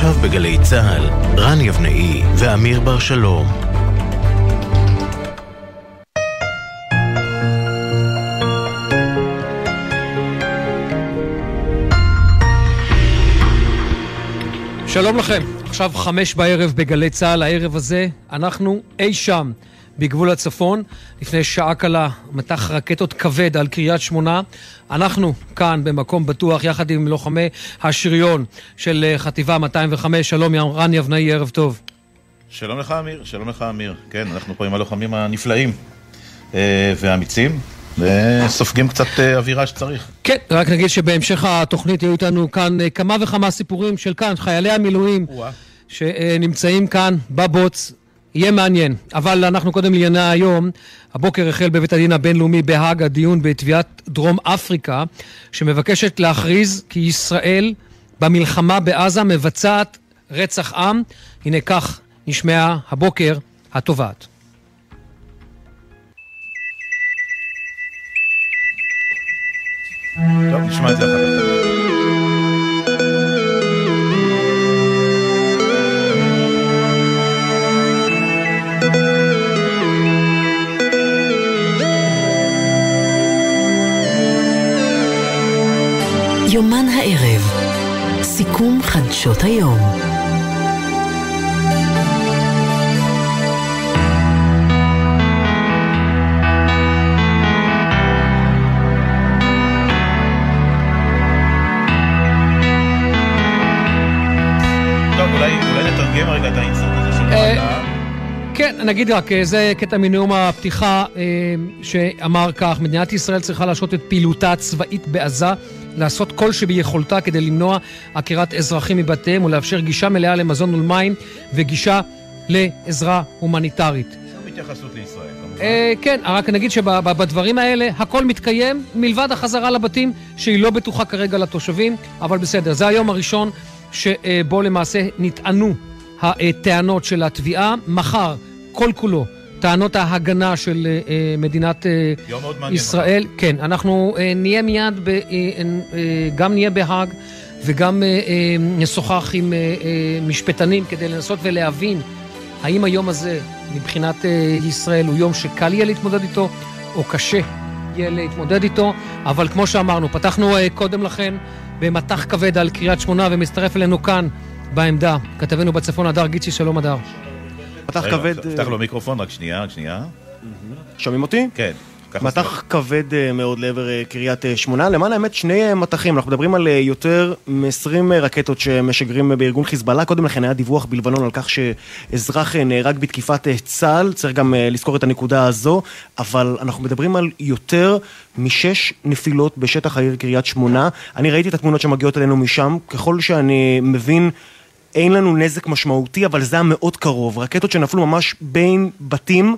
עכשיו בגלי צה"ל, רן יבנאי ואמיר בר שלום. שלום לכם, עכשיו חמש בערב בגלי צה"ל, הערב הזה אנחנו אי שם בגבול הצפון. לפני שעה קלה מטח רקטות כבד על קריית שמונה. אנחנו כאן במקום בטוח יחד עם לוחמי השריון של אה, חטיבה 205. שלום רן יבנאי, ערב טוב. שלום לך אמיר, שלום לך אמיר. כן, אנחנו פה עם הלוחמים הנפלאים אה, והאמיצים. וסופגים קצת אה, אווירה שצריך. כן, רק נגיד שבהמשך התוכנית יהיו איתנו כאן כמה וכמה סיפורים של כאן, חיילי המילואים שנמצאים כאן בבוץ. יהיה מעניין. אבל אנחנו קודם לענייני היום. הבוקר החל בבית הדין הבינלאומי בהאג הדיון בתביעת דרום אפריקה, שמבקשת להכריז כי ישראל במלחמה בעזה מבצעת רצח עם. הנה כך נשמעה הבוקר התובעת. טוב, נשמע את זה אחר כך. יומן הערב, סיכום חדשות היום. טוב, אולי אולי נתרגם רגע את האינסרט הזה של אה. כן, נגיד רק, אה, זה קטע מנאום הפתיחה אה, שאמר כך, מדינת ישראל צריכה להשעות את פעילותה הצבאית בעזה, לעשות כל שביכולתה כדי למנוע עקירת אזרחים מבתיהם ולאפשר גישה מלאה למזון ולמים וגישה לעזרה הומניטרית. התייחסות לישראל, כמובן. אה, כן, רק נגיד שבדברים האלה הכל מתקיים מלבד החזרה לבתים שהיא לא בטוחה כרגע לתושבים, אבל בסדר, זה היום הראשון שבו למעשה נטענו הטענות של התביעה. מחר, כל כולו, טענות ההגנה של אה, אה, מדינת אה. ישראל. כן, אנחנו נהיה מיד, ב, גם נהיה בהאג וגם נשוחח עם משפטנים כדי לנסות ולהבין האם היום הזה מבחינת ישראל הוא יום שקל יהיה להתמודד איתו או קשה יהיה להתמודד איתו, אבל כמו שאמרנו, פתחנו קודם לכן במטח כבד על קריית שמונה ומצטרף אלינו כאן בעמדה, כתבנו בצפון הדר גיצ'י, שלום הדר. מטח כבד, פתח לו מיקרופון, רק שנייה, רק שנייה. שומעים אותי? כן. מטח כבד אה, מאוד לעבר אה, קריית אה, שמונה, למען האמת שני אה, מטחים, אנחנו מדברים על אה, יותר מ-20 רקטות שמשגרים אה, בארגון חיזבאללה, קודם לכן היה דיווח בלבנון על כך שאזרח אה, נהרג בתקיפת אה, צה"ל, צריך גם אה, לזכור את הנקודה הזו, אבל אנחנו מדברים על יותר משש נפילות בשטח העיר קריית שמונה, אני ראיתי את התמונות שמגיעות אלינו משם, ככל שאני מבין אין לנו נזק משמעותי, אבל זה היה מאוד קרוב, רקטות שנפלו ממש בין בתים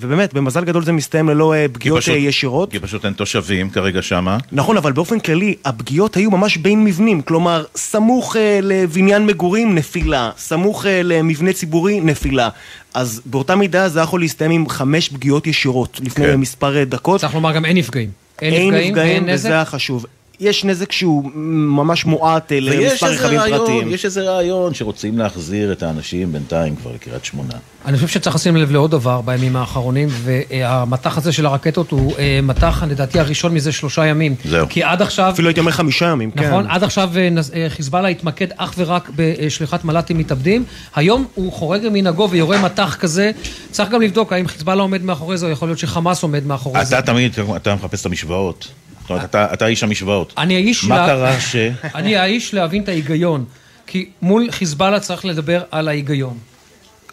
ובאמת, במזל גדול זה מסתיים ללא אה, כי פגיעות פשוט- אה, ישירות. כי פשוט אין תושבים כרגע שמה. נכון, אבל באופן כללי, הפגיעות היו ממש בין מבנים. כלומר, סמוך אה, לבניין מגורים, נפילה. סמוך אה, למבנה ציבורי, נפילה. אז באותה מידה זה יכול להסתיים עם חמש פגיעות ישירות לפני כן. מספר אה, דקות. צריך לומר גם אין נפגעים. אין נפגעים, ואין נזק. וזה היה חשוב. יש נזק שהוא ממש מועט אה, ויש למספר רכבים פרטיים. יש איזה רעיון שרוצים להחזיר את האנשים בינתיים כבר לקריית שמונה. אני חושב שצריך לשים לב לעוד דבר בימים האחרונים, והמטח הזה של הרקטות הוא אה, מטח, לדעתי, הראשון מזה שלושה ימים. זהו. כי עד עכשיו... אפילו הייתי אומר חמישה ימים, כן. נכון, עד עכשיו אה, חיזבאללה התמקד אך ורק בשליחת מל"טים מתאבדים. היום הוא חורג ממנהגו ויורה מטח כזה. צריך גם לבדוק האם חיזבאללה עומד מאחורי זה, או יכול להיות שחמאס עומד מאחורי זה. אתה תמיד, אתה מחפש את המשוואות. זאת אומרת, אתה- אתה איש המשוואות. אני האיש... מה לה- קרה ש... אני האיש להבין את ההיגיון. כי מול חיזבאללה צריך לדבר על ההיגיון.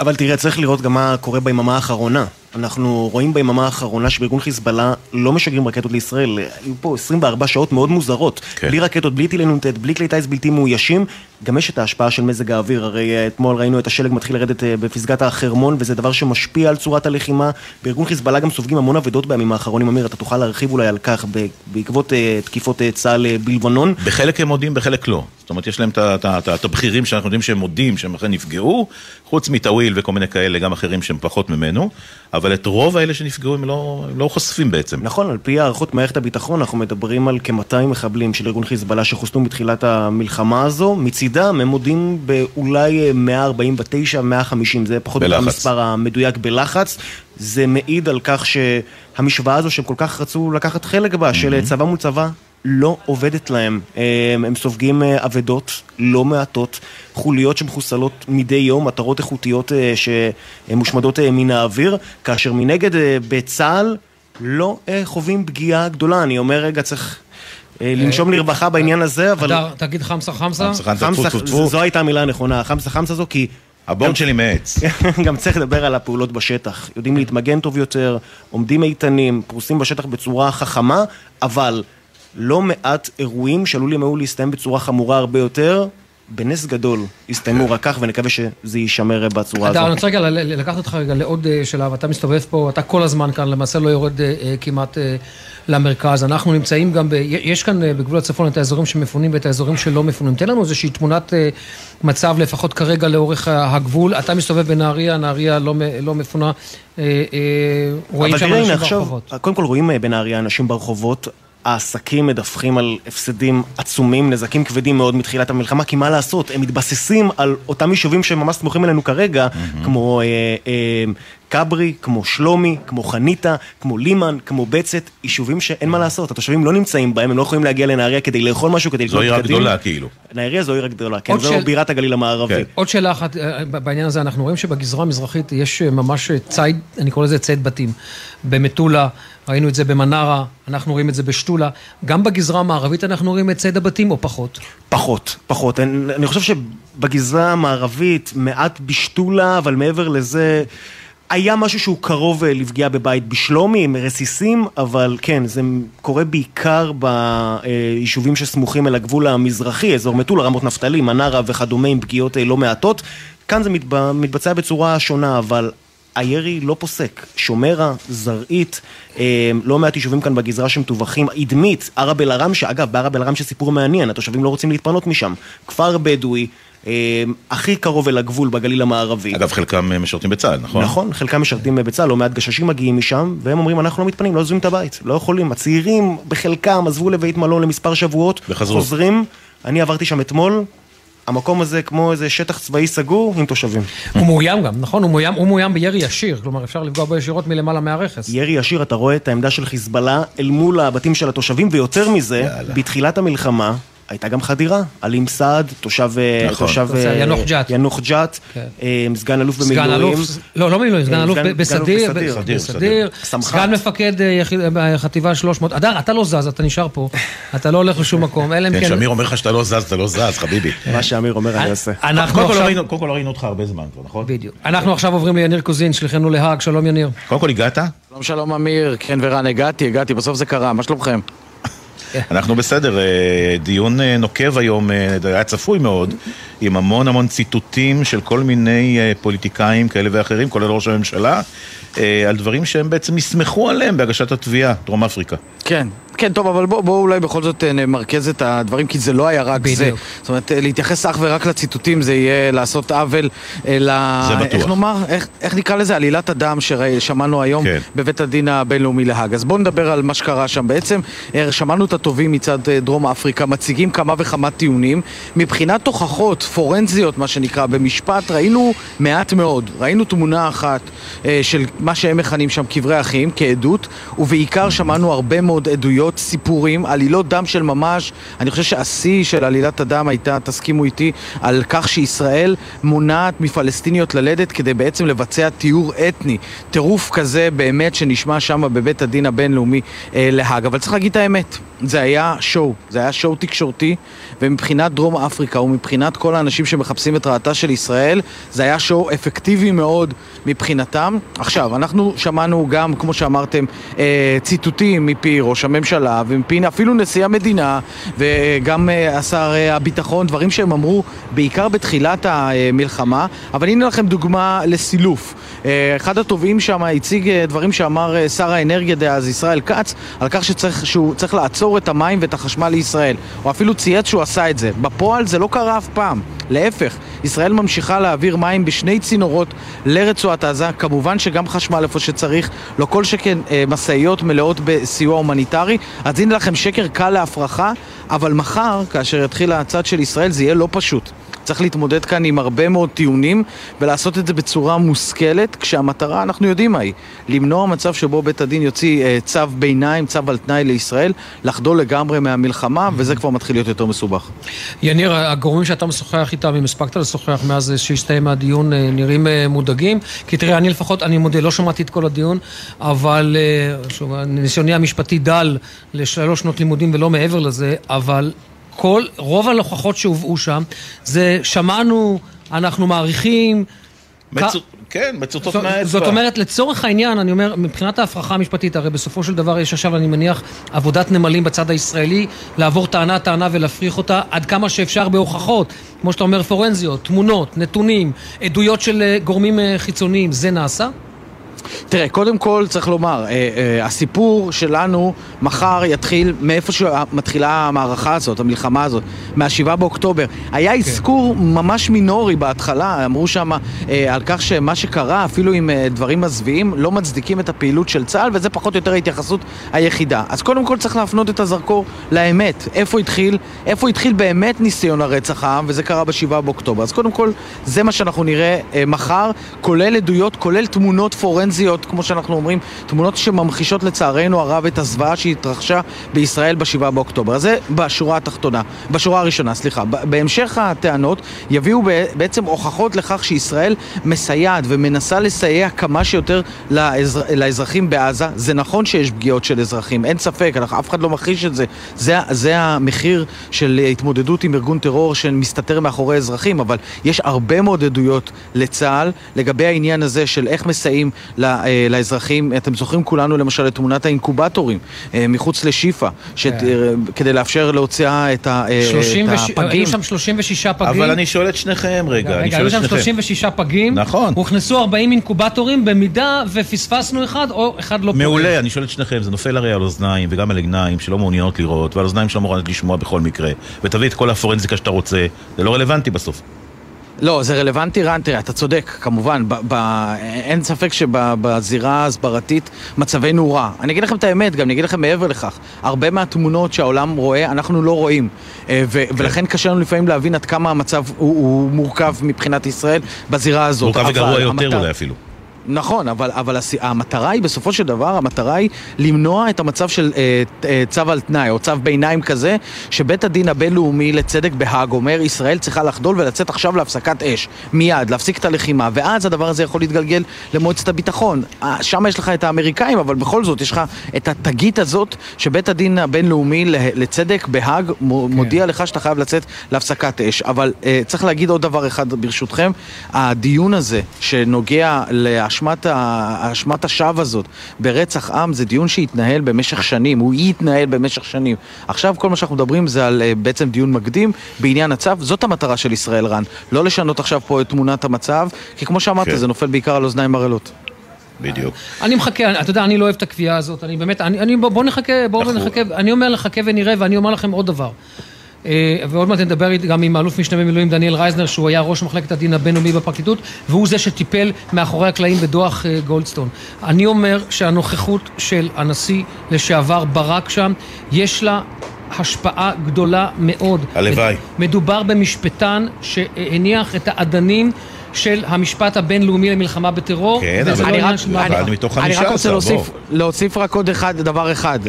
אבל תראה, צריך לראות גם מה קורה ביממה האחרונה. אנחנו רואים ביממה האחרונה שבארגון חיזבאללה לא משגרים רקטות לישראל. היו פה 24 שעות מאוד מוזרות. כן. בלי רקטות, בלי טילי נ"ט, בלי כלי טיס בלתי מאוישים. גם יש את ההשפעה של מזג האוויר. הרי אה, אתמול ראינו את השלג מתחיל לרדת אה, בפסגת החרמון, וזה דבר שמשפיע על צורת הלחימה. בארגון חיזבאללה גם סופגים המון אבדות בימים האחרונים. אמיר, אתה תוכל להרחיב אולי על כך בעקבות אה, תקיפות צה"ל בלבנון. בחלק הם מודים, בחלק לא. אומרת, יש להם את הבכירים שאנחנו יודעים שהם מודים שהם אכן נפגעו, חוץ מטאוויל וכל מיני כאלה, גם אחרים שהם פחות ממנו, אבל את רוב האלה שנפגעו הם לא, הם לא חושפים בעצם. נכון, על פי הערכות מערכת הביטחון, אנחנו מדברים על כ-200 מחבלים של ארגון חיזבאללה שחוסנו בתחילת המלחמה הזו. מצידם הם מודים באולי אה, 149, 150, זה פחות או יותר. המספר המדויק בלחץ. זה מעיד על כך שהמשוואה הזו שהם כל כך רצו לקחת חלק בה, של צבא מול צבא, לא עובדת להם. הם, הם סופגים אה, אבדות לא מעטות, חוליות שמחוסלות מדי יום, מטרות איכותיות אה, שמושמדות אה, מן האוויר, כאשר מנגד אה, בצה"ל לא אה, חווים פגיעה גדולה. אני אומר, רגע, צריך אה, לנשום לרווחה בעניין הזה, אבל... תגיד חמסה חמסה. חמסה, חמסה, חמסה, טפו, טפו, טפו. זו הייתה המילה הנכונה, חמסה חמסה זו, כי הבורד שלי מעץ. גם צריך לדבר על הפעולות בשטח. יודעים להתמגן טוב יותר, עומדים איתנים, פרוסים בשטח בצורה חכמה, אבל לא מעט אירועים שעלולים היו להסתיים בצורה חמורה הרבה יותר, בנס גדול הסתיימו רק כך, ונקווה שזה יישמר בצורה אדר, אני הזאת. רוצה רגע לקחת אותך רגע לעוד אה, שלב, אתה מסתובב פה, אתה כל הזמן כאן, למעשה לא יורד אה, אה, כמעט למרכז. אנחנו נמצאים גם, ב, יש כאן בגבול הצפון את האזורים שמפונים ואת האזורים שלא מפונים. תן לנו איזושהי תמונת מצב, לפחות כרגע לאורך הגבול. אתה מסתובב בנהריה, נהריה לא, לא מפונה, רואים שם אנשים עכשיו, ברחובות. קודם כל רואים בנהריה אנשים ברחובות. העסקים מדווחים על הפסדים עצומים, נזקים כבדים מאוד מתחילת המלחמה, כי מה לעשות, הם מתבססים על אותם יישובים שממש סמוכים אלינו כרגע, כמו אה, אה, כברי, כמו שלומי, כמו חניתה, כמו לימן, כמו בצת, יישובים שאין מה לעשות, התושבים לא נמצאים בהם, הם לא יכולים להגיע לנהריה כדי לאכול משהו, כדי זו לקנות עיר בגדים. הגדולה כאילו. נהריה זו עיר הגדולה, כן, זו של- בירת הגליל המערבי. כן. עוד שאלה אחת אה, בעניין הזה, אנחנו רואים שבגזרה המזרחית יש אה, ממש אה, ציד, אני קורא לזה ציד בתים. במטולה, ראינו את זה במנרה, אנחנו רואים את זה בשתולה. גם בגזרה המערבית אנחנו רואים את ציד הבתים או פחות? פחות, פחות. אני, אני חושב שבגזרה המערבית, מעט בשתולה, אבל מעבר לזה, היה משהו שהוא קרוב אה, לפגיעה בבית בשלומי, עם רסיסים, אבל כן, זה קורה בעיקר ביישובים שסמוכים אל הגבול המזרחי, אזור מטולה, רמות נפתלי, מנרה וכדומה, עם פגיעות אה, לא מעטות. כאן זה מתב... מתבצע בצורה שונה, אבל הירי לא פוסק. שומרה, זרעית, אה, לא מעט יישובים כאן בגזרה שמטווחים, אדמית, ערב אל-ערם, שאגב, בערב אל-ערם שסיפור מעניין, התושבים לא רוצים להתפנות משם. כפר בדואי, אה, הכי קרוב אל הגבול בגליל המערבי. אגב, חלקם אה, משרתים בצה"ל, נכון? נכון, חלקם משרתים בצה"ל, לא מעט גששים מגיעים משם, והם אומרים, אנחנו לא מתפנים, לא עוזבים את הבית, לא יכולים. הצעירים, בחלקם, עזבו לבית מלון למספר שבועות, וחזרו. חוזרים. אני עברתי שם אתמול, המקום הזה כמו איזה שטח צבאי סגור עם תושבים. הוא מאוים גם, נכון? הוא מאוים, הוא מאוים בירי ישיר, כלומר אפשר לפגוע בו ישירות מלמעלה מהרכס. ירי ישיר, אתה רואה את העמדה של חיזבאללה אל מול הבתים של התושבים, ויותר מזה, יאללה. בתחילת המלחמה הייתה גם חדירה. עלים סעד, תושב... אה, נכון. תושב אה, יאנוח-ג'ת. יאנוח-ג'ת, כן. אה, סגן אלוף סגן במילואים. אלוף, לא, לא במילואים, סגן אלוף סגן- סגן בסדיר, בסדיר. בסדיר, בסדיר, סמח"ט. סגן מפקד יחיד- חטיבה 300. אדר, אתה לא זז, אתה נשאר פה, אתה לא הולך לשום מקום, אלא אם כן, כן... שמיר אומר לך שאתה לא זז, אתה לא זז, חביבי. מה שאמיר אומר אני אעשה. אנחנו לא עכשיו... קודם כל לא ראינו אותך הרבה זמן כבר, נכון? בדיוק. אנחנו עכשיו עוברים ליניר קוזין, שליחנו להאג, שלום יניר. קודם כל הגעת? שלום שלום אמיר, כן ורן, הגעתי, הגעתי, בסוף זה קרה, מה שלומכם? אנחנו בסדר, אה, דיון אה, נוקב היום, אה, היה צפוי מאוד, עם המון המון ציטוטים של כל מיני פוליטיקאים כאלה ואחרים, כולל ראש הממשלה, על דברים שהם בעצם נסמכו עליהם בהגשת התביעה, דרום אפריקה. כן, כן, טוב, אבל בואו בוא אולי בכל זאת אה, נמרכז את הדברים, כי זה לא היה רק זה. בדיוק. זאת אומרת, אה, להתייחס אך ורק לציטוטים זה יהיה לעשות עוול אה, ל... זה בטוח. איך נאמר? איך, איך נקרא לזה? עלילת הדם ששמענו היום כן. בבית הדין הבינלאומי להאג. אז בואו נדבר על מה שקרה שם. בעצם אה, שמענו את הטובים מצד אה, דרום אפריקה, מציגים כמה וכמה טיעונים. מבחינת הוכחות פורנזיות, מה שנקרא, במשפט, ראינו מעט מאוד. ראינו תמונה אחת אה, של מה שהם מכנים שם קברי אחים, כעדות, ובעיקר שמענו הרבה מאוד עדויות, סיפורים, עלילות דם של ממש. אני חושב שהשיא של עלילת הדם הייתה, תסכימו איתי, על כך שישראל מונעת מפלסטיניות ללדת כדי בעצם לבצע טיהור אתני. טירוף כזה באמת שנשמע שם בבית הדין הבינלאומי אה, להאג. אבל צריך להגיד את האמת, זה היה שואו, זה היה שואו תקשורתי, ומבחינת דרום אפריקה ומבחינת כל האנשים שמחפשים את רעתה של ישראל, זה היה שואו אפקטיבי מאוד מבחינתם. עכשיו, אנחנו שמענו גם, כמו שאמרתם, אה, ציטוטים מפי ראש הממשלה. הממשלה ומפי אפילו נשיא המדינה וגם אה, שר אה, הביטחון, דברים שהם אמרו בעיקר בתחילת המלחמה, אבל הנה לכם דוגמה לסילוף. אה, אחד התובעים שם הציג דברים שאמר שר האנרגיה דאז, ישראל כץ, על כך שצריך, שהוא צריך לעצור את המים ואת החשמל לישראל. הוא אפילו צייץ שהוא עשה את זה. בפועל זה לא קרה אף פעם. להפך, ישראל ממשיכה להעביר מים בשני צינורות לרצועת עזה, כמובן שגם חשמל איפה שצריך, לא כל שכן משאיות מלאות בסיוע הומניטרי. אז הנה לכם שקר קל להפרחה, אבל מחר, כאשר יתחיל הצד של ישראל, זה יהיה לא פשוט. צריך להתמודד כאן עם הרבה מאוד טיעונים ולעשות את זה בצורה מושכלת, כשהמטרה, אנחנו יודעים מהי, למנוע מצב שבו בית הדין יוציא אה, צו ביניים, צו על תנאי לישראל, לחדול לגמרי מהמלחמה, וזה כבר מתחיל להיות יותר מסובך. יניר, הגורמים שאתה משוחח איתם, אם הספקת לשוחח מאז שהסתיים הדיון, אה, נראים אה, מודאגים? כי תראה, אני לפחות, אני מודה, לא שמעתי את כל הדיון, אבל שוב, ניסיוני המשפטי דל לשלוש שנות לימודים ולא מעבר לזה, אבל כל, רוב הלוכחות שהובאו שם, זה שמענו, אנחנו מעריכים... מצו... כ... כן, מצוטות מהאצבע. זאת אומרת, לצורך העניין, אני אומר, מבחינת ההפרחה המשפטית, הרי בסופו של דבר יש עכשיו, אני מניח, עבודת נמלים בצד הישראלי, לעבור טענה-טענה ולהפריך אותה עד כמה שאפשר בהוכחות. כמו שאתה אומר, פורנזיות, תמונות, נתונים, עדויות של אה, גורמים אה, חיצוניים, זה נעשה? תראה, קודם כל צריך לומר, אה, אה, הסיפור שלנו מחר יתחיל מאיפה שמתחילה המערכה הזאת, המלחמה הזאת, מה-7 באוקטובר. היה כן. אזכור ממש מינורי בהתחלה, אמרו שם אה, על כך שמה שקרה, אפילו עם אה, דברים מזוויעים, לא מצדיקים את הפעילות של צה"ל, וזה פחות או יותר ההתייחסות היחידה. אז קודם כל צריך להפנות את הזרקור לאמת. איפה התחיל, איפה התחיל באמת ניסיון הרצח העם, וזה קרה ב-7 באוקטובר. אז קודם כל, זה מה שאנחנו נראה אה, מחר, כולל עדויות, כולל תמונות פורנזיות. פורנזיות, כמו שאנחנו אומרים, תמונות שממחישות לצערנו הרב את הזוועה שהתרחשה בישראל ב-7 באוקטובר. זה בשורה התחתונה, בשורה הראשונה, סליחה. בהמשך הטענות יביאו בעצם הוכחות לכך שישראל מסייעת ומנסה לסייע כמה שיותר לאזר... לאזרחים בעזה. זה נכון שיש פגיעות של אזרחים, אין ספק, אף אחד לא מכחיש את זה. זה, זה המחיר של התמודדות עם ארגון טרור שמסתתר מאחורי אזרחים, אבל יש הרבה מאוד עדויות לצה"ל לגבי העניין הזה של איך מסייעים לאזרחים. אתם זוכרים כולנו למשל את תמונת האינקובטורים אה, מחוץ לשיפא, כן. אה, כדי לאפשר להוציא את הפגים. היו שם 36 פגים. אבל אני שואל את שניכם רגע, רגע, היו שם 36 פגים. נכון. הוכנסו 40 אינקובטורים במידה ופספסנו אחד או אחד לא פוגע. מעולה, אני שואל את שניכם, זה נופל הרי על אוזניים וגם על עיניים שלא מעוניינות לראות ועל אוזניים שלא מעוניינות לשמוע בכל מקרה. ותביא את כל הפורנזיקה שאתה רוצה, זה לא רלוונטי בסוף. לא, זה רלוונטי, רן, תראה, אתה צודק, כמובן, ב- ב- אין ספק שבזירה ההסברתית מצבנו רע. אני אגיד לכם את האמת, גם אני אגיד לכם מעבר לכך, הרבה מהתמונות שהעולם רואה, אנחנו לא רואים. אה, ו- כן. ולכן קשה לנו לפעמים להבין עד כמה המצב הוא, הוא מורכב מבחינת ישראל בזירה הזאת. מורכב וגרוע יותר המטר... אולי אפילו. נכון, אבל, אבל הס... המטרה היא, בסופו של דבר, המטרה היא למנוע את המצב של אה, אה, צו על תנאי, או צו ביניים כזה, שבית הדין הבינלאומי לצדק בהאג אומר, ישראל צריכה לחדול ולצאת עכשיו להפסקת אש. מיד, להפסיק את הלחימה, ואז הדבר הזה יכול להתגלגל למועצת הביטחון. אה, שם יש לך את האמריקאים, אבל בכל זאת, יש לך את התגית הזאת, שבית הדין הבינלאומי לצדק בהאג כן. מודיע לך שאתה חייב לצאת להפסקת אש. אבל אה, צריך להגיד עוד דבר אחד, ברשותכם. הדיון הזה, שנוגע לה... האשמת, האשמת השווא הזאת ברצח עם זה דיון שהתנהל במשך שנים, הוא יתנהל במשך שנים. עכשיו כל מה שאנחנו מדברים זה על אה, בעצם דיון מקדים בעניין הצו, זאת המטרה של ישראל רן. לא לשנות עכשיו פה את תמונת המצב, כי כמו שאמרת, כן. זה נופל בעיקר על אוזניים ערלות. בדיוק. אני מחכה, אתה יודע, אני לא אוהב את הקביעה הזאת, אני באמת, אני, אני בוא נחכה, בוא נחכה, אני אומר לחכה ונראה, ואני אומר לכם עוד דבר. אה, ועוד מעט נדבר גם עם האלוף משנה במילואים דניאל רייזנר, שהוא היה ראש מחלקת הדין הבינלאומי בפרקליטות, והוא זה שטיפל מאחורי הקלעים בדוח אה, גולדסטון. אני אומר שהנוכחות של הנשיא לשעבר ברק שם, יש לה השפעה גדולה מאוד. הלוואי. מדובר במשפטן שהניח את האדנים של המשפט הבינלאומי למלחמה בטרור, כן, וזה לא עניין של. מתוך אני רק רוצה להוסיף, להוסיף רק עוד אחד, דבר אחד.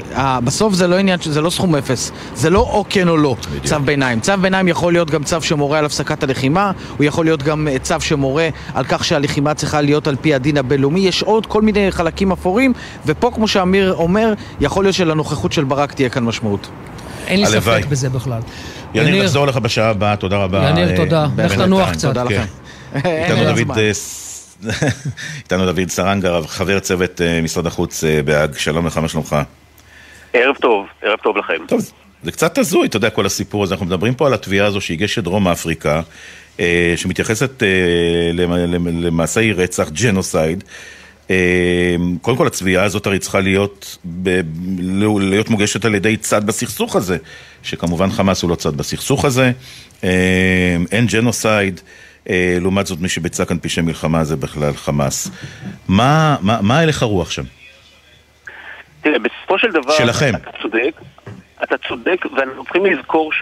בסוף זה לא עניין, זה לא סכום אפס. זה לא או כן או לא, בדיוק. צו ביניים. צו ביניים יכול להיות גם צו שמורה על הפסקת הלחימה, הוא יכול להיות גם אה, צו שמורה על כך שהלחימה צריכה להיות על פי הדין הבינלאומי. יש עוד כל מיני חלקים אפורים, ופה, כמו שאמיר אומר, יכול להיות שלנוכחות של ברק תהיה כאן משמעות. אין לי ספק בזה בכלל. יניר, נחזור לך בשעה הבאה, תודה רבה. יניר, תודה. אה, לך לנוח קצת. תודה לכם. איתנו דוד... אה, איתנו דוד סרנגה, חבר צוות אה, משרד החוץ בהאג, שלום לך, מה שלומך? ערב טוב, ערב טוב לכם. טוב, זה קצת הזוי, אתה יודע, כל הסיפור הזה. אנחנו מדברים פה על התביעה הזו שהגישה דרום אפריקה, אה, שמתייחסת אה, למעשי רצח, genocide. אה, קודם כל התביעה הזאת הרי צריכה להיות, ב, להיות מוגשת על ידי צד בסכסוך הזה, שכמובן חמאס הוא לא צד בסכסוך הזה, אה, אין ג'נוסייד, אה, לעומת זאת מי שביצע כאן פשעי מלחמה זה בכלל חמאס. מה, מה, מה הלך הרוח שם? תראה, בסופו של דבר, שלכם. אתה צודק, אתה צודק, ואנחנו צריכים לזכור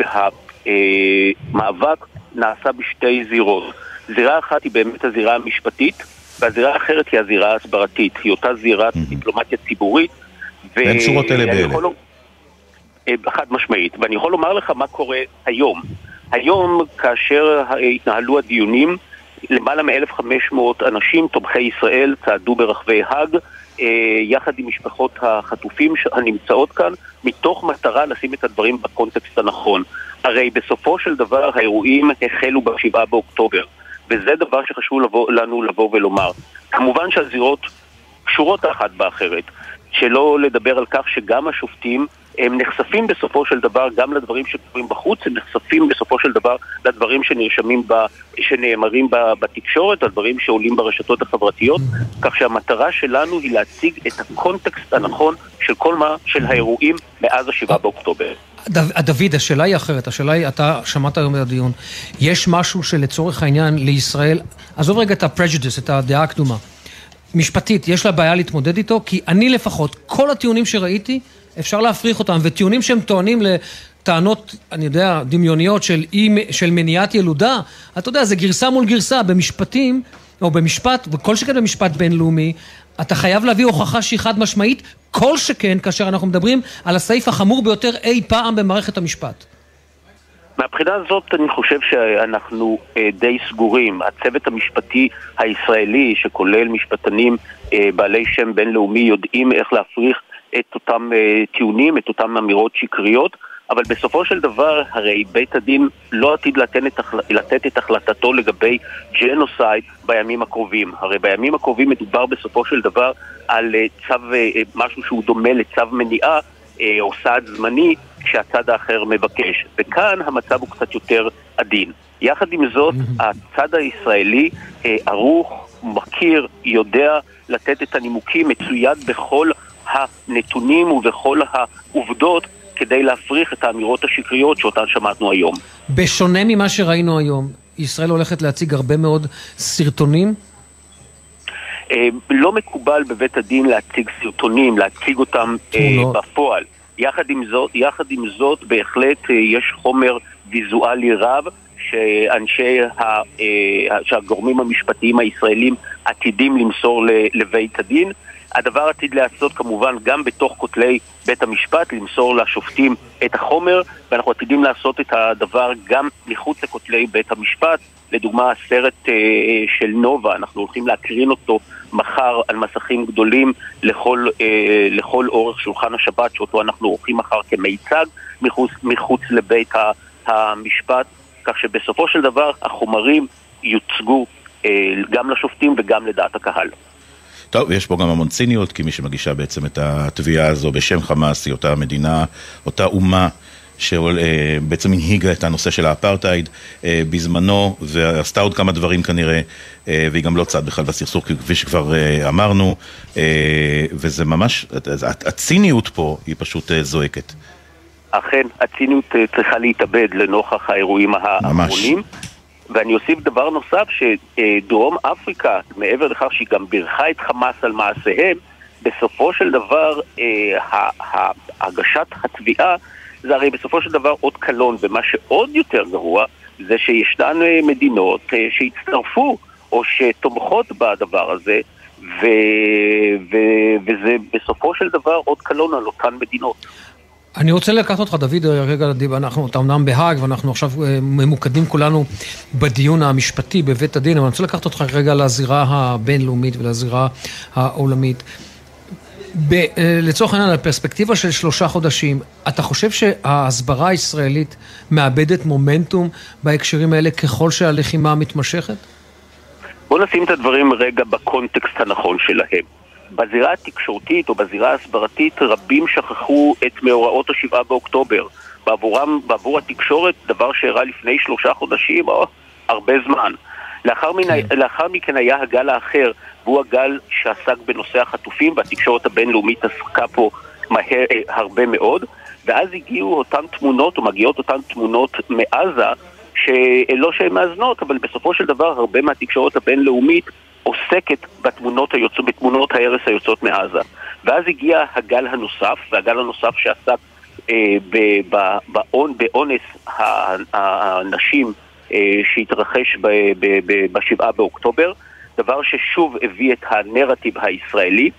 שהמאבק נעשה בשתי זירות. זירה אחת היא באמת הזירה המשפטית, והזירה האחרת היא הזירה ההסברתית. היא אותה זירת דיפלומטיה ציבורית. בין שורות אלה באלה. אה, חד משמעית. ואני יכול לומר לך מה קורה היום. היום, כאשר התנהלו הדיונים, למעלה מ-1,500 אנשים, תומכי ישראל, צעדו ברחבי האג, אה, יחד עם משפחות החטופים הנמצאות כאן, מתוך מטרה לשים את הדברים בקונטקסט הנכון. הרי בסופו של דבר האירועים החלו ב-7 באוקטובר, וזה דבר שחשוב לבוא, לנו לבוא ולומר. כמובן שהזירות קשורות אחת באחרת, שלא לדבר על כך שגם השופטים הם נחשפים בסופו של דבר גם לדברים שקורים בחוץ, הם נחשפים בסופו של דבר לדברים שנרשמים, ב, שנאמרים ב, בתקשורת, הדברים שעולים ברשתות החברתיות, כך שהמטרה שלנו היא להציג את הקונטקסט הנכון של כל מה, של האירועים מאז השבעה באוקטובר. דוד, השאלה היא אחרת, השאלה היא, אתה שמעת היום בדיון, יש משהו שלצורך העניין לישראל, עזוב רגע את הפרג'דיס, את הדעה הקדומה, משפטית, יש לה בעיה להתמודד איתו, כי אני לפחות, כל הטיעונים שראיתי, אפשר להפריך אותם, וטיעונים שהם טוענים לטענות, אני יודע, דמיוניות של, אי, של מניעת ילודה, אתה יודע, זה גרסה מול גרסה, במשפטים, או במשפט, וכל שכן במשפט בינלאומי, אתה חייב להביא הוכחה שהיא חד משמעית, כל שכן כאשר אנחנו מדברים על הסעיף החמור ביותר אי פעם במערכת המשפט. מהבחינה הזאת אני חושב שאנחנו אה, די סגורים. הצוות המשפטי הישראלי, שכולל משפטנים אה, בעלי שם בינלאומי, יודעים איך להפריך את אותם אה, טיעונים, את אותן אמירות שקריות, אבל בסופו של דבר הרי בית הדין לא עתיד לתת את, לתת את החלטתו לגבי ג'נוסייד בימים הקרובים. הרי בימים הקרובים מדובר בסופו של דבר על אה, צו, אה, משהו שהוא דומה לצו מניעה או סעד זמני שהצד האחר מבקש. וכאן המצב הוא קצת יותר עדין. יחד עם זאת, הצד הישראלי ערוך, מכיר, יודע לתת את הנימוקים, מצויד בכל הנתונים ובכל העובדות כדי להפריך את האמירות השקריות שאותן שמענו היום. בשונה ממה שראינו היום, ישראל הולכת להציג הרבה מאוד סרטונים? אה, לא מקובל בבית הדין להציג סרטונים, להציג אותם אה, לא. בפועל. יחד עם, זאת, יחד עם זאת, בהחלט אה, יש חומר ויזואלי רב שאנשי, ה, שהגורמים המשפטיים הישראלים עתידים למסור לבית הדין. הדבר עתיד להיעשות כמובן גם בתוך כותלי בית המשפט, למסור לשופטים את החומר, ואנחנו עתידים לעשות את הדבר גם מחוץ לכותלי בית המשפט. לדוגמה, הסרט אה, של נובה, אנחנו הולכים להקרין אותו מחר על מסכים גדולים לכל, אה, לכל אורך שולחן השבת, שאותו אנחנו עורכים מחר כמיצג מחוץ, מחוץ לבית המשפט, כך שבסופו של דבר החומרים יוצגו אה, גם לשופטים וגם לדעת הקהל. טוב, יש פה גם המון ציניות, כי מי שמגישה בעצם את התביעה הזו בשם חמאס היא אותה מדינה, אותה אומה. שבעצם הנהיגה את הנושא של האפרטהייד אה, בזמנו ועשתה עוד כמה דברים כנראה אה, והיא גם לא צד בכלל בסכסוך כפי שכבר אה, אמרנו וזה ממש, הציניות פה היא פשוט זועקת. אכן, הציניות צריכה להתאבד לנוכח האירועים האחרונים. ממש. ואני אוסיף דבר נוסף, שדרום אפריקה, מעבר לכך שהיא גם בירכה את חמאס על מעשיהם, בסופו של דבר אה, הגשת התביעה זה הרי בסופו של דבר עוד קלון, ומה שעוד יותר גרוע זה שישנן אה, מדינות אה, שהצטרפו או שתומכות בדבר הזה, ו... ו... וזה בסופו של דבר עוד קלון על אותן מדינות. אני רוצה לקחת אותך, דוד, רגע, אנחנו, אתה אמנם בהאג, ואנחנו עכשיו אה, ממוקדים כולנו בדיון המשפטי בבית הדין, אבל אני רוצה לקחת אותך רגע לזירה הבינלאומית ולזירה העולמית. ב, אה, לצורך העניין, על פרספקטיבה של שלושה חודשים, אתה חושב שההסברה הישראלית מאבדת מומנטום בהקשרים האלה ככל שהלחימה מתמשכת? בוא נשים את הדברים רגע בקונטקסט הנכון שלהם. בזירה התקשורתית או בזירה ההסברתית רבים שכחו את מאורעות השבעה באוקטובר. בעבורם, בעבור התקשורת, דבר שאירע לפני שלושה חודשים או הרבה זמן. לאחר, מן, כן. לאחר מכן היה הגל האחר, והוא הגל שעסק בנושא החטופים, והתקשורת הבינלאומית עסקה פה מהר, אה, הרבה מאוד, ואז הגיעו אותן תמונות, או מגיעות אותן תמונות מעזה, שלא שהן מאזנות, אבל בסופו של דבר הרבה מהתקשורת הבינלאומית עוסקת בתמונות, היוצא, בתמונות ההרס היוצאות מעזה. ואז הגיע הגל הנוסף, והגל הנוסף שעסק אה, באונ- באונס הנשים אה, שהתרחש ב- ב- ב- בשבעה באוקטובר, דבר ששוב הביא את הנרטיב הישראלי,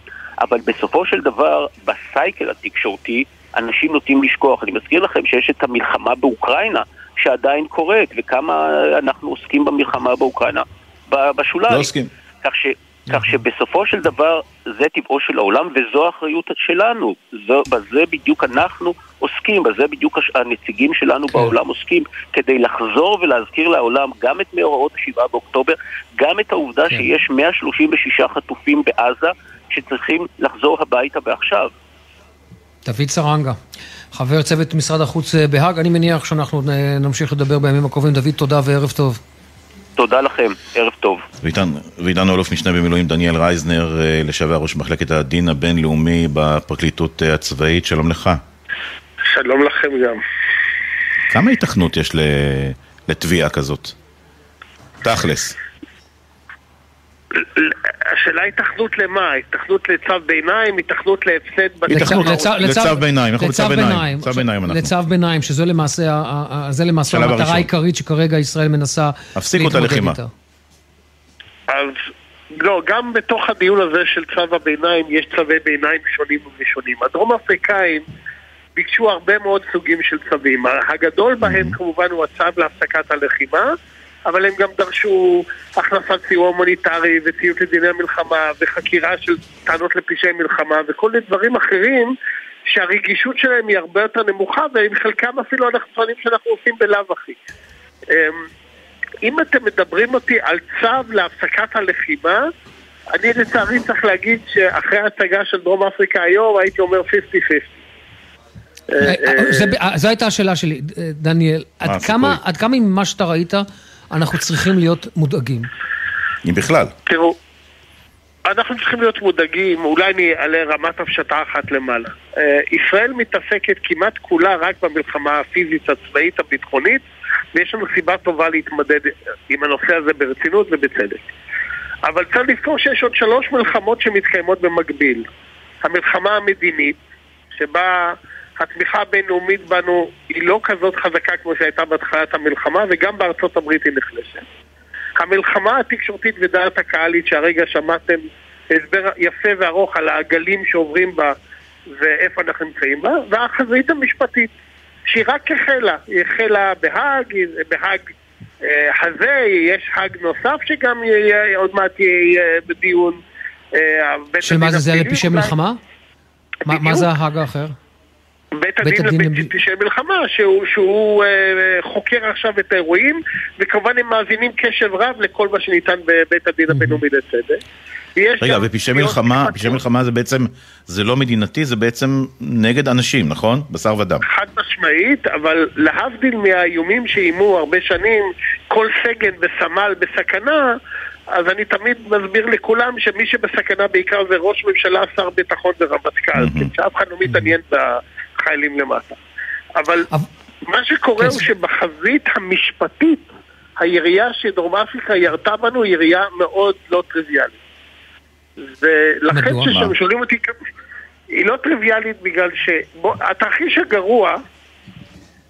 אבל בסופו של דבר, בסייקל התקשורתי, אנשים נוטים לשכוח. אני מזכיר לכם שיש את המלחמה באוקראינה, שעדיין קורית, וכמה אנחנו עוסקים במלחמה באוקראינה בשוליים. לא עוסקים. כך, ש, כך שבסופו של דבר זה טבעו של העולם וזו האחריות שלנו. זו, בזה בדיוק אנחנו עוסקים, בזה בדיוק הנציגים שלנו כן. בעולם עוסקים, כדי לחזור ולהזכיר לעולם גם את מאורעות ה-7 באוקטובר, גם את העובדה כן. שיש 136 חטופים בעזה שצריכים לחזור הביתה ועכשיו. דוד סרנגה, חבר צוות משרד החוץ אה, בהאג, אני מניח שאנחנו אה, נמשיך לדבר בימים הקרובים. דוד, תודה וערב טוב. תודה לכם, ערב טוב. ואיתנו אלוף משנה במילואים דניאל רייזנר, אה, לשעבר ראש מחלקת הדין הבינלאומי בפרקליטות אה, הצבאית, שלום לך. שלום לכם גם. כמה היתכנות יש ל- לתביעה כזאת? תכלס. השאלה התאחדות למה? התאחדות לצו ביניים? התאחדות להפסד בצו? התאחדות לצו- לצו ביניים, אנחנו לצו ביניים. צו ביניים אנחנו. לצו ביניים, שזו למעשה, המטרה הראשון. העיקרית שכרגע ישראל מנסה הפסיקו את להתמודד הלחימה. איתה. אז לא, גם בתוך הדיון הזה של צו הביניים יש צווי ביניים שונים ומשונים. הדרום אפריקאים ביקשו הרבה מאוד סוגים של צווים. הגדול בהם כמובן הוא הצו להפסקת הלחימה, אבל הם גם דרשו הכנסת סיוע הומניטרי וציות לדיני המלחמה וחקירה של טענות לפשעי מלחמה וכל מיני דברים אחרים שהרגישות שלהם היא הרבה יותר נמוכה ועם חלקם אפילו אנחנו טוענים שאנחנו עושים בלאו הכי. אמ, אם אתם מדברים אותי על צו להפסקת הלחימה, אני לצערי צריך להגיד שאחרי ההצגה של דרום אפריקה היום הייתי אומר 50-50. אה, אה, זה- אה, זו הייתה השאלה שלי, דניאל. עד הסיכוי? כמה, עד כמה ממה שאתה ראית, אנחנו צריכים להיות מודאגים? אם בכלל. תראו, אנחנו צריכים להיות מודאגים, אולי אני אעלה רמת הפשטה אחת למעלה. אה, ישראל מתעסקת כמעט כולה רק במלחמה הפיזית, הצבאית, הביטחונית, ויש לנו סיבה טובה להתמודד עם הנושא הזה ברצינות ובצדק. אבל צריך לזכור שיש עוד שלוש מלחמות שמתקיימות במקביל. המלחמה המדינית, שבה התמיכה הבינלאומית בנו היא לא כזאת חזקה כמו שהייתה בהתחלת המלחמה, וגם בארצות הברית היא נחלשת. המלחמה התקשורתית ודעת הקהלית שהרגע שמעתם הסבר יפה וארוך על העגלים שעוברים בה ואיפה אנחנו נמצאים בה, והחזית המשפטית שהיא רק החלה, היא החלה בהאג, בהאג אה, הזה, יש האג נוסף שגם יהיה, עוד מעט יהיה בדיון. אה, בית של מה הדין זה, זה לפשעי. מלחמה? מה- מה. זה ההאג האחר? בית הדין לפשעי מלחמה, שהוא, שהוא אה, חוקר עכשיו את האירועים, וכמובן הם מאזינים קשב רב לכל מה שניתן בבית הדין הבינלאומי לצדק. רגע, ופשעי מלחמה. פשעי מלחמה זה בעצם, זה לא מדינתי, זה בעצם נגד אנשים, נכון? בשר ודם. חד משמעית, אבל להבדיל מהאיומים שאיימו הרבה שנים, כל סגן וסמל בסכנה, אז אני תמיד מסביר לכולם שמי שבסכנה בעיקר זה ראש ממשלה, שר ביטחון ורמטכ"ל. כן, שאף אחד לא מתעניין בחיילים למטה. אבל מה שקורה הוא כן. שבחזית המשפטית, הירייה שדרום אפריקה ירתה בנו היא ירייה מאוד לא טריוויאלית. ולכן מה? שואלים אותי, היא לא טריוויאלית בגלל ש... בוא, התרחיש הגרוע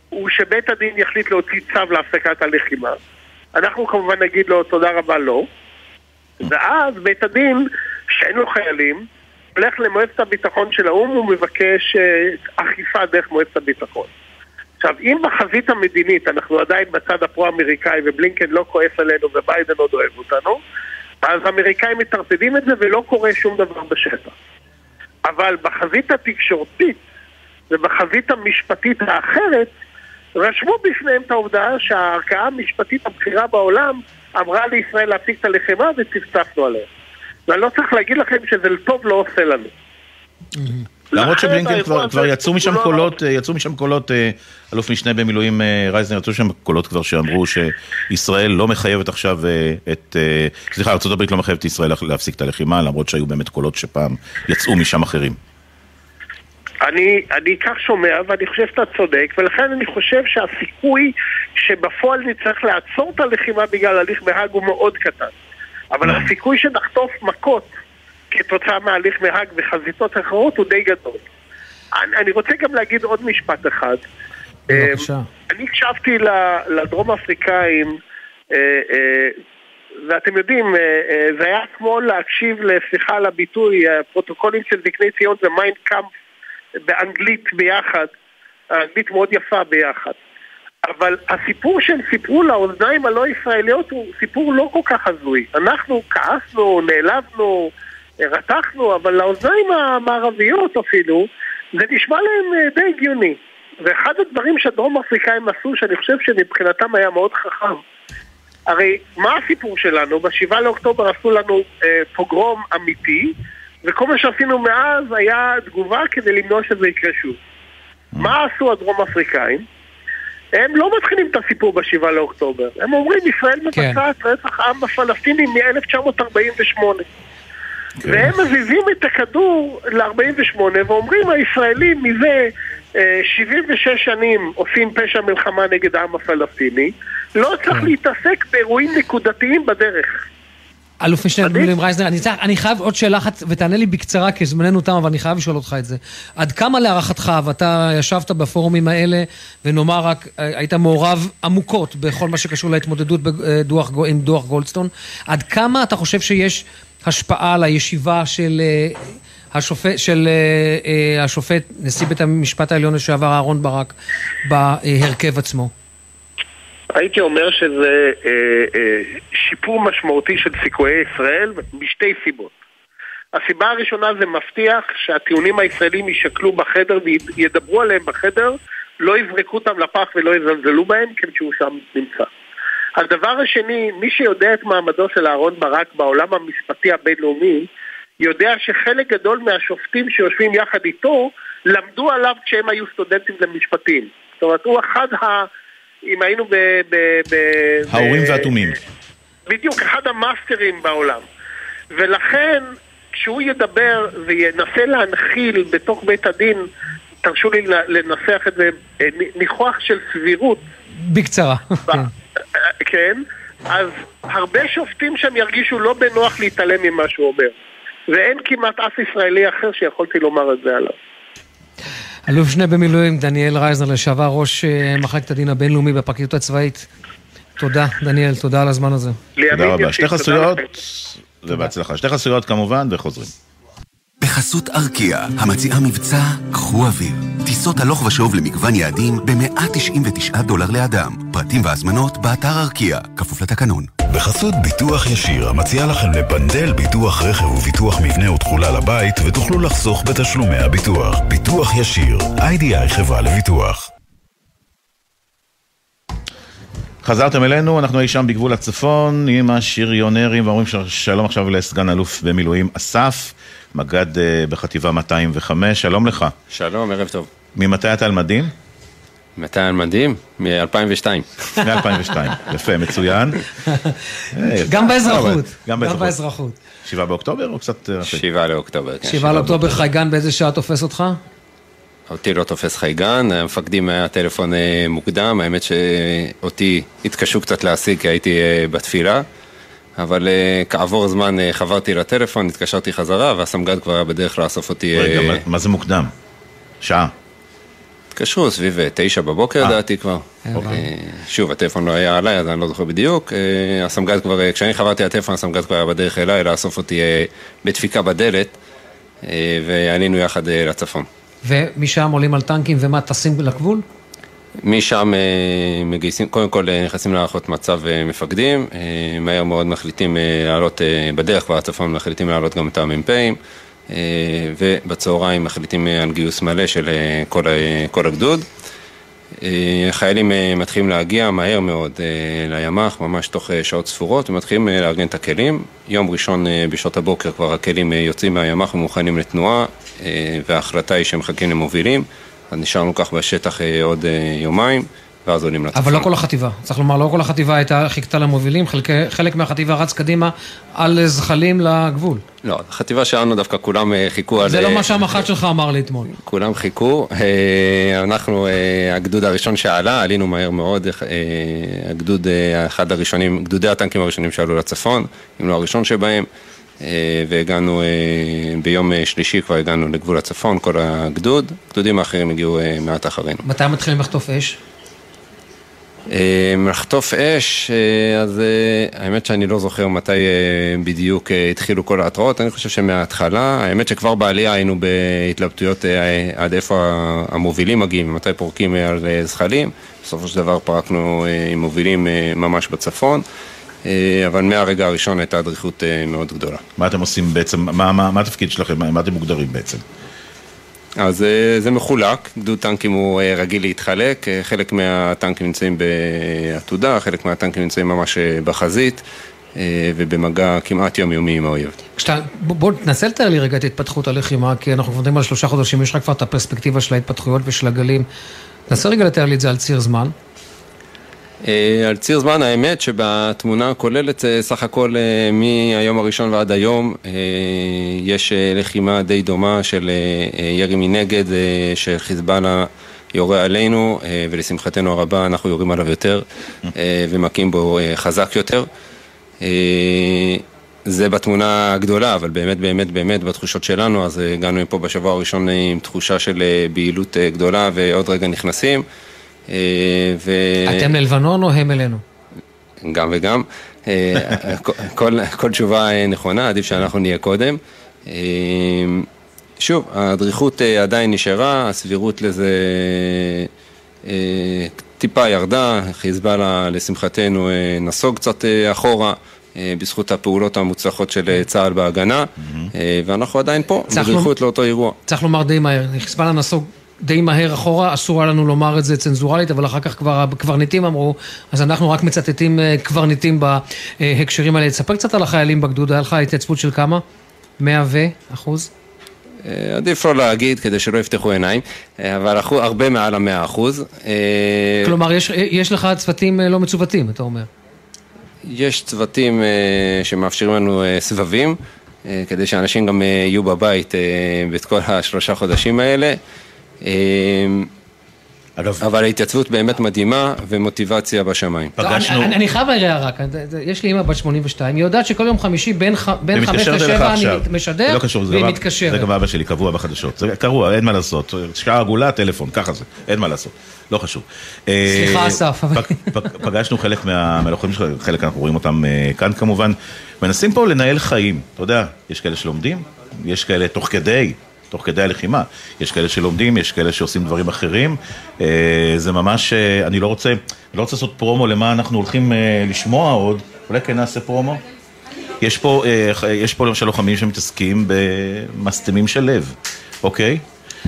הוא שבית הדין יחליט להוציא צו להפסקת הלחימה. אנחנו כמובן נגיד לו תודה רבה לא. ואז בית הדין, שאין לו חיילים, הולך למועצת הביטחון של האו"ם ומבקש אה, אכיפה דרך מועצת הביטחון. עכשיו, אם בחזית המדינית אנחנו עדיין בצד הפרו-אמריקאי ובלינקן לא כועס עלינו וביידן עוד אוהב אותנו, אז האמריקאים מטרפדים את זה ולא קורה שום דבר בשטח. אבל בחזית התקשורתית ובחזית המשפטית האחרת, רשמו בפניהם את העובדה שהערכאה המשפטית הבכירה בעולם אמרה לישראל להפסיק את הלחימה וצפצפנו עליה. ואני לא צריך להגיד לכם שזה טוב לא עושה לנו. למרות שבלינקן כבר, יצאו משם לא- קולות, אה, יצאו משם קולות, אה, אלוף משנה במילואים אה, רייזנר, יצאו שם קולות כבר שאמרו שישראל לא מחייבת עכשיו את, סליחה, ארה"ב לא מחייבת את ישראל להפסיק את הלחימה, למרות שהיו באמת קולות שפעם יצאו משם אחרים. אני, אני כך שומע, ואני חושב שאתה צודק, ולכן אני חושב שהסיכוי שבפועל נצטרך לעצור את הלחימה בגלל הליך בהאג הוא מאוד קטן. אבל הסיכוי שנחטוף מכות כתוצאה מהליך בהאג בחזיתות אחרות הוא די גדול. אני, אני רוצה גם להגיד עוד משפט אחד. בבקשה. אה, אני הקשבתי לדרום אפריקאים, אה, אה, ואתם יודעים, אה, זה היה כמו להקשיב, סליחה על הביטוי, הפרוטוקולים של זקני ציון ומיין קאמפף באנגלית ביחד, האנגלית מאוד יפה ביחד. אבל הסיפור שהם סיפרו לאוזניים הלא ישראליות הוא סיפור לא כל כך הזוי. אנחנו כעסנו, נעלבנו, רתחנו, אבל לאוזניים המערביות אפילו, זה נשמע להם אה, די הגיוני. ואחד הדברים שהדרום אפריקאים עשו, שאני חושב שמבחינתם היה מאוד חכם, הרי מה הסיפור שלנו? בשבעה לאוקטובר עשו לנו אה, פוגרום אמיתי, וכל מה שעשינו מאז היה תגובה כדי למנוע שזה יקרה שוב. מה עשו הדרום אפריקאים? הם לא מתחילים את הסיפור בשבעה לאוקטובר. הם אומרים, ישראל מבצעת רצח עם בפלסטינים מ-1948. והם מזיזים את הכדור ל-48 ואומרים, הישראלים מזה אה, 76 שנים עושים פשע מלחמה נגד העם הפלסטיני, לא צריך להתעסק באירועים נקודתיים בדרך. אלוף משנה במילואים רייזנר, אני, צריך- אני חייב עוד שאלה אחת, ותענה לי בקצרה, כי זמננו תם, אבל אני חייב לשאול אותך את זה. עד כמה להערכתך, ואתה ישבת בפורומים האלה, ונאמר רק, אה, היית מעורב עמוקות בכל מה שקשור להתמודדות בדוח, גו- עם דוח גולדסטון, עד כמה אתה חושב שיש השפעה על הישיבה של... אה, השופט, של אה, אה, השופט, נשיא בית המשפט העליון לשעבר אהרן ברק, בהרכב עצמו. הייתי אומר שזה אה, אה, שיפור משמעותי של סיכויי ישראל משתי סיבות. הסיבה הראשונה זה מבטיח שהטיעונים הישראלים יישקלו בחדר וידברו עליהם בחדר, לא יזרקו אותם לפח ולא יזלזלו בהם, כיוון שהוא שם נמצא. הדבר השני, מי שיודע את מעמדו של אהרן ברק בעולם המשפטי הבינלאומי, יודע שחלק גדול מהשופטים שיושבים יחד איתו, למדו עליו כשהם היו סטודנטים למשפטים. זאת אומרת, הוא אחד ה... אם היינו ב... ב, ב האורים ב- והתומים. בדיוק, אחד המאסטרים בעולם. ולכן, כשהוא ידבר וינסה להנחיל בתוך בית הדין, תרשו לי לנסח את זה, אה, ניחוח של סבירות, בקצרה. כן. כן, אז הרבה שופטים שם ירגישו לא בנוח להתעלם ממה שהוא אומר. ואין כמעט אף ישראלי אחר שיכולתי לומר את זה עליו. אלוף שני במילואים, דניאל רייזנר, לשעבר ראש אה, מחלקת הדין הבינלאומי בפרקליטות הצבאית. תודה, דניאל, תודה על הזמן הזה. תודה רבה. שתי חסויות, ובהצלחה. שתי חסויות כמובן, וחוזרים. בחסות ארקיע, המציעה מבצע קחו אוויר. טיסות הלוך ושוב למגוון יעדים ב-199 דולר לאדם. פרטים והזמנות באתר ארקיע, כפוף לתקנון. בחסות ביטוח ישיר, המציע לכם לבנדל ביטוח רכב וביטוח מבנה ותכולה לבית, ותוכלו לחסוך בתשלומי הביטוח. ביטוח ישיר, איי-די-איי חברה לביטוח. חזרתם אלינו, אנחנו אי שם בגבול הצפון עם השריונרים, ואומרים שלום עכשיו לסגן אלוף במילואים אסף, מג"ד אה, בחטיבה 205, שלום לך. שלום, ערב טוב. ממתי אתה על מדים? מתי על מדים? מ-2002. מ-2002, יפה, מצוין. אה, גם באזרחות. גם באזרחות. שבעה באוקטובר או קצת אה? שבעה לאוקטובר, כן. שבעה לאוקטובר חייגן באיזה שעה תופס אותך? אותי לא תופס חייגן, המפקדים היה טלפון מוקדם, האמת שאותי התקשו קצת להשיג כי הייתי בתפילה, אבל אה, כעבור זמן אה, חברתי לטלפון, התקשרתי חזרה, והסמג"ד כבר היה בדרך לאסוף אותי... רגע, מה- מה זה מוקדם? שעה. התקשרו סביב תשע בבוקר. לדעתי כבר. אה, שוב, הטלפון לא היה עליי, אז אני לא זוכר בדיוק. הסמג"ד כבר, כשאני חברתי לטלפון, הסמג"ד כבר היה בדרך אליי לאסוף אותי בדפיקה בדלת, ועלינו יחד לצפון. ומשם עולים על טנקים ומה, טסים לגבול? משם אה, מגייסים, קודם כל אה, נכנסים להערכות מצב אה, מפקדים, מהר מאוד מחליטים לעלות, בדרך כבר הצפון מחליטים לעלות גם את המ"פים, ובצהריים מחליטים על גיוס מלא של כל, כל הגדוד. חיילים מתחילים להגיע מהר מאוד לימ"ח, ממש תוך שעות ספורות, ומתחילים לארגן את הכלים. יום ראשון בשעות הבוקר כבר הכלים יוצאים מהימ"ח ומוכנים לתנועה, וההחלטה היא שהם מחכים למובילים, אז נשארנו כך בשטח אה, עוד אה, יומיים, ואז עולים לצפון. אבל לא כל החטיבה. צריך לומר, לא כל החטיבה הייתה, חיכתה למובילים, חלק, חלק מהחטיבה רץ קדימה על זחלים לגבול. לא, החטיבה שלנו דווקא כולם אה, חיכו על... זה לא אה, מה שהמח"ט שלך אמר לי אתמול. כולם חיכו, אה, אנחנו, אה, הגדוד הראשון שעלה, עלינו מהר מאוד, אה, הגדוד, אה, אחד הראשונים, גדודי הטנקים הראשונים שעלו לצפון, אם לא הראשון שבהם, אה, והגענו, אה, ביום אה, שלישי כבר הגענו לגבול הצפון, כל הגדוד, גדודים האחרים הגיעו אה, מעט אחרינו. מתי מתחילים לחטוף אש? אה, לחטוף אש, אה, אז אה, האמת שאני לא זוכר מתי אה, בדיוק אה, התחילו כל ההתראות, אני חושב שמההתחלה, האמת שכבר בעלייה היינו בהתלבטויות אה, עד איפה המובילים מגיעים, מתי פורקים אה, על אה, זחלים, בסופו של דבר פרקנו אה, עם מובילים אה, ממש בצפון, אה, אבל מהרגע הראשון הייתה דריכות אה, מאוד גדולה. מה אתם עושים בעצם, מה, מה, מה התפקיד שלכם, מה, מה אתם מוגדרים בעצם? אז אה, זה מחולק, גדוד טנקים הוא אה, רגיל להתחלק, אה, חלק מהטנקים נמצאים בעתודה, חלק מהטנקים נמצאים ממש אה, בחזית אה, ובמגע כמעט יומיומי עם האויב. כשאתה, בוא, בוא תנסה לתאר לי רגע את התפתחות הלחימה, כי אנחנו מדברים על שלושה חודשים, יש לך כבר את הפרספקטיבה של ההתפתחויות ושל הגלים. תנסה רגע לתאר לי את זה על ציר זמן. אה, על ציר זמן, האמת שבתמונה הכוללת, אה, סך הכל אה, מהיום הראשון ועד היום, יש לחימה די דומה של ירי מנגד, שחיזבאללה יורה עלינו, ולשמחתנו הרבה אנחנו יורים עליו יותר, ומכים בו חזק יותר. זה בתמונה הגדולה, אבל באמת, באמת, באמת, בתחושות שלנו, אז הגענו מפה בשבוע הראשון עם תחושה של בהילות גדולה, ועוד רגע נכנסים. אה, ו... אתם ללבנון או הם אלינו? גם וגם. אה, כל, כל תשובה אה, נכונה, עדיף שאנחנו נהיה קודם. שוב, הדריכות אה, עדיין נשארה, הסבירות לזה טיפה ירדה, חיזבאללה לשמחתנו נסוג קצת אחורה. בזכות הפעולות המוצלחות של צה"ל בהגנה, ואנחנו עדיין פה, בדריכות לאותו אירוע. צריך לומר די מהר, חיזבאללה נסוג די מהר אחורה, אסור היה לנו לומר את זה צנזורלית, אבל אחר כך כבר הקברניטים אמרו, אז אנחנו רק מצטטים אה, קברניטים בהקשרים האלה. תספר קצת על החיילים בגדוד, היה לך התייצבות של כמה? 100 ו... אחוז? אה, עדיף לא להגיד כדי שלא יפתחו עיניים, אה, אבל הרבה מעל המאה אחוז. כלומר, יש, יש לך צוותים לא מצוותים, אתה אומר. יש צוותים שמאפשרים לנו סבבים, כדי שאנשים גם יהיו בבית בכל השלושה חודשים האלה. אה, אבל ההתייצבות באמת מדהימה ומוטיבציה בשמיים. פגשנו... אני, אני, חייב להעיר הערה כאן, זה- זה- יש לי אימא בת 82, היא יודעת שכל יום חמישי בין, ח- בין זה 5 מתקשר אליך ל-7 אני. משדר, לא קשור, והיא מתקשרת. זה גם אבא שלי, קבוע בחדשות. זה קרוע, אין מה לעשות. שעה עגולה, טלפון, ככה זה, אין מה לעשות. לא חשוב. אה, סליחה, אסף, פגשנו חלק מה- מהלוחמים שלך, חלק אנחנו רואים אותם אה, כאן כמובן. מנסים פה לנהל חיים. אתה יודע, יש כאלה שלומדים, יש כאלה תוך כדי. תוך כדי הלחימה. יש כאלה שלומדים, יש כאלה שעושים דברים אחרים. אה, זה ממש, אה, אני לא רוצה, לא רוצה לעשות פרומו למה אנחנו הולכים אה, לשמוע עוד. אולי כן נעשה פרומו? יש פה, יש פה למשל לוחמים שמתעסקים במסתמים של לב, אוקיי?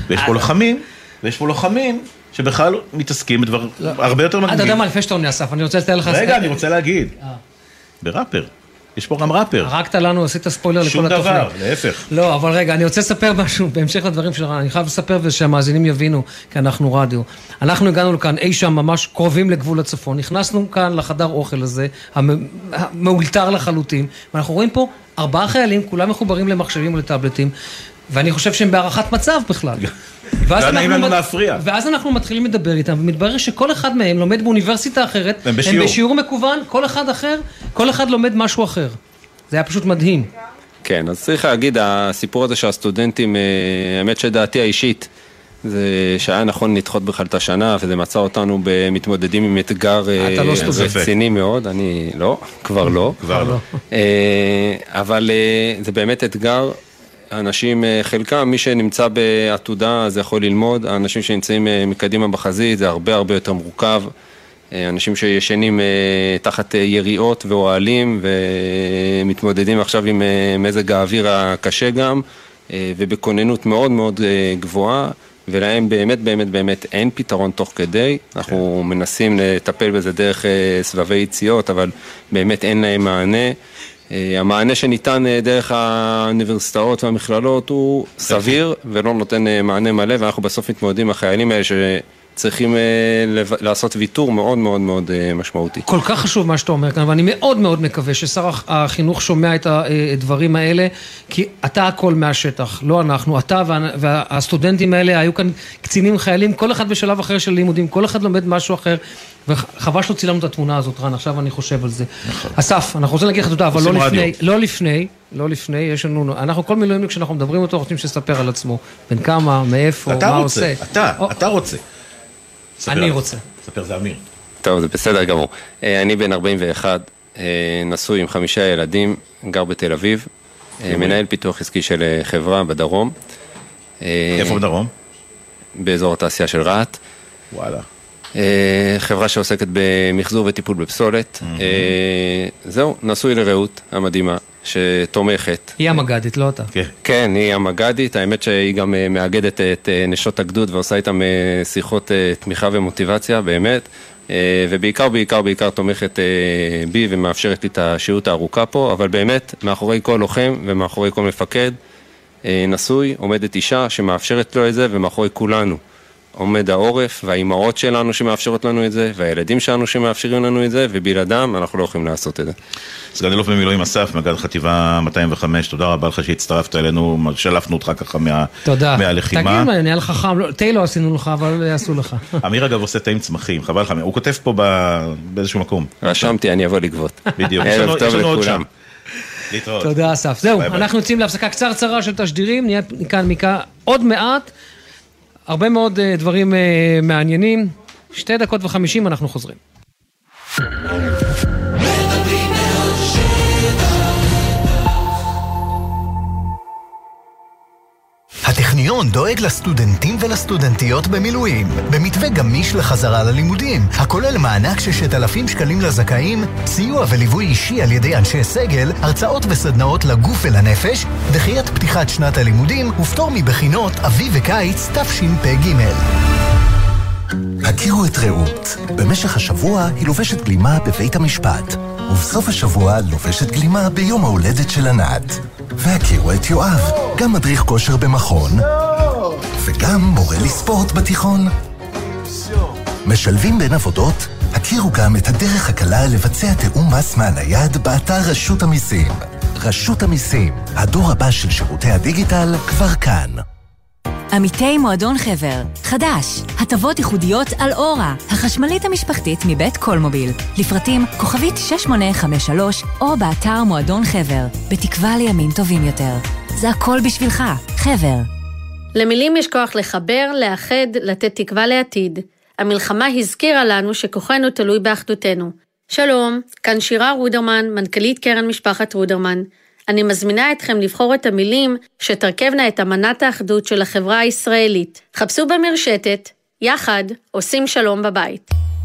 ויש פה לוחמים, ויש פה לוחמים שבכלל מתעסקים בדבר הרבה יותר אתה יודע מגניב. מה, לפני שאתה עונה, אסף, אני רוצה לתאר לך... רגע, אני רוצה להגיד. בראפר. יש פה גם ראפר. הרגת לנו, עשית ספוילר לכל שום התוכנית. דבר, להפך. לא, אבל רגע, אני רוצה לספר משהו, בהמשך לדברים שלך, אני חייב לספר ושהמאזינים יבינו, כי אנחנו רדיו. אנחנו הגענו לכאן אי שם ממש קרובים לגבול הצפון, נכנסנו כאן לחדר אוכל הזה, המ- המאולתר לחלוטין, ואנחנו רואים פה ארבעה חיילים, כולם מחוברים למחשבים ולטאבלטים, ואני חושב שהם בהערכת מצב בכלל. ואז לא אנחנו מת-. ואז אנחנו מתחילים לדבר איתם, ומתברר שכל אחד מהם לומד באוניברסיטה אחרת, הם בשיעור. הם בשיעור מקוון, כל אחד אחר, כל אחד לומד משהו אחר. זה היה פשוט מדהים. כן, אז צריך להגיד, הסיפור הזה שהסטודנטים, אה, האמת שדעתי האישית, זה שהיה נכון לדחות בכלל את השנה, וזה מצא אותנו במתמודדים עם אתגר אה, לא. רציני מאוד, אני לא, כבר לא. כבר לא. אה, אבל זה באמת אתגר. אנשים, אה, חלקם, מי שנמצא בעתודה, זה יכול ללמוד, האנשים שנמצאים אה, מקדימה בחזית, זה הרבה הרבה יותר מורכב. אה, אנשים שישנים תחת יריעות ואוהלים ומתמודדים עכשיו עם מזג האוויר הקשה גם, ובכוננות מאוד מאוד גבוהה. ולהם באמת באמת באמת אין פתרון תוך כדי, אנחנו כן. מנסים לטפל בזה דרך סבבי יציאות, אבל באמת אין להם מענה. אה, המענה שניתן אה, דרך האוניברסיטאות והמכללות הוא סביר ולא נותן אה, מענה מלא, ואנחנו בסוף מתמודדים עם החיילים האלה שצריכים אה, לב- לעשות ויתור מאוד מאוד מאוד אה, משמעותי. כל כך חשוב מה שאתה אומר כאן, ואני מאוד מאוד מקווה ששר הח- החינוך שומע את הדברים האלה, כי אתה הכל מהשטח, לא אנחנו, אתה וה- והסטודנטים האלה היו כאן קצינים חיילים, כל אחד בשלב אחר של לימודים, כל אחד לומד משהו אחר, וחבל שלא צילמנו את התמונה הזאת, רן, עכשיו אני חושב על זה. אסף, אנחנו רוצים להגיד לך תודה, אבל לא לפני, רדיו. לא לפני, לא לפני, יש לנו, אנחנו כל מילואימניק כשאנחנו מדברים איתו, רוצים שיספר על עצמו, בן כמה, מאיפה, אתה מה רוצה, עושה. אתה, אתה רוצה. אני. רוצה. ספר, זה אמיר. טוב, זה בסדר גמור. אה, אני בן 41, אה, נשוי עם חמישה ילדים, גר בתל אביב, אה, מנהל פיתוח עסקי של חברה בדרום. איפה בדרום? באזור התעשייה של רהט. וואלה. אה, חברה שעוסקת במחזור וטיפול בפסולת. אה, זהו, נשוי לרעות המדהימה, שתומכת. היא המג"דית, לא אתה. כן, היא המג"דית, האמת שהיא גם אה, מאגדת את נשות הגדוד ועושה איתם שיחות תמיכה ומוטיבציה, באמת. ובעיקר, בעיקר, בעיקר תומכת בי ומאפשרת לי את השהות הארוכה פה, אבל באמת, מאחורי כל לוחם ומאחורי כל מפקד נשוי עומדת אישה שמאפשרת לו את זה, ומאחורי כולנו עומד העורף והאימהות שלנו שמאפשרות לנו את זה, והילדים שלנו שמאפשרים לנו את זה, ובלעדם אנחנו לא יכולים לעשות את זה. סגן אלוף במילואים אסף, מג"ד חטיבה 205, תודה רבה לך שהצטרפת אלינו, שלפנו אותך ככה מה, תודה. מהלחימה. תגיד, נהיה לך חם, לא, תה לא עשינו לך, אבל יעשו לך. אמיר אגב עושה תה עם צמחים, חבל לך, הוא כותב פה ב- באיזשהו מקום. רשמתי, אני אבוא לגבות. בדיוק, יש לנו- טוב יש לנו עוד. שם. להתראות. תודה אסף. זהו, ביי. אנחנו יוצאים להפסקה קצרצרה של תשדירים, נהיה מכאן מכאן עוד מעט. הרבה מאוד אה, דברים אה, מעניינים. שתי דקות וחמישים אנחנו חוזרים. הטכניון דואג לסטודנטים ולסטודנטיות במילואים, במתווה גמיש לחזרה ללימודים, הכולל מענק ששת אלפים שקלים לזכאים, סיוע וליווי אישי על ידי אנשי סגל, הרצאות וסדנאות לגוף ולנפש, דחיית פתיחת שנת הלימודים ופטור מבחינות אביב וקיץ תשפ"ג. הכירו את רעות. במשך השבוע היא לובשת גלימה בבית המשפט, ובסוף השבוע לובשת גלימה ביום ההולדת של ענת. והכירו את יואב, גם מדריך כושר במכון, וגם מורה לספורט בתיכון. משלבים בין עבודות? הכירו גם את הדרך הקלה לבצע תיאום מס מהנייד באתר רשות המיסים. רשות המיסים, הדור הבא של שירותי הדיגיטל כבר כאן. עמיתי מועדון חבר, חדש, הטבות ייחודיות על אורה, החשמלית המשפחתית מבית קולמוביל. לפרטים כוכבית 6853 או באתר מועדון חבר, בתקווה לימים טובים יותר. זה הכל בשבילך, חבר. למילים יש כוח לחבר, לאחד, לתת תקווה לעתיד. המלחמה הזכירה לנו שכוחנו תלוי באחדותנו. שלום, כאן שירה רודרמן, מנכ"לית קרן משפחת רודרמן. אני מזמינה אתכם לבחור את המילים שתרכבנה את אמנת האחדות של החברה הישראלית. חפשו במרשתת, יחד עושים שלום בבית.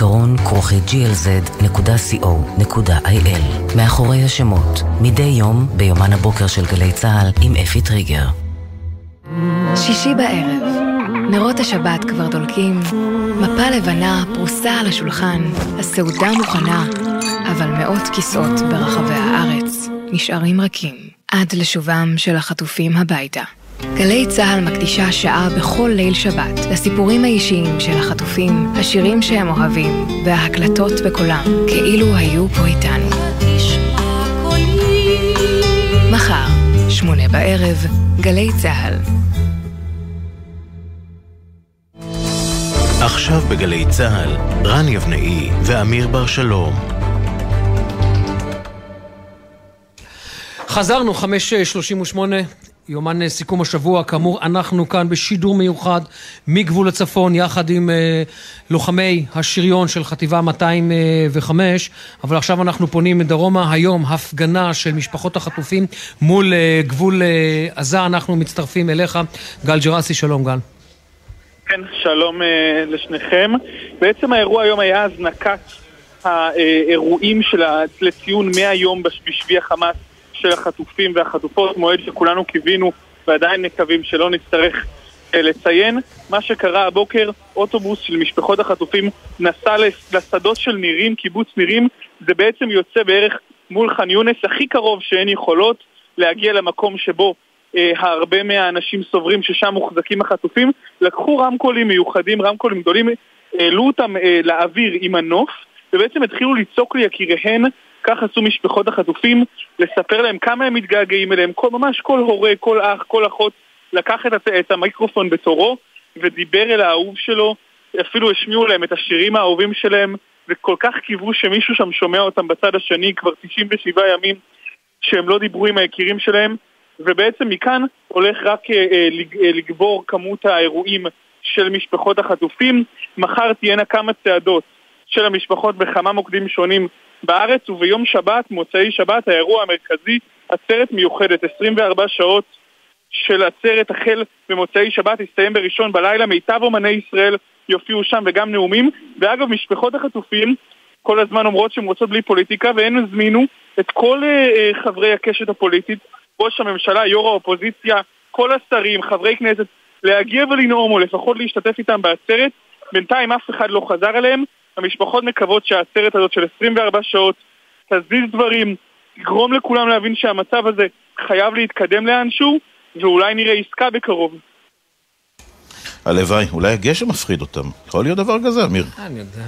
זיכרון כרוכי glz.co.il מאחורי השמות, מדי יום ביומן הבוקר של גלי צה"ל עם אפי טריגר. שישי בערב, נרות השבת כבר דולקים, מפה לבנה פרוסה על השולחן, הסעודה מוכנה, אבל מאות כיסאות ברחבי הארץ נשארים רכים עד לשובם של החטופים הביתה. גלי צה"ל מקדישה שעה בכל ליל שבת לסיפורים האישיים של החטופים, השירים שהם אוהבים וההקלטות בקולם, כאילו היו פה איתנו. מחר, שמונה בערב, גלי צה"ל. עכשיו בגלי צה"ל, רן יבנאי ואמיר בר שלום. חזרנו, 5.38, יומן סיכום השבוע, כאמור, אנחנו כאן בשידור מיוחד מגבול הצפון, יחד עם אה, לוחמי השריון של חטיבה 205, אבל עכשיו אנחנו פונים דרומה. היום הפגנה של משפחות החטופים מול אה, גבול אה, עזה, אנחנו מצטרפים אליך. גל ג'רסי, שלום גל. כן, שלום אה, לשניכם. בעצם האירוע היום היה הזנקת האירועים של לציון 100 יום בש- בשבי החמאס של החטופים והחטופות, מועד שכולנו קיווינו ועדיין מקווים שלא נצטרך אה, לציין. מה שקרה הבוקר, אוטובוס של משפחות החטופים נסע לשדות של נירים, קיבוץ נירים, זה בעצם יוצא בערך מול ח'אן יונס, הכי קרוב שהן יכולות להגיע למקום שבו אה, הרבה מהאנשים סוברים ששם מוחזקים החטופים, לקחו רמקולים מיוחדים, רמקולים גדולים, העלו אותם אה, לאוויר עם הנוף, ובעצם התחילו לצעוק ליקיריהן, כך עשו משפחות החטופים, לספר להם כמה הם מתגעגעים אליהם, כל, ממש כל הורה, כל אח, כל אחות, לקח את, את המיקרופון בתורו ודיבר אל האהוב שלו, אפילו השמיעו להם את השירים האהובים שלהם, וכל כך קיוו שמישהו שם שומע אותם בצד השני כבר 97 ימים שהם לא דיברו עם היקירים שלהם, ובעצם מכאן הולך רק אה, אה, אה, לגבור כמות האירועים של משפחות החטופים. מחר תהיינה כמה צעדות של המשפחות בכמה מוקדים שונים בארץ, וביום שבת, מוצאי שבת, האירוע המרכזי, עצרת מיוחדת, 24 שעות של עצרת החל במוצאי שבת, הסתיים בראשון בלילה, מיטב אומני ישראל יופיעו שם וגם נאומים. ואגב, משפחות החטופים כל הזמן אומרות שהן רוצות בלי פוליטיקה, והן הזמינו את כל אה, אה, חברי הקשת הפוליטית, ראש הממשלה, יו"ר האופוזיציה, כל השרים, חברי כנסת, להגיע ולנאום, או לפחות להשתתף איתם בעצרת. בינתיים אף אחד לא חזר אליהם. המשפחות מקוות שהעצרת הזאת של 24 שעות תזיז דברים, תגרום לכולם להבין שהמצב הזה חייב להתקדם לאנשהו, ואולי נראה עסקה בקרוב. הלוואי, אולי הגשם מפחיד אותם. יכול להיות דבר כזה, אמיר. אני יודע.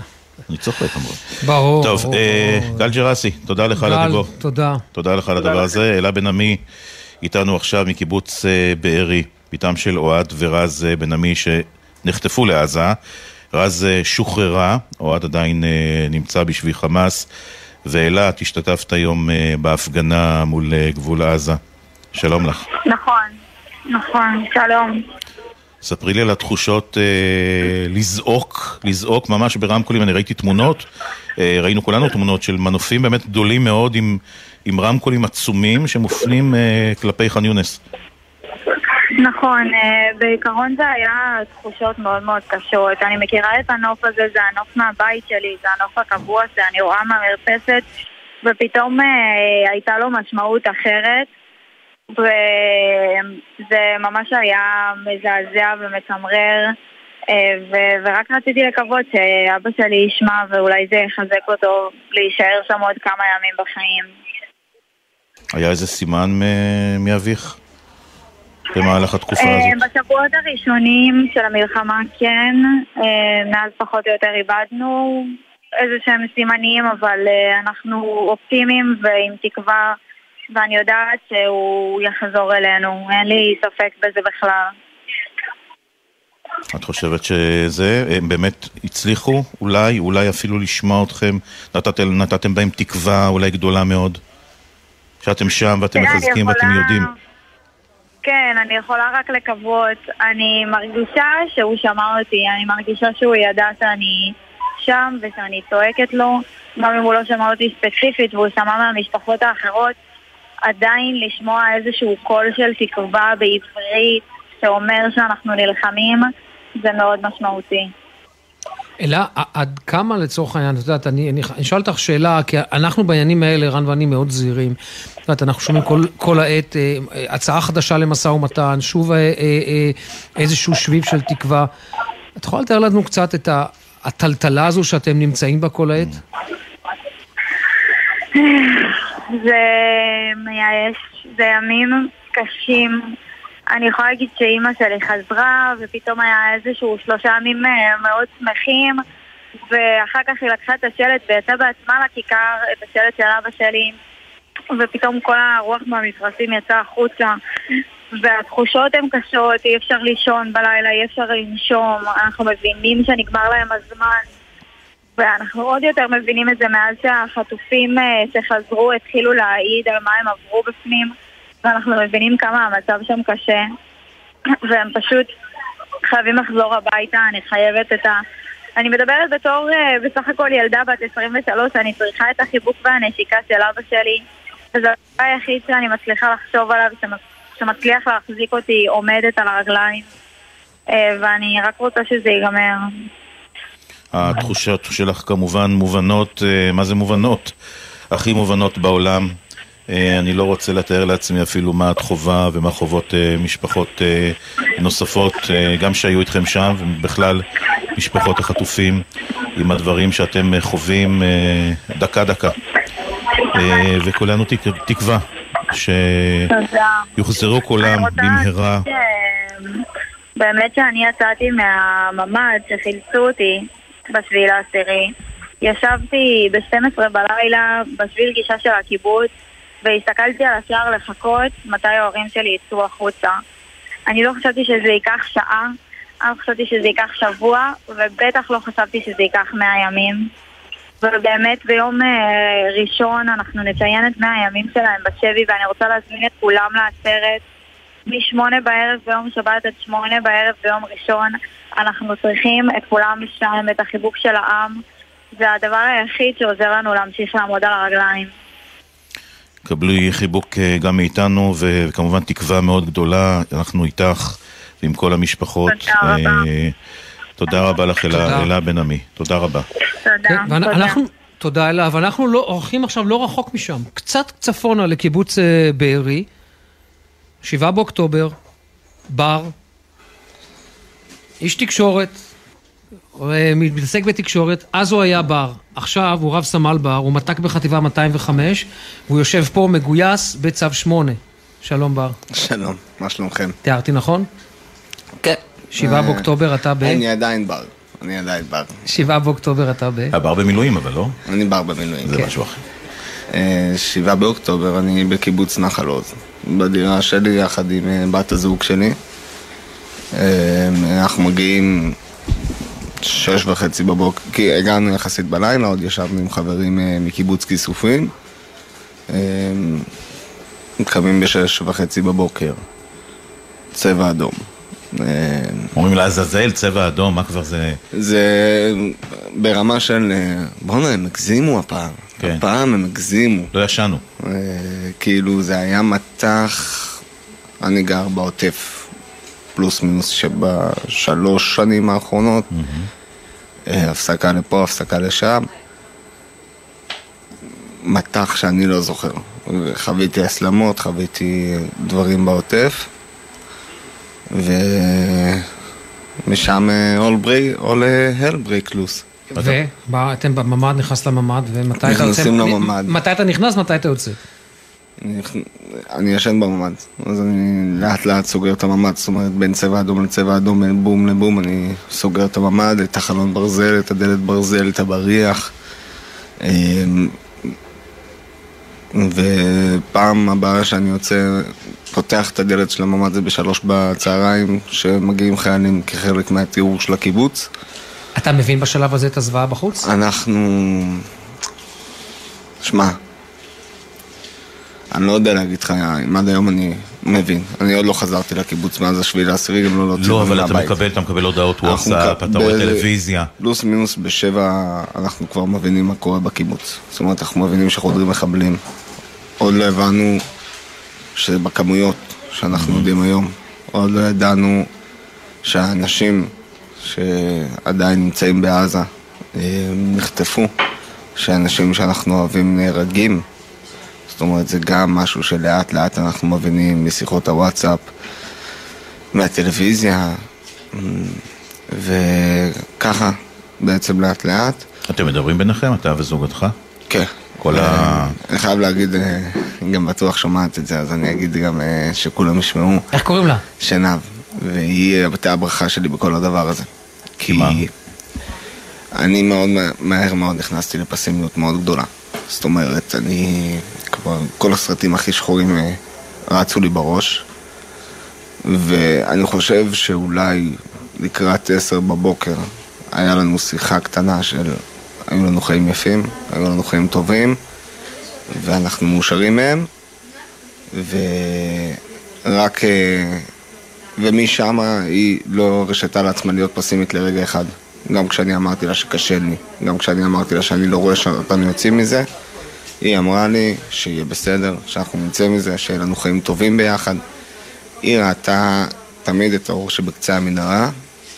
אני צוחק כמובן. ברור. טוב, ברור, אה, ברור. גל ג'רסי, תודה לך על גל, הדיבור. תודה. תודה לך על הדבר הזה. אלה בן עמי איתנו עכשיו מקיבוץ אה, בארי, בתם של אוהד ורז אה, בן עמי שנחטפו לעזה. רז אה, שוחררה, אוהד עדיין אה, נמצא בשבי חמאס, ואלה, את השתתפת היום אה, בהפגנה מול אה, גבול עזה. שלום לך. נכון, נכון, שלום. ספרי לי על התחושות אה, לזעוק, לזעוק ממש ברמקולים, אני ראיתי תמונות, אה, ראינו כולנו תמונות של מנופים באמת גדולים מאוד עם, עם רמקולים עצומים שמופנים אה, כלפי ח'אן יונס. נכון, אה, בעיקרון זה היה תחושות מאוד מאוד קשות. אני מכירה את הנוף הזה, זה הנוף מהבית שלי, זה הנוף הקבוע שאני רואה מהמרפסת, ופתאום אה, הייתה לו משמעות אחרת, וזה ממש היה מזעזע ומצמרר. אה, ורק רציתי לקוות שאבא שלי ישמע ואולי זה יחזק אותו להישאר שם עוד כמה ימים בחיים. היה איזה סימן מאביך במהלך התקופה אה, הזאת? בשבועות הראשונים של המלחמה כן, אה, מאז פחות או יותר איבדנו איזה שהם סימנים, אבל אה, אנחנו אופטימיים ועם תקווה, ואני יודעת שהוא יחזור אלינו, אין לי ספק בזה בכלל. את חושבת שזה, הם באמת הצליחו אולי, אולי אפילו לשמוע אתכם, נתתם, נתתם בהם תקווה אולי גדולה מאוד? שאתם שם ואתם מחזקים ואתם יודעים. כן, אני יכולה רק לקוות. אני מרגישה שהוא שמע אותי, אני מרגישה שהוא ידע שאני שם ושאני צועקת לו, גם אם הוא לא שמע אותי ספציפית והוא שמע מהמשפחות האחרות, עדיין לשמוע איזשהו קול של תקווה בעברית שאומר שאנחנו נלחמים, זה מאוד משמעותי. אלא עד כמה לצורך העניין, את יודעת, אני, אשאל אותך שאלה, כי אנחנו בעניינים האלה, רן ואני מאוד זהירים. את יודעת, אנחנו שומעים כל, כל העת אה, אה, הצעה חדשה למשא ומתן, שוב אה, אה, אה, איזשהו שביב של תקווה. את יכולה לתאר לנו קצת את הטלטלה הזו שאתם נמצאים בה כל העת? זה מייאש, זה ימים קשים. אני יכולה להגיד שאימא שלי חזרה, ופתאום היה איזשהו שלושה ימים אה, מאוד שמחים, ואחר כך היא לקחה את השלט ויצאה בעצמה לכיכר, את השלט של אבא שלי, ופתאום כל הרוח מהמפרשים יצאה החוצה. והתחושות הן קשות, אי אפשר לישון בלילה, אי אפשר לנשום, אנחנו מבינים שנגמר להם הזמן. ואנחנו עוד יותר מבינים את זה מאז שהחטופים אה, שחזרו התחילו להעיד על מה הם עברו בפנים. ואנחנו מבינים כמה המצב שם קשה, והם פשוט חייבים לחזור הביתה, אני חייבת את ה... אני מדברת בתור אה, בסך הכל ילדה בת 23, אני צריכה את החיבוק והנשיקה של אבא שלי, וזה הדבר היחיד שאני מצליחה לחשוב עליו, שמצ- שמצליח להחזיק אותי עומדת על הרגליים, אה, ואני רק רוצה שזה ייגמר. התחושות שלך כמובן מובנות, אה, מה זה מובנות? הכי מובנות בעולם. אה, אני לא רוצה לתאר לעצמי אפילו מה את חווה ומה חוות אה, משפחות אה, נוספות, גם שהיו איתכם שם, ובכלל משפחות החטופים, עם הדברים שאתם חווים דקה-דקה. וכולנו תק- תקווה. שיוחזרו כולם במהרה. באמת שאני יצאתי מהממ"ד שחילצו אותי בשביל העשירי. ישבתי ב-12 בלילה בשביל גישה של הקיבוץ והסתכלתי על השער לחכות מתי ההורים שלי יצאו החוצה. אני לא חשבתי שזה ייקח שעה, לא חשבתי שזה ייקח שבוע, ובטח לא חשבתי שזה ייקח 100 ימים. ובאמת ביום אה, ראשון אנחנו נציין את 100 הימים שלהם בשבי ואני רוצה להזמין את כולם לעצרת משמונה בערב ביום שבת עד שמונה בערב ביום ראשון אנחנו צריכים את כולם שם, את החיבוק של העם זה הדבר היחיד שעוזר לנו להמשיך לעמוד על הרגליים קבלי חיבוק אה, גם מאיתנו, וכמובן תקווה מאוד גדולה, אנחנו איתך ועם כל המשפחות. תודה רבה. אה, תודה רבה לך, אלה תודה. אלה בן עמי. תודה רבה. תודה, כן, ואנחנו, תודה אלה, ואנחנו לא, הולכים עכשיו לא רחוק משם, קצת צפונה לקיבוץ אה, בארי, שבעה באוקטובר, בר, איש תקשורת, מתעסק בתקשורת, אז הוא היה בר, עכשיו הוא רב סמל בר, הוא מת"ק בחטיבה 205, והוא יושב פה מגויס בצו 8. שלום בר. שלום, מה שלומכם? תיארתי נכון? כן. שבעה אה, באוקטובר אתה ב... אני עדיין בר, אני עדיין בר. שבעה באוקטובר אתה ב... הבר במילואים אבל לא? אני בר במילואים. זה כן. משהו אחר. אה, שבעה באוקטובר אני בקיבוץ נחל עוז, בדירה שלי יחד עם אה, בת הזוג שלי. אה, אנחנו מגיעים שש וחצי בבוקר, כי הגענו יחסית בלילה, עוד ישבנו עם חברים אה, מקיבוץ כיסופים. אה, מתקיימים בשש וחצי בבוקר, צבע אדום. אה, אומרים לעזאזל, צבע אדום, מה כבר זה... זה ברמה של בואנה, הם הגזימו הפעם. כן. הפעם הם הגזימו. לא ישנו. כאילו זה היה מטח, אני גר בעוטף, פלוס מינוס שבשלוש שנים האחרונות. אה, הפסקה לפה, הפסקה לשם. מטח שאני לא זוכר. חוויתי הסלמות, חוויתי דברים בעוטף. ומשם all break, all hell break loose. ואתם בממ"ד, נכנס לממ"ד, ומתי אתה יוצא? נכנסים לממ"ד. מתי אתה נכנס, מתי אתה יוצא? אני- ישן בממ"ד, אז אני לאט לאט סוגר את הממ"ד, זאת אומרת בין צבע אדום לצבע אדום, בין בום לבום, אני סוגר את הממ"ד, את החלון ברזל, את הדלת ברזל, את הבריח. אמ, ופעם הבאה שאני יוצא, פותח את הדלת של הממ"ד זה בשלוש בצהריים, שמגיעים חיילים כחלק מהתיאור של הקיבוץ. אתה מבין בשלב הזה את הזוועה בחוץ? אנחנו... שמע, אני לא יודע להגיד לך אם עד היום אני מבין. אני עוד לא חזרתי לקיבוץ מאז השביעי לעשירי, גם לא להוציא לא, אותם אבל אתה מהבית. מקבל, אתה מקבל הודעות וואטסאפ, אתה רואה טלוויזיה. פלוס מינוס בשבע אנחנו כבר מבינים מה קורה בקיבוץ. זאת אומרת, אנחנו מבינים שחודרים מחבלים. עוד לא הבנו שבכמויות שאנחנו יודעים היום, עוד לא ידענו שהאנשים שעדיין נמצאים בעזה אה, נחטפו, שאנשים שאנחנו אוהבים נהרגים. אומרת, זה גם משהו שלאט לאט אנחנו מבינים משיחות הוואטסאפ, מהטלוויזיה, וככה בעצם לאט לאט. אתם מדברים ביניכם, אתה וזוגתך? כן. כל ה... אה, אני חייב להגיד, אה, היא גם בטוח שומעת את זה, אז אני אגיד גם אה, שכולם ישמעו. איך קוראים לה? שנב, והיא הייתה הברכה שלי בכל הדבר הזה. כי אני מאוד, מהר מאוד נכנסתי לפסימיות מאוד גדולה. זאת אומרת, אני כבר, כל הסרטים הכי שחורים אה, רצו לי בראש, ואני חושב שאולי לקראת עשר בבוקר היה לנו שיחה קטנה של היו לנו חיים יפים, היו לנו חיים טובים, ואנחנו מאושרים מהם. ורק... אה, ומשם היא לא הרשתה לעצמה להיות פסימית לרגע אחד. גם כשאני אמרתי לה שקשה לי, גם כשאני אמרתי לה שאני לא רואה שאותנו יוצאים מזה, היא אמרה לי שיהיה בסדר, שאנחנו נצא מזה, שיהיה לנו חיים טובים ביחד. היא ראתה תמיד את האור שבקצה המנהרה.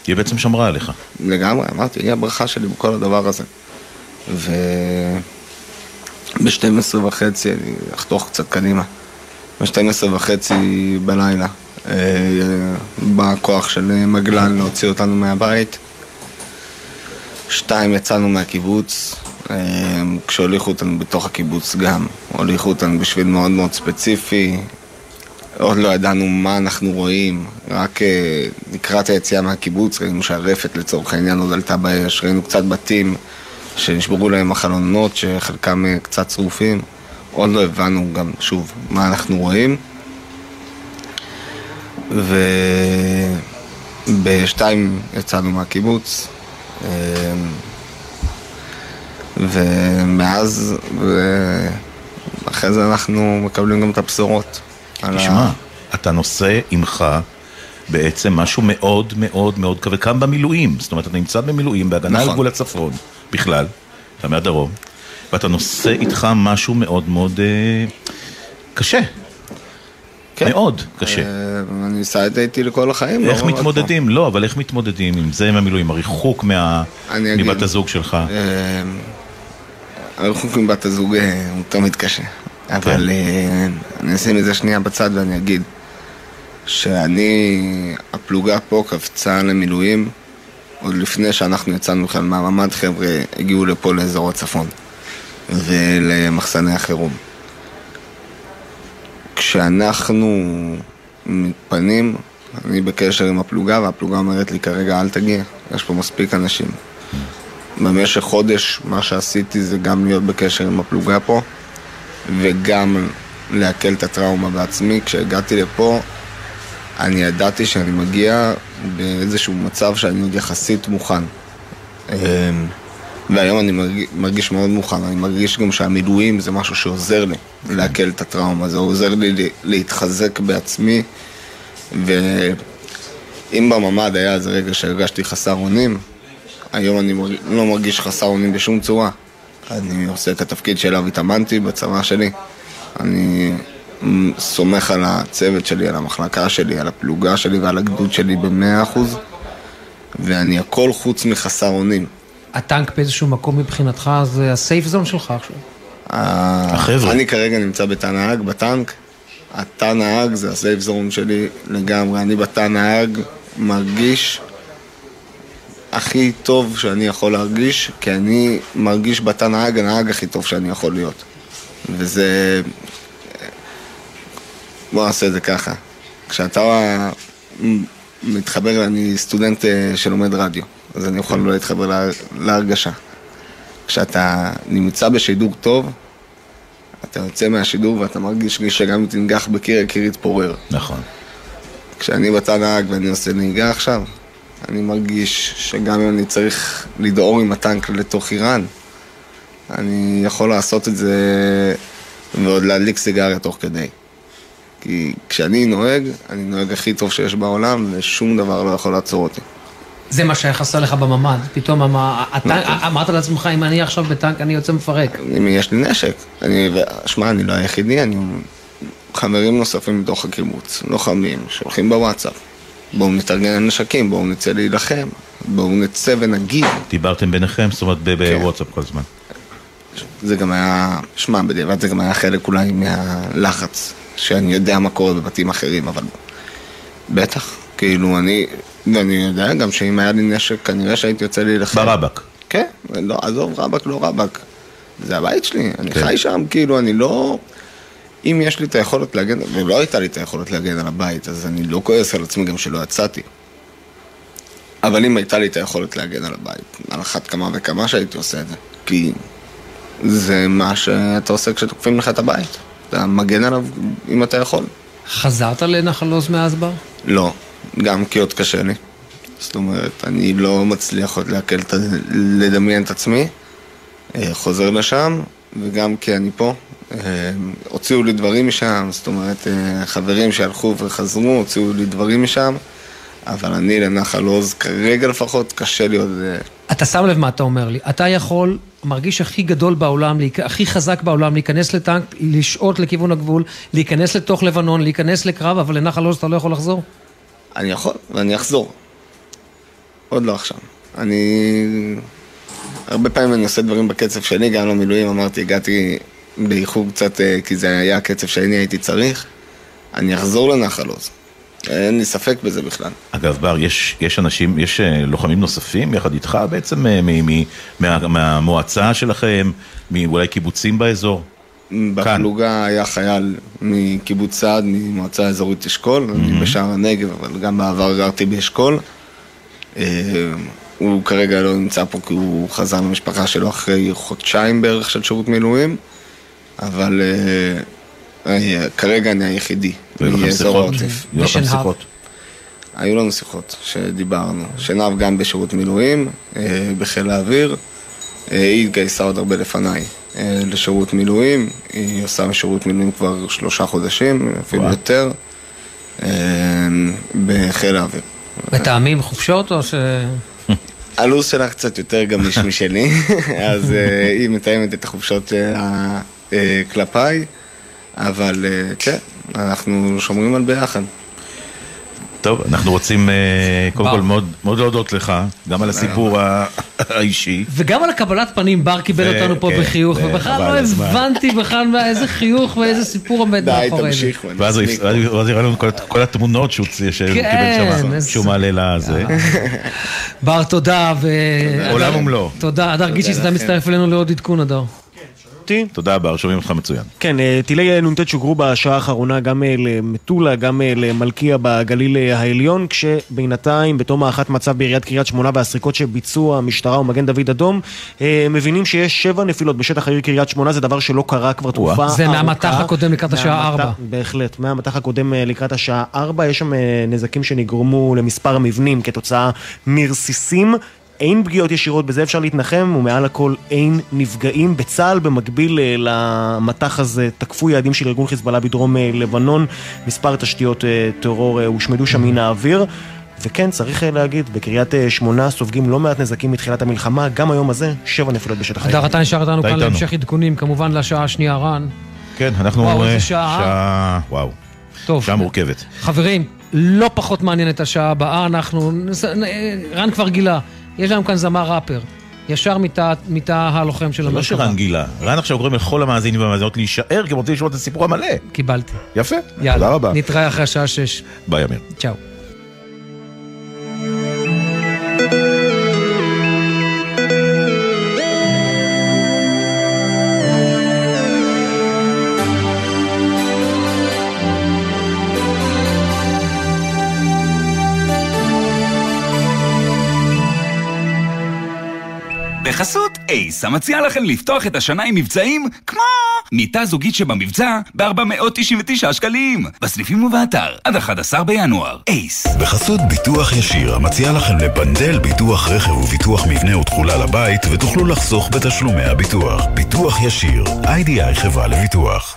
היא בעצם שמרה עליך. לגמרי, אמרתי, היא הברכה שלי בכל הדבר הזה. ו... ב-12 וחצי, אני אחתוך קצת קדימה, ב-12 וחצי בלילה אה, בא כוח של מגלן להוציא אותנו מהבית. שתיים, יצאנו מהקיבוץ, אה, כשהוליכו אותנו בתוך הקיבוץ גם. הוליכו אותנו בשביל מאוד מאוד ספציפי, עוד לא ידענו מה אנחנו רואים, רק אה, לקראת היציאה מהקיבוץ ראינו שהרפת לצורך העניין עוד עלתה באש, ראינו קצת בתים שנשברו להם החלונות שחלקם אה, קצת שרופים, עוד לא הבנו גם, שוב, מה אנחנו רואים. ובשתיים יצאנו מהקיבוץ, ומאז, ואחרי זה אנחנו מקבלים גם את הבשורות. תשמע, אתה נושא עמך בעצם משהו מאוד מאוד מאוד כבד, כאן במילואים, זאת אומרת, אתה נמצא במילואים, בהגנה על נכון. גבול הצפון, בכלל, אתה מהדרום, ואתה נושא איתך משהו מאוד מאוד אה, קשה. מאוד קשה. אה, אני אסע את זה איתי לכל החיים. איך לא. מתמודדים? לא, אבל איך מתמודדים עם זה עם המילואים? הריחוק מה- אגיד. מבת הזוג שלך. אה, הריחוק עם בת הזוג אה, הוא תמיד קשה. כן. אבל אה, אני אשים את זה שנייה בצד ואני אגיד שאני, הפלוגה פה קפצה למילואים עוד לפני שאנחנו יצאנו בכלל מהממ"ד, חבר'ה הגיעו לפה לאזור הצפון ולמחסני החירום. כשאנחנו מתפנים, אני בקשר עם הפלוגה והפלוגה אומרת לי כרגע אל תגיע, יש פה מספיק אנשים. במשך חודש מה שעשיתי זה גם להיות בקשר עם הפלוגה פה וגם לעכל את הטראומה בעצמי. כשהגעתי לפה אני ידעתי שאני מגיע באיזשהו מצב שאני עוד יחסית מוכן. והיום אני מרגיש, מרגיש מאוד מוכן, אני מרגיש גם שהמילואים זה משהו שעוזר לי לעכל את הטראומה, זה עוזר לי להתחזק בעצמי ואם בממ"ד היה איזה רגע שהרגשתי חסר אונים, היום אני מרג- לא מרגיש חסר אונים בשום צורה. אני עושה את התפקיד שאליו התאמנתי בצבא שלי. אני סומך על הצוות שלי, על המחלקה שלי, על הפלוגה שלי ועל הגדוד שלי במאה אחוז ואני הכל חוץ מחסר אונים. הטנק באיזשהו מקום מבחינתך זה הסייף זון שלך עכשיו. החבר'ה. אני כרגע נמצא בתא נהג, בטנק. התא נהג זה הסייף זון שלי לגמרי. אני בתא נהג מרגיש הכי טוב שאני יכול להרגיש, כי אני מרגיש בתא נהג הנהג הכי טוב שאני יכול להיות. וזה... בוא נעשה את זה ככה. כשאתה מתחבר, אני סטודנט אה, שלומד רדיו, אז אני יכול להתחבר לה- להרגשה. כשאתה נמצא בשידור טוב, אתה יוצא מהשידור ואתה מרגיש לי שגם אם תנגח בקיר, הקיר יתפורר. נכון. כשאני בתא נהג ואני עושה נהיגה עכשיו, אני מרגיש שגם אם אני צריך לדהור עם הטנק לתוך איראן, אני יכול לעשות את זה ועוד להדליק סיגריה תוך כדי. כי כשאני נוהג, אני נוהג הכי טוב שיש בעולם, ושום דבר לא יכול לעצור אותי. זה מה שהיה חסר לך בממ"ד, פתאום אמרת לעצמך, אם אני עכשיו בטנק, אני יוצא מפרק. אם יש לי נשק, אני, שמע, אני לא היחידי, אני... חברים נוספים מתוך הקיבוץ, לוחמים, שהולכים בוואטסאפ. בואו נתארגן על נשקים, בואו נצא להילחם, בואו נצא ונגיד. דיברתם ביניכם, זאת אומרת ב- בוואטסאפ כל הזמן. זה גם היה, שמע, בדיעבד זה גם היה חלק אולי מהלחץ, שאני יודע מה קורה בבתים אחרים, אבל בטח, כאילו אני, ואני יודע גם שאם היה לי נשק, כנראה שהייתי יוצא להילחם. ברבק. כן, לא, עזוב רבק, לא רבק. זה הבית שלי, אני כן. חי שם, כאילו, אני לא... אם יש לי את היכולת להגן, ולא הייתה לי את היכולת להגן על הבית, אז אני לא כועס על עצמי גם שלא יצאתי. אבל אם הייתה לי את היכולת להגן על הבית, על אחת כמה וכמה שהייתי עושה את זה. כי זה מה שאתה עושה כשתוקפים לך את הבית. אתה מגן עליו אם אתה יכול. חזרת לנחל עוז מאז בר? לא, גם כי עוד קשה לי. זאת אומרת, אני לא מצליח עוד לעכל, לדמיין את עצמי. אה, חוזר לשם, וגם כי אני פה. אה, הוציאו לי דברים משם, זאת אומרת, אה, חברים שהלכו וחזרו, הוציאו לי דברים משם, אבל אני לנחל עוז, כרגע לפחות, קשה לי עוד... אתה שם לב מה אתה אומר לי. אתה יכול, מרגיש הכי גדול בעולם, הכי חזק בעולם, להיכנס לטנק, לשהות לכיוון הגבול, להיכנס לתוך לבנון, להיכנס לקרב, אבל לנחל עוז אתה לא יכול לחזור? אני יכול, ואני אחזור. עוד לא עכשיו. אני... הרבה פעמים אני עושה דברים בקצב שלי, גם למילואים, אמרתי, הגעתי באיחור קצת, אה, כי זה היה הקצב שאני הייתי צריך. אני אחזור לנחל עוז. אין לי ספק בזה בכלל. אגב, בר, יש, יש אנשים, יש אה, לוחמים נוספים יחד איתך בעצם אה, מ, מ, מה, מהמועצה שלכם, מאולי קיבוצים באזור? בפלוגה היה חייל מקיבוץ סעד, ממועצה אזורית אשכול, אני בשער הנגב, אבל גם בעבר גרתי באשכול. אה, הוא כרגע לא נמצא פה כי הוא חזר למשפחה שלו אחרי חודשיים בערך של שירות מילואים, אבל אה, אה, כרגע אני היחידי מאזור? העוטף. היו לנו שיחות שדיברנו. שנהב גם בשירות מילואים, בחיל האוויר. היא התגייסה עוד הרבה לפניי לשירות מילואים. היא עושה שירות מילואים כבר שלושה חודשים, אפילו וואו. יותר, אה, בחיל האוויר. מטעמים חופשות או ש... הלו"ז שלה קצת יותר גמיש משלי, אז אה, היא מתאמת את החופשות אה, כלפיי, אבל אה, כן, אנחנו שומרים על ביחד. טוב, אנחנו רוצים אה, קודם. כל מאוד, מאוד להודות לך, גם על הסיפור ה- האישי. וגם על הקבלת פנים, בר קיבל אותנו פה כן, בחיוך, ובכלל לא. הבנתי בכלל איזה חיוך ואיזה סיפור עומד מאחורי זה. ואז הוא ואז הראה לנו כל- כל התמונות שהוא קיבל שם, איזה- שהוא מעלה לזה. בר, תודה. ו... עולם ומלואו. תודה. הדר גיצ'יס, אתה. מצטרף אלינו לעוד עדכון, הדר. תודה בר, שומעים אותך מצוין. כן, אה, טילי נ"ט שוגרו בשעה האחרונה גם אה, למטולה, גם אה, למלכיה בגליל אה, העליון, כשבינתיים, בתום הערכת מצב בעיריית קריית שמונה והסריקות שביצעו המשטרה ומגן דוד אדום, אה, מבינים שיש שבע נפילות בשטח העיר קריית שמונה, זה דבר שלא קרה כבר תקופה ארוכה. זה מהמטח הקודם לקראת השעה ארבע. בהחלט, מהמטח הקודם אה, לקראת השעה ארבע, יש שם אה, נזקים שנגרמו למספר המבנים כתוצאה מרסיסים. אין פגיעות ישירות, בזה אפשר להתנחם, ומעל הכל אין נפגעים. בצה"ל, במקביל אה, למטח הזה, תקפו יעדים של ארגון חיזבאללה בדרום אה, לבנון. מספר תשתיות אה, טרור הושמדו שם מן האוויר. וכן, צריך להגיד, בקריית שמונה סופגים לא מעט נזקים מתחילת המלחמה, גם היום הזה, שבע נפילות בשטח הדר, אתה נשאר איתנו כאן. להמשך עדכונים, כמובן לשעה השנייה, רן. כן, אנחנו... וואו, איזה שעה. שעה, וואו. טוב. שעה מורכבת. חברים, לא פחות מעניין את השעה הבאה, אנחנו... רן כבר גילה, יש לנו כאן זמר ראפר. ישר מתא הלוחם של זה לא. שרן גילה. רן עכשיו גורם לכל המאזינים והמאזינות להישאר, כי הם רוצים לשמוע את הסיפור המלא. קיבלתי. יפה, יאללה, תודה רבה. נתראה אחרי השעה שש. ביי אמיר. צ'או. בחסות אייס, המציע לכם לפתוח את השנה עם מבצעים כמו מיטה זוגית שבמבצע ב-499 שקלים. בסניפים ובאתר עד 11 בינואר. אייס. בחסות ביטוח ישיר, המציע לכם לבנדל ביטוח רכב וביטוח מבנה ותכולה לבית, ותוכלו לחסוך בתשלומי הביטוח. ביטוח ישיר, איי-די-איי חברה לביטוח.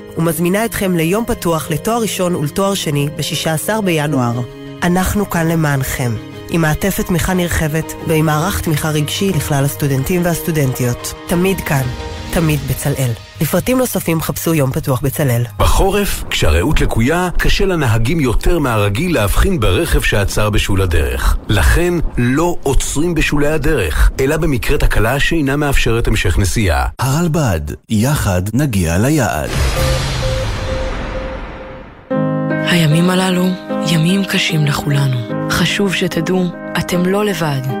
ומזמינה אתכם ליום פתוח לתואר ראשון ולתואר שני ב-16 בינואר. אנחנו כאן למענכם, עם מעטפת תמיכה נרחבת ועם מערך תמיכה רגשי לכלל הסטודנטים והסטודנטיות. תמיד כאן, תמיד בצלאל. לפרטים נוספים חפשו יום פתוח בצלאל. בחורף, כשהרעות לקויה, קשה לנהגים יותר מהרגיל להבחין ברכב שעצר בשול הדרך. לכן, לא עוצרים בשולי הדרך, אלא במקרה תקלה שאינה מאפשרת המשך נסיעה. הרלב"ד, יחד נגיע ליעד. הימים הללו ימים קשים לכולנו. חשוב שתדעו, אתם לא לבד.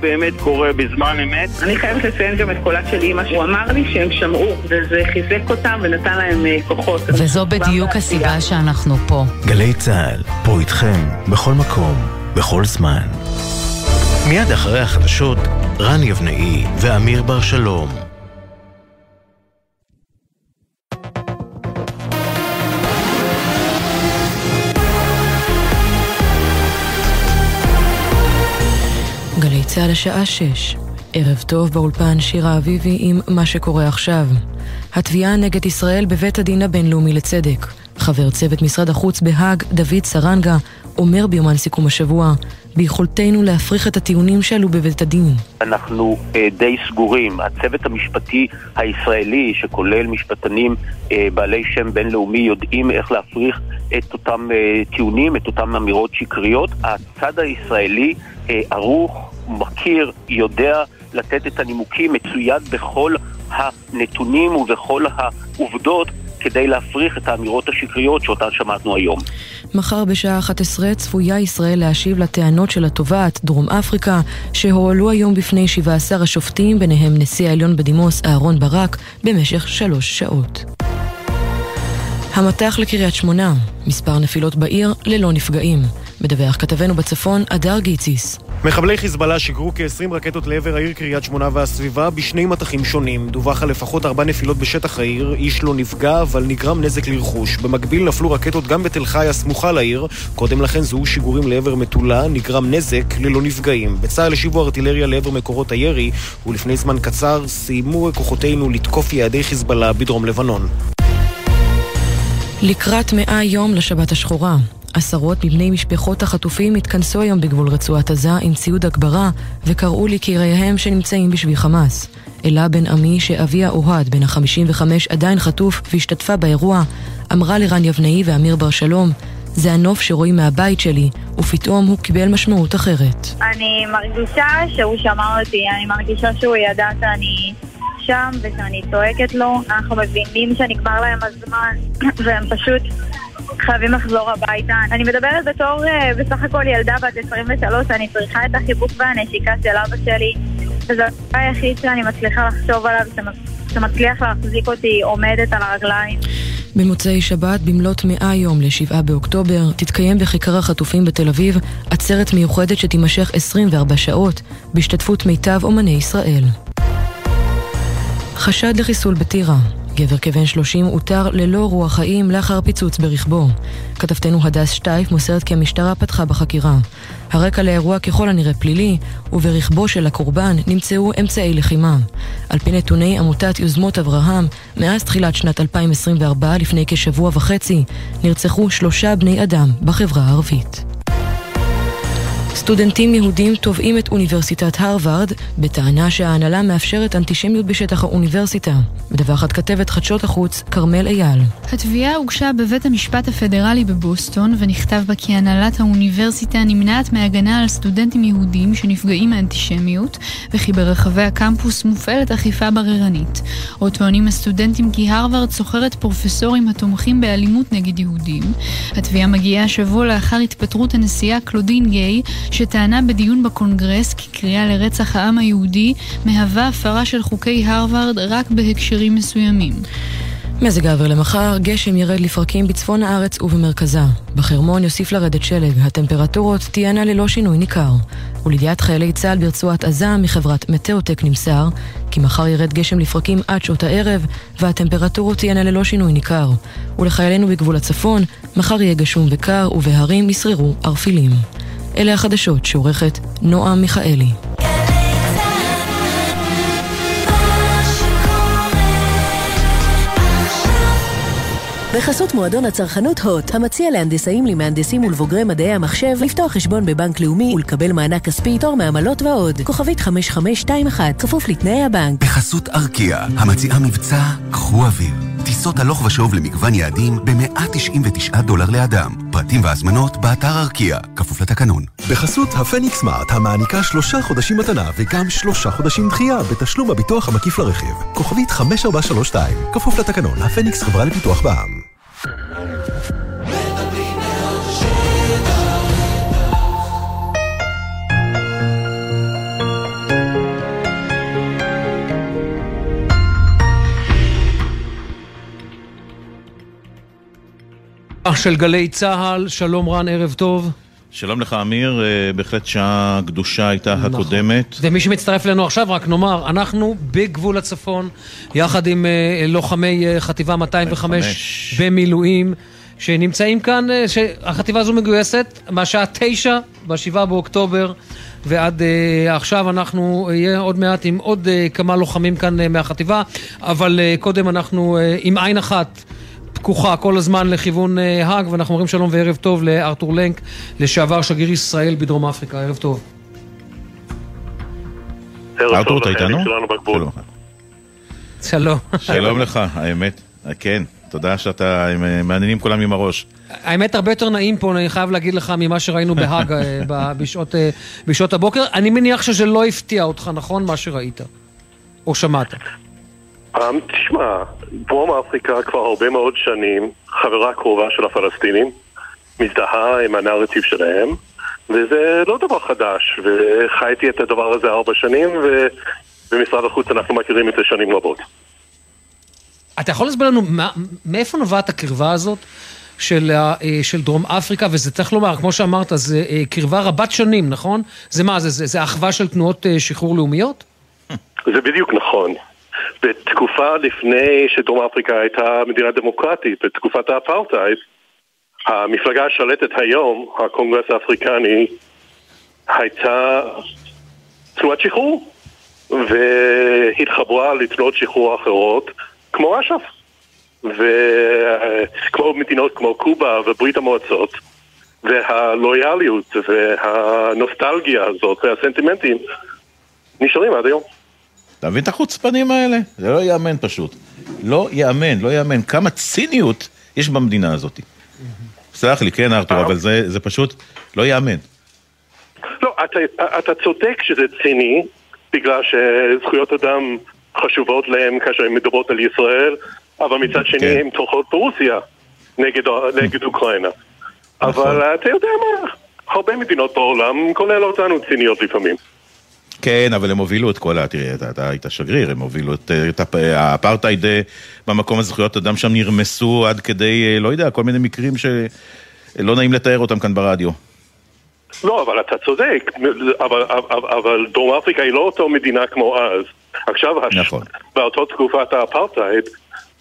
באמת קורה בזמן אמת. אני חייבת לציין גם את קולה של אימא, הוא אמר לי שהם שמעו, וזה חיזק אותם ונתן להם אה, כוחות. וזו בדיוק הסיבה שאנחנו פה. גלי צה"ל, פה איתכם, בכל מקום, בכל זמן. מיד אחרי החדשות, רן יבנאי ואמיר בר שלום. צה"ל השעה 6. ערב טוב באולפן שירה אביבי עם מה שקורה עכשיו. התביעה נגד ישראל בבית הדין הבינלאומי לצדק. חבר צוות משרד החוץ בהאג, דוד סרנגה, אומר ביומן סיכום השבוע, ביכולתנו להפריך את הטיעונים שעלו בבית הדין. אנחנו אה, די סגורים. הצוות המשפטי הישראלי, שכולל משפטנים אה, בעלי שם בינלאומי, יודעים איך להפריך את אותם אה, טיעונים, את אותם אמירות שקריות. הצד הישראלי אה, ערוך, מכיר, יודע לתת את הנימוקים, מצויד בכל הנתונים ובכל העובדות כדי להפריך את האמירות השקריות שאותן שמענו היום. מחר בשעה 11 צפויה ישראל להשיב לטענות של התובעת, דרום אפריקה, שהועלו היום בפני 17 השופטים, ביניהם נשיא העליון בדימוס אהרון ברק, במשך שלוש שעות. המטח לקריית שמונה, מספר נפילות בעיר ללא נפגעים. מדווח כתבנו בצפון, אדר גיציס. מחבלי חיזבאללה שיגרו כ-20 רקטות לעבר העיר קריית שמונה והסביבה בשני מטחים שונים. דווח על לפחות ארבע נפילות בשטח העיר, איש לא נפגע, אבל נגרם נזק לרכוש. במקביל נפלו רקטות גם בתל חי הסמוכה לעיר. קודם לכן זוהו שיגורים לעבר מטולה, נגרם נזק ללא נפגעים. בצה"ל השיבו ארטילריה לעבר מקורות הירי, ולפני זמן קצר סיימו כוחותינו לתקוף יעדי חיזבאללה בדרום לבנון. לקראת מאה יום לשבת השחורה. עשרות מבני משפחות החטופים התכנסו היום בגבול רצועת עזה עם ציוד הגברה וקראו ליקיריהם שנמצאים בשבי חמאס. אלה בן עמי שאביה אוהד, בן ה-55, עדיין חטוף והשתתפה באירוע, אמרה לרן יבנאי ואמיר בר שלום, זה הנוף שרואים מהבית שלי, ופתאום הוא קיבל משמעות אחרת. אני מרגישה שהוא שמע אותי, אני מרגישה שהוא ידע שאני שם ושאני צועקת לו. אנחנו מבינים שנגמר להם הזמן, והם פשוט חייבים לחזור הביתה. אני מדברת בתור uh, בסך הכל ילדה בת 23, אני צריכה את החיבוק והנשיקה של אבא שלי. וזה הדבר היחיד שאני מצליחה לחשוב עליו, שמצליח להחזיק אותי עומדת על הרגליים. במוצאי שבת, במלאת מאה יום ל-7 באוקטובר, תתקיים בכיכר החטופים בתל אביב עצרת מיוחדת שתימשך 24 שעות, בהשתתפות מיטב אומני ישראל. חשד לחיסול בטירה. גבר כבן 30 אותר ללא רוח חיים לאחר פיצוץ ברכבו. כתבתנו הדס שטייף מוסרת כי המשטרה פתחה בחקירה. הרקע לאירוע ככל הנראה פלילי, וברכבו של הקורבן נמצאו אמצעי לחימה. על פי נתוני עמותת יוזמות אברהם, מאז תחילת שנת 2024, לפני כשבוע וחצי, נרצחו שלושה בני אדם בחברה הערבית. סטודנטים יהודים תובעים את אוניברסיטת הרווארד בטענה שההנהלה מאפשרת אנטישמיות בשטח האוניברסיטה. מדווחת כתבת חדשות החוץ, כרמל אייל. התביעה הוגשה בבית המשפט הפדרלי בבוסטון ונכתב בה כי הנהלת האוניברסיטה נמנעת מהגנה על סטודנטים יהודים שנפגעים מאנטישמיות וכי ברחבי הקמפוס מופעלת אכיפה בררנית. עוד טוענים הסטודנטים כי הרווארד סוחרת פרופסורים התומכים באלימות נגד יהודים. התביעה מגיעה שבוע לאחר התפטרות הנשיאה קלודין גיי שטענה בדיון בקונגרס כי קריאה לרצח העם היהודי מהווה הפרה של חוקי הרווארד רק בהקשרים מסוימים. מזג האוויר למחר, גשם ירד לפרקים בצפון הארץ ובמרכזה. בחרמון יוסיף לרדת שלג, הטמפרטורות תהיינה ללא שינוי ניכר. ולידיעת חיילי צה"ל ברצועת עזה מחברת מטאוטק נמסר כי מחר ירד גשם לפרקים עד שעות הערב, והטמפרטורות תהיינה ללא שינוי ניכר. ולחיילינו בגבול הצפון, מחר יהיה גשום וקר, ובהרים ישררו ערפילים. אלה החדשות שעורכת נועה מיכאלי. בחסות מועדון הצרכנות הוט, המציע להנדסאים, למהנדסים ולבוגרי מדעי המחשב לפתוח חשבון בבנק לאומי ולקבל מענק כספי, תור מעמלות ועוד. כוכבית 5521, כפוף לתנאי הבנק. בחסות ארקיע, המציעה מבצע קחו אוויר. טיסות הלוך ושוב למגוון יעדים ב-199 דולר לאדם. פרטים והזמנות באתר ארקיע, כפוף לתקנון. בחסות הפניקס סמארט, המעניקה שלושה חודשים מתנה וגם שלושה חודשים דחייה בתשלום הביטוח המקיף לרכיב. כוכבית 5432, כפוף לתקנון, הפניקס חברה לפיתוח בע"מ. של גלי צה"ל, שלום רן, ערב טוב. שלום לך אמיר, אה, בהחלט שעה קדושה הייתה נכון. הקודמת. ומי שמצטרף אלינו עכשיו, רק נאמר, אנחנו בגבול הצפון, יחד עם uh, לוחמי uh, חטיבה 205 במילואים, שנמצאים כאן, שהחטיבה הזו מגויסת מהשעה 9 ב-7 באוקטובר. ועד עכשיו אנחנו נהיה עוד מעט עם עוד כמה לוחמים כאן מהחטיבה, אבל קודם אנחנו עם עין אחת פקוחה כל הזמן לכיוון uh, האג, ואנחנו אומרים שלום וערב טוב לארתור לנק, לשעבר שגריר ישראל בדרום אפריקה. ערב טוב. ארתור, אתה איתנו? שלום. שלום לך, האמת, כן. תודה שאתה, מעניינים כולם עם הראש. האמת, הרבה יותר נעים פה, אני חייב להגיד לך, ממה שראינו בהאג בשעות, בשעות הבוקר. אני מניח שזה לא הפתיע אותך, נכון? מה שראית. או שמעת. Um, תשמע, דרום אפריקה כבר הרבה מאוד שנים חברה קרובה של הפלסטינים, מזדהה עם הנרטיב שלהם, וזה לא דבר חדש, וחייתי את הדבר הזה ארבע שנים, ובמשרד החוץ אנחנו מכירים את זה שנים רבות. אתה יכול להסביר לנו מה, מאיפה נובעת הקרבה הזאת של, של דרום אפריקה, וזה צריך לומר, כמו שאמרת, זה קרבה רבת שנים, נכון? זה מה, זה, זה, זה אחווה של תנועות שחרור לאומיות? זה בדיוק נכון. בתקופה לפני שדרום אפריקה הייתה מדינה דמוקרטית, בתקופת האפרטהייד, המפלגה השלטת היום, הקונגרס האפריקני, הייתה תנועת שחרור, והתחברה לתנועות שחרור אחרות, כמו אש"ף, וכמו מדינות כמו קובה וברית המועצות, והלויאליות והנוסטלגיה הזאת והסנטימנטים נשארים עד היום. אתה מבין את החוצפנים האלה? זה לא ייאמן פשוט. לא ייאמן, לא ייאמן. כמה ציניות יש במדינה הזאת. סלח לי, כן, ארתור, אבל זה, זה פשוט לא ייאמן. לא, אתה, אתה צודק שזה ציני, בגלל שזכויות אדם חשובות להם כאשר הן מדברות על ישראל, אבל מצד שני כן. הן תומכות ברוסיה נגד, נגד אוקראינה. נכון. אבל אתה יודע מה, הרבה מדינות בעולם, כולל אותנו, ציניות לפעמים. כן, אבל הם הובילו את כל ה... תראה, אתה, אתה היית שגריר, הם הובילו את, את האפרטהייד אה, במקום הזכויות אדם שם נרמסו עד כדי, אה, לא יודע, כל מיני מקרים שלא נעים לתאר אותם כאן ברדיו. לא, אבל אתה צודק, אבל, אבל, אבל דרום אפריקה היא לא אותו מדינה כמו אז. עכשיו, נכון. באותה תקופת האפרטהייד,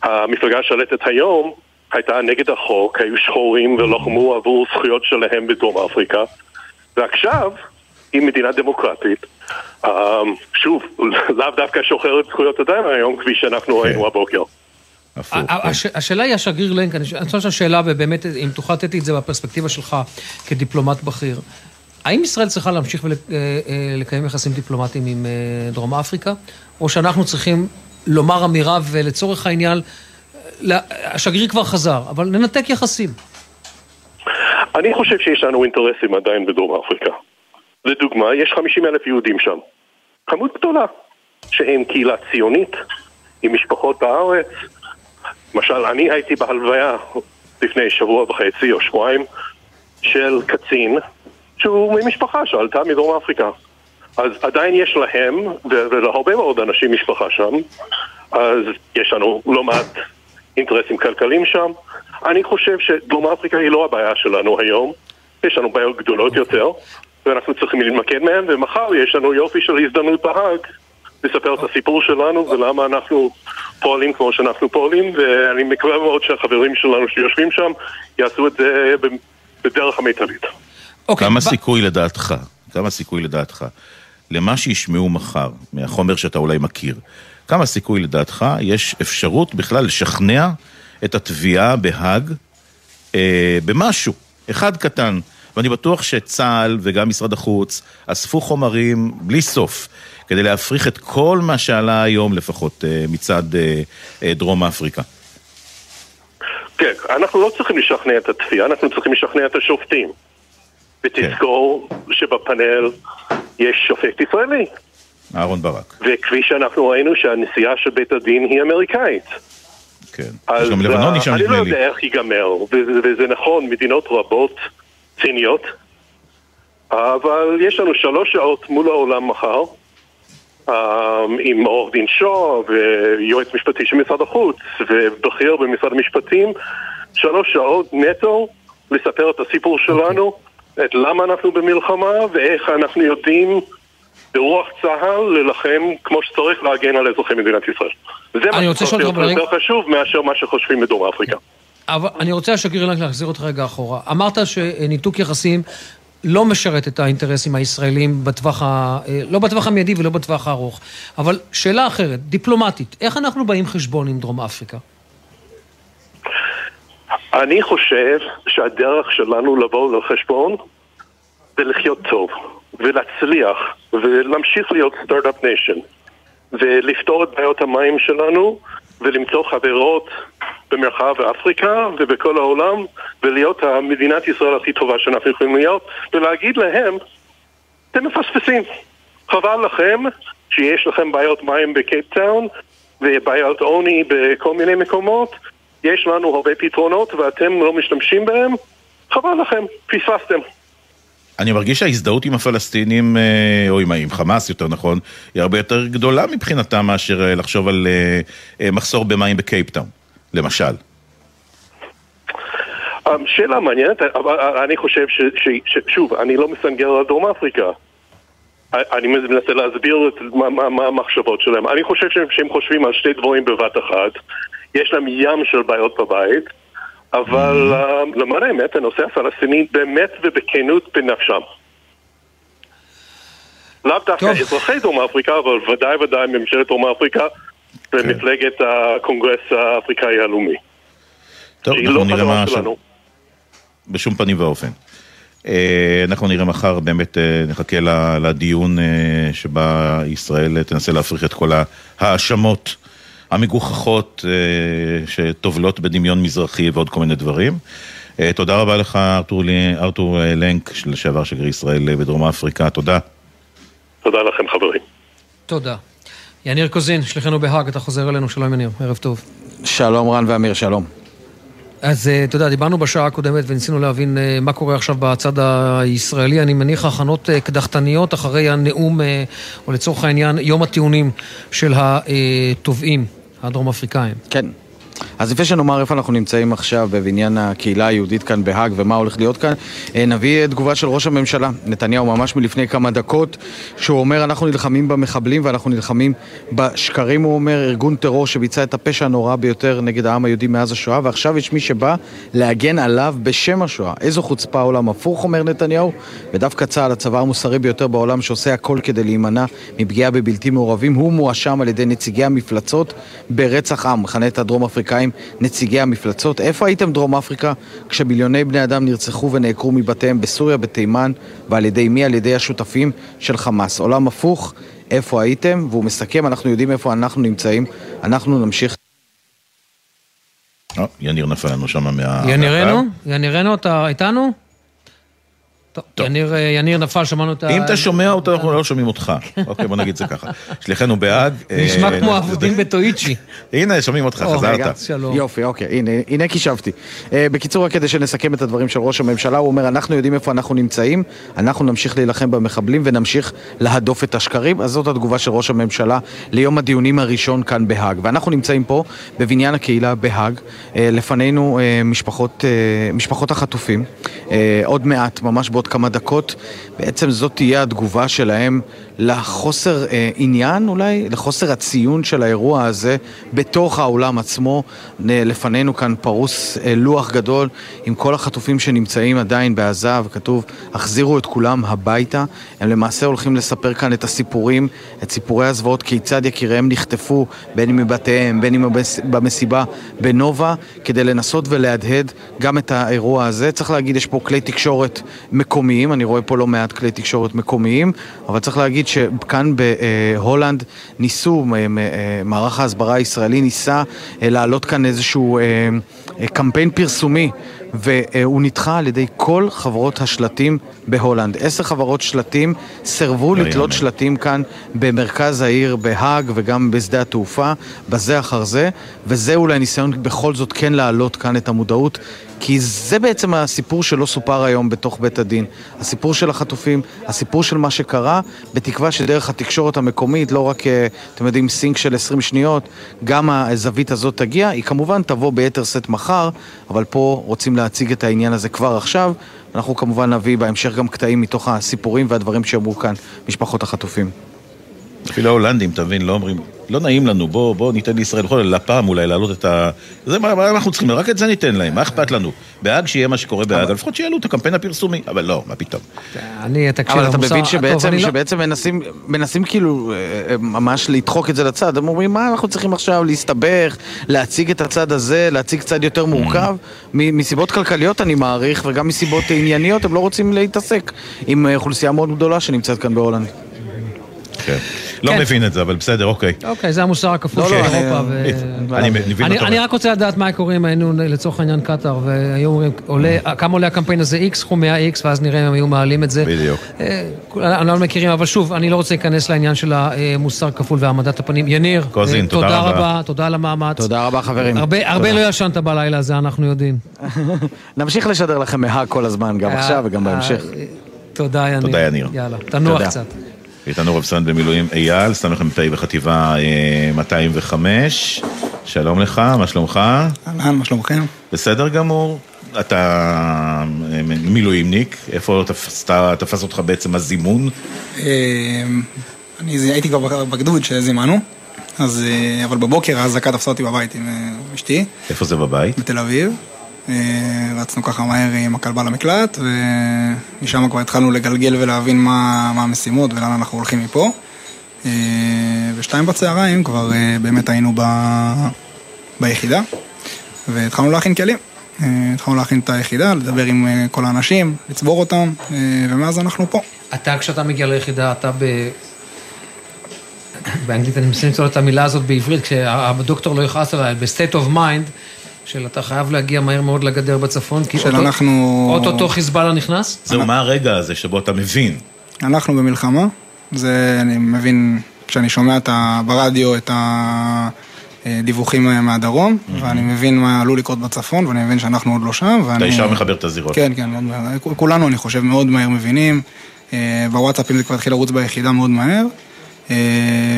המפלגה השלטת היום הייתה נגד החוק, היו שחורים ולוחמו עבור זכויות שלהם בדרום אפריקה, ועכשיו היא מדינה דמוקרטית. אמ, שוב, לאו דווקא שוחרת זכויות אדם היום, כפי שאנחנו כן. ראינו הבוקר. השאלה היא, השגריר לנק, אני חושב שהשאלה, ובאמת, אם תוכל לתת לי את זה בפרספקטיבה שלך כדיפלומט בכיר, האם ישראל צריכה להמשיך ולקיים אה, אה, יחסים דיפלומטיים עם אה, דרום אפריקה, או שאנחנו צריכים לומר אמירה ולצורך העניין, השגריר כבר חזר, אבל ננתק יחסים? אני חושב שיש לנו אינטרסים עדיין בדרום אפריקה. לדוגמה, יש 50 אלף יהודים שם. כמות גדולה, שהם קהילה ציונית, עם משפחות בארץ. למשל, אני הייתי בהלוויה לפני שבוע וחצי או שבועיים של קצין שהוא ממשפחה שעלתה מדרום אפריקה. אז עדיין יש להם, ולהרבה מאוד אנשים משפחה שם, אז יש לנו לא מעט אינטרסים כלכליים שם. אני חושב שדרום אפריקה היא לא הבעיה שלנו היום, יש לנו בעיות גדולות יותר, ואנחנו צריכים להתמקד מהם, ומחר יש לנו יופי של הזדמנות בהאג לספר את הסיפור שלנו ולמה אנחנו פועלים כמו שאנחנו פועלים, ואני מקווה מאוד שהחברים שלנו שיושבים שם יעשו את זה בדרך המיטבית. אוקיי, כמה סיכוי לדעתך, כמה סיכוי לדעתך, למה שישמעו מחר, מהחומר שאתה אולי מכיר, כמה סיכוי לדעתך יש אפשרות בכלל לשכנע את התביעה בהאג אה, במשהו, אחד קטן. ואני בטוח שצה"ל וגם משרד החוץ אספו חומרים בלי סוף כדי להפריך את כל מה שעלה היום לפחות אה, מצד אה, אה, דרום אפריקה. כן, אנחנו לא צריכים לשכנע את התביעה, אנחנו צריכים לשכנע את השופטים. ותזכור כן. שבפאנל יש שופט ישראלי. אהרון ברק. וכפי שאנחנו ראינו שהנשיאה של בית הדין היא אמריקאית. כן, יש גם לבנוני שם נדמה לי. אני לא יודע איך ייגמר, וזה, וזה נכון, מדינות רבות ציניות, אבל יש לנו שלוש שעות מול העולם מחר, עם עורך דין שו ויועץ משפטי של משרד החוץ ובכיר במשרד המשפטים, שלוש שעות נטו לספר את הסיפור שלנו, את למה אנחנו במלחמה ואיך אנחנו יודעים ברוח צה"ל להילחם כמו שצריך להגן על אזרחי מדינת ישראל. זה מה שצריך להיות יותר חשוב מאשר מה שחושבים בדרום אפריקה. אבל אני רוצה, השגריר, רק להחזיר אותך רגע אחורה. אמרת שניתוק יחסים לא משרת את האינטרסים הישראלים בטווח ה... לא בטווח המיידי ולא בטווח הארוך. אבל שאלה אחרת, דיפלומטית, איך אנחנו באים חשבון עם דרום אפריקה? אני חושב שהדרך שלנו לבוא לחשבון זה לחיות טוב, ולהצליח, ולהמשיך להיות Start-Up Nation, ולפתור את בעיות המים שלנו, ולמצוא חברות במרחב אפריקה ובכל העולם, ולהיות המדינת ישראל הכי טובה שאנחנו יכולים להיות, ולהגיד להם, אתם מפספסים. חבל לכם שיש לכם בעיות מים בקייפטאון, ובעיות עוני בכל מיני מקומות, יש לנו הרבה פתרונות ואתם לא משתמשים בהם, חבל לכם, פספסתם. אני מרגיש שההזדהות עם הפלסטינים, אה, או עם, עם חמאס יותר נכון, היא הרבה יותר גדולה מבחינתם מאשר אה, לחשוב על אה, מחסור במים בקייפטאון, למשל. שאלה מעניינת, אבל אני חושב ששוב, אני לא מסנגר על דרום אפריקה. אני מנסה להסביר את מה, מה המחשבות שלהם. אני חושב שהם חושבים על שתי דברים בבת אחת. יש להם ים של בעיות בבית, אבל uh, למען האמת, הנושא הפלסטיני באמת ובכנות בנפשם. לאו דווקא אזרחי דרום אפריקה, אבל ודאי ודאי ממשלת דרום אפריקה ומפלגת הקונגרס האפריקאי הלאומי. טוב, אנחנו לא נראה מה... בשום פנים ואופן. אנחנו נראה מחר, באמת נחכה לדיון שבה ישראל תנסה להפריך את כל ההאשמות המגוחכות שטובלות בדמיון מזרחי ועוד כל מיני דברים. תודה רבה לך, ארתור, ארתור לנק, לשעבר שגריר ישראל בדרום אפריקה, תודה. תודה לכם, חברים. תודה. יניר קוזין, שליחנו בהאג, אתה חוזר אלינו, שלום יניר, ערב טוב. שלום רן ואמיר, שלום. אז אתה יודע, דיברנו בשעה הקודמת וניסינו להבין מה קורה עכשיו בצד הישראלי. אני מניח הכנות קדחתניות אחרי הנאום, או לצורך העניין, יום הטיעונים של התובעים הדרום אפריקאים. כן. אז לפני שנאמר איפה אנחנו נמצאים עכשיו בבניין הקהילה היהודית כאן בהאג ומה הולך להיות כאן, נביא תגובה של ראש הממשלה, נתניהו, ממש מלפני כמה דקות, שהוא אומר אנחנו נלחמים במחבלים ואנחנו נלחמים בשקרים, הוא אומר, ארגון טרור שביצע את הפשע הנורא ביותר נגד העם היהודי מאז השואה, ועכשיו יש מי שבא להגן עליו בשם השואה. איזו חוצפה עולם הפוך, אומר נתניהו, ודווקא צה"ל, הצבא המוסרי ביותר בעולם שעושה הכל כדי להימנע מפגיעה בבלתי מעורבים, הוא מואשם על ידי נציגי המפלצות ברצח עם, מכנה את הדרום אפריקאים נציגי המפלצות. איפה הייתם דרום אפריקה כשמיליוני בני אדם נרצחו ונעקרו מבתיהם בסוריה, בתימן, ועל ידי מי? על ידי השותפים של חמאס. עולם הפוך, איפה הייתם? והוא מסכם, אנחנו יודעים איפה אנחנו נמצאים, אנחנו נמשיך. יניר נפל לנו שם מה... ינירנו? ינירנו, אתה איתנו? טוב, יניר, יניר נפל, שמענו את ה... אם אתה שומע אותו, אנחנו לא שומעים אותך. אוקיי, בוא נגיד את זה ככה. שליחנו בהאג. נשמע כמו עבודים בטואיצ'י. הנה, שומעים אותך, חזרת. יופי, אוקיי, הנה קישבתי. בקיצור, רק כדי שנסכם את הדברים של ראש הממשלה, הוא אומר, אנחנו יודעים איפה אנחנו נמצאים, אנחנו נמשיך להילחם במחבלים ונמשיך להדוף את השקרים. אז זאת התגובה של ראש הממשלה ליום הדיונים הראשון כאן בהאג. ואנחנו נמצאים פה בבניין הקהילה בהאג. לפנינו משפחות, משפחות החטופים. עוד מעט, ממש בעוד כמה דקות, בעצם זאת תהיה התגובה שלהם לחוסר אה, עניין אולי, לחוסר הציון של האירוע הזה בתוך האולם עצמו. לפנינו כאן פרוס אה, לוח גדול עם כל החטופים שנמצאים עדיין בעזה, וכתוב, החזירו את כולם הביתה. הם למעשה הולכים לספר כאן את הסיפורים, את סיפורי הזוועות, כיצד יקיריהם נחטפו, בין אם מבתיהם, בין אם במסיבה בנובה, כדי לנסות ולהדהד גם את האירוע הזה. צריך להגיד, יש פה כלי תקשורת מקומיים, אני רואה פה לא מעט כלי תקשורת מקומיים, אבל צריך להגיד שכאן בהולנד ניסו, מערך ההסברה הישראלי ניסה אה, להעלות כאן איזשהו אה, אה, קמפיין פרסומי והוא נדחה על ידי כל חברות השלטים בהולנד. עשר חברות שלטים סירבו לא לתלות שלטים כאן במרכז העיר בהאג וגם בשדה התעופה, בזה אחר זה, וזה אולי ניסיון בכל זאת כן להעלות כאן את המודעות כי זה בעצם הסיפור שלא סופר היום בתוך בית הדין. הסיפור של החטופים, הסיפור של מה שקרה, בתקווה שדרך התקשורת המקומית, לא רק, אה, אתם יודעים, סינק של 20 שניות, גם הזווית הזאת תגיע. היא כמובן תבוא ביתר שאת מחר, אבל פה רוצים להציג את העניין הזה כבר עכשיו. אנחנו כמובן נביא בהמשך גם קטעים מתוך הסיפורים והדברים שאמרו כאן משפחות החטופים. אפילו ההולנדים, אתה מבין, לא אומרים, לא נעים לנו, בוא, בוא ניתן לישראל בכל לפ"ם אולי להעלות את ה... זה מה, מה אנחנו צריכים, רק את זה ניתן להם, מה אכפת לנו? בהאג שיהיה מה שקורה בהאג, לפחות שיעלו את הקמפיין הפרסומי, אבל לא, מה פתאום. אני, תקשיב, אבל אתה מבין שבעצם, לא- שבעצם מנסים, מנסים כאילו אה, אה, ממש לדחוק את זה לצד, הם אומרים, מה אנחנו צריכים עכשיו להסתבך, להציג את הצד הזה, להציג צד יותר מורכב? מסיבות כלכליות אני מעריך, וגם מסיבות ענייניות, הם לא רוצים להתעסק עם אה, אוכלוסייה מאוד גדולה שנמצאת כאן בהולנד. כן. לא כן. מבין את זה, אבל בסדר, אוקיי. אוקיי, זה המוסר הכפול לא, של לא, אירופה. אני מבין אותו. אני רק רוצה לדעת מה קורה אם היינו לצורך העניין קטאר, והיו אומרים, כמה עולה הקמפיין הזה X, סכום 100X, ואז נראה אם הם היו מעלים את זה. בדיוק. אנחנו לא מכירים, אבל שוב, אני לא רוצה להיכנס לעניין של המוסר הכפול והעמדת הפנים. יניר, תודה רבה, תודה על המאמץ. תודה רבה, חברים. הרבה לא ישנת בלילה הזה, אנחנו יודעים. נמשיך לשדר לכם מהאג כל הזמן, גם עכשיו וגם בהמשך. תודה, יניר. תודה, יניר. יאללה, תנוח קצת. איתנו רב סרן במילואים אייל, סמ"פ בחטיבה 205. אה, שלום לך, מה שלומך? אהלן, מה שלומכם? בסדר גמור. אתה אה, מילואימניק, איפה תפס, תפס אותך בעצם הזימון? אה, אני הייתי כבר בגדוד שזימנו, אז, אבל בבוקר האזעקה תפסה אותי בבית עם אשתי. איפה זה בבית? בתל אביב. אה, רצנו ככה מהר עם הכלבה למקלט, ומשם כבר התחלנו לגלגל ולהבין מה, מה המשימות ולאן אנחנו הולכים מפה. אה, ושתיים בצהריים כבר אה, באמת היינו ב... ביחידה, והתחלנו להכין כלים. התחלנו להכין את היחידה, לדבר עם כל האנשים, לצבור אותם, ומאז אנחנו פה. אתה, כשאתה מגיע ליחידה, אתה ב... באנגלית אני מנסה למצוא את המילה הזאת בעברית, כשהדוקטור לא יכעס עליי, ב-state of mind, של אתה חייב להגיע מהר מאוד לגדר בצפון, כי של אנחנו... אוטוטו חיזבאללה נכנס? זהו, מה הרגע הזה שבו אתה מבין? אנחנו במלחמה, זה אני מבין, כשאני שומע את ה... ברדיו את הדיווחים מהדרום, ואני מבין מה עלול לקרות בצפון, ואני מבין שאנחנו עוד לא שם, ואני... אתה ישר מחבר את הזירות. כן, כן, כולנו, אני חושב, מאוד מהר מבינים. אה, בוואטסאפים זה כבר התחיל לרוץ ביחידה מאוד מהר. אה,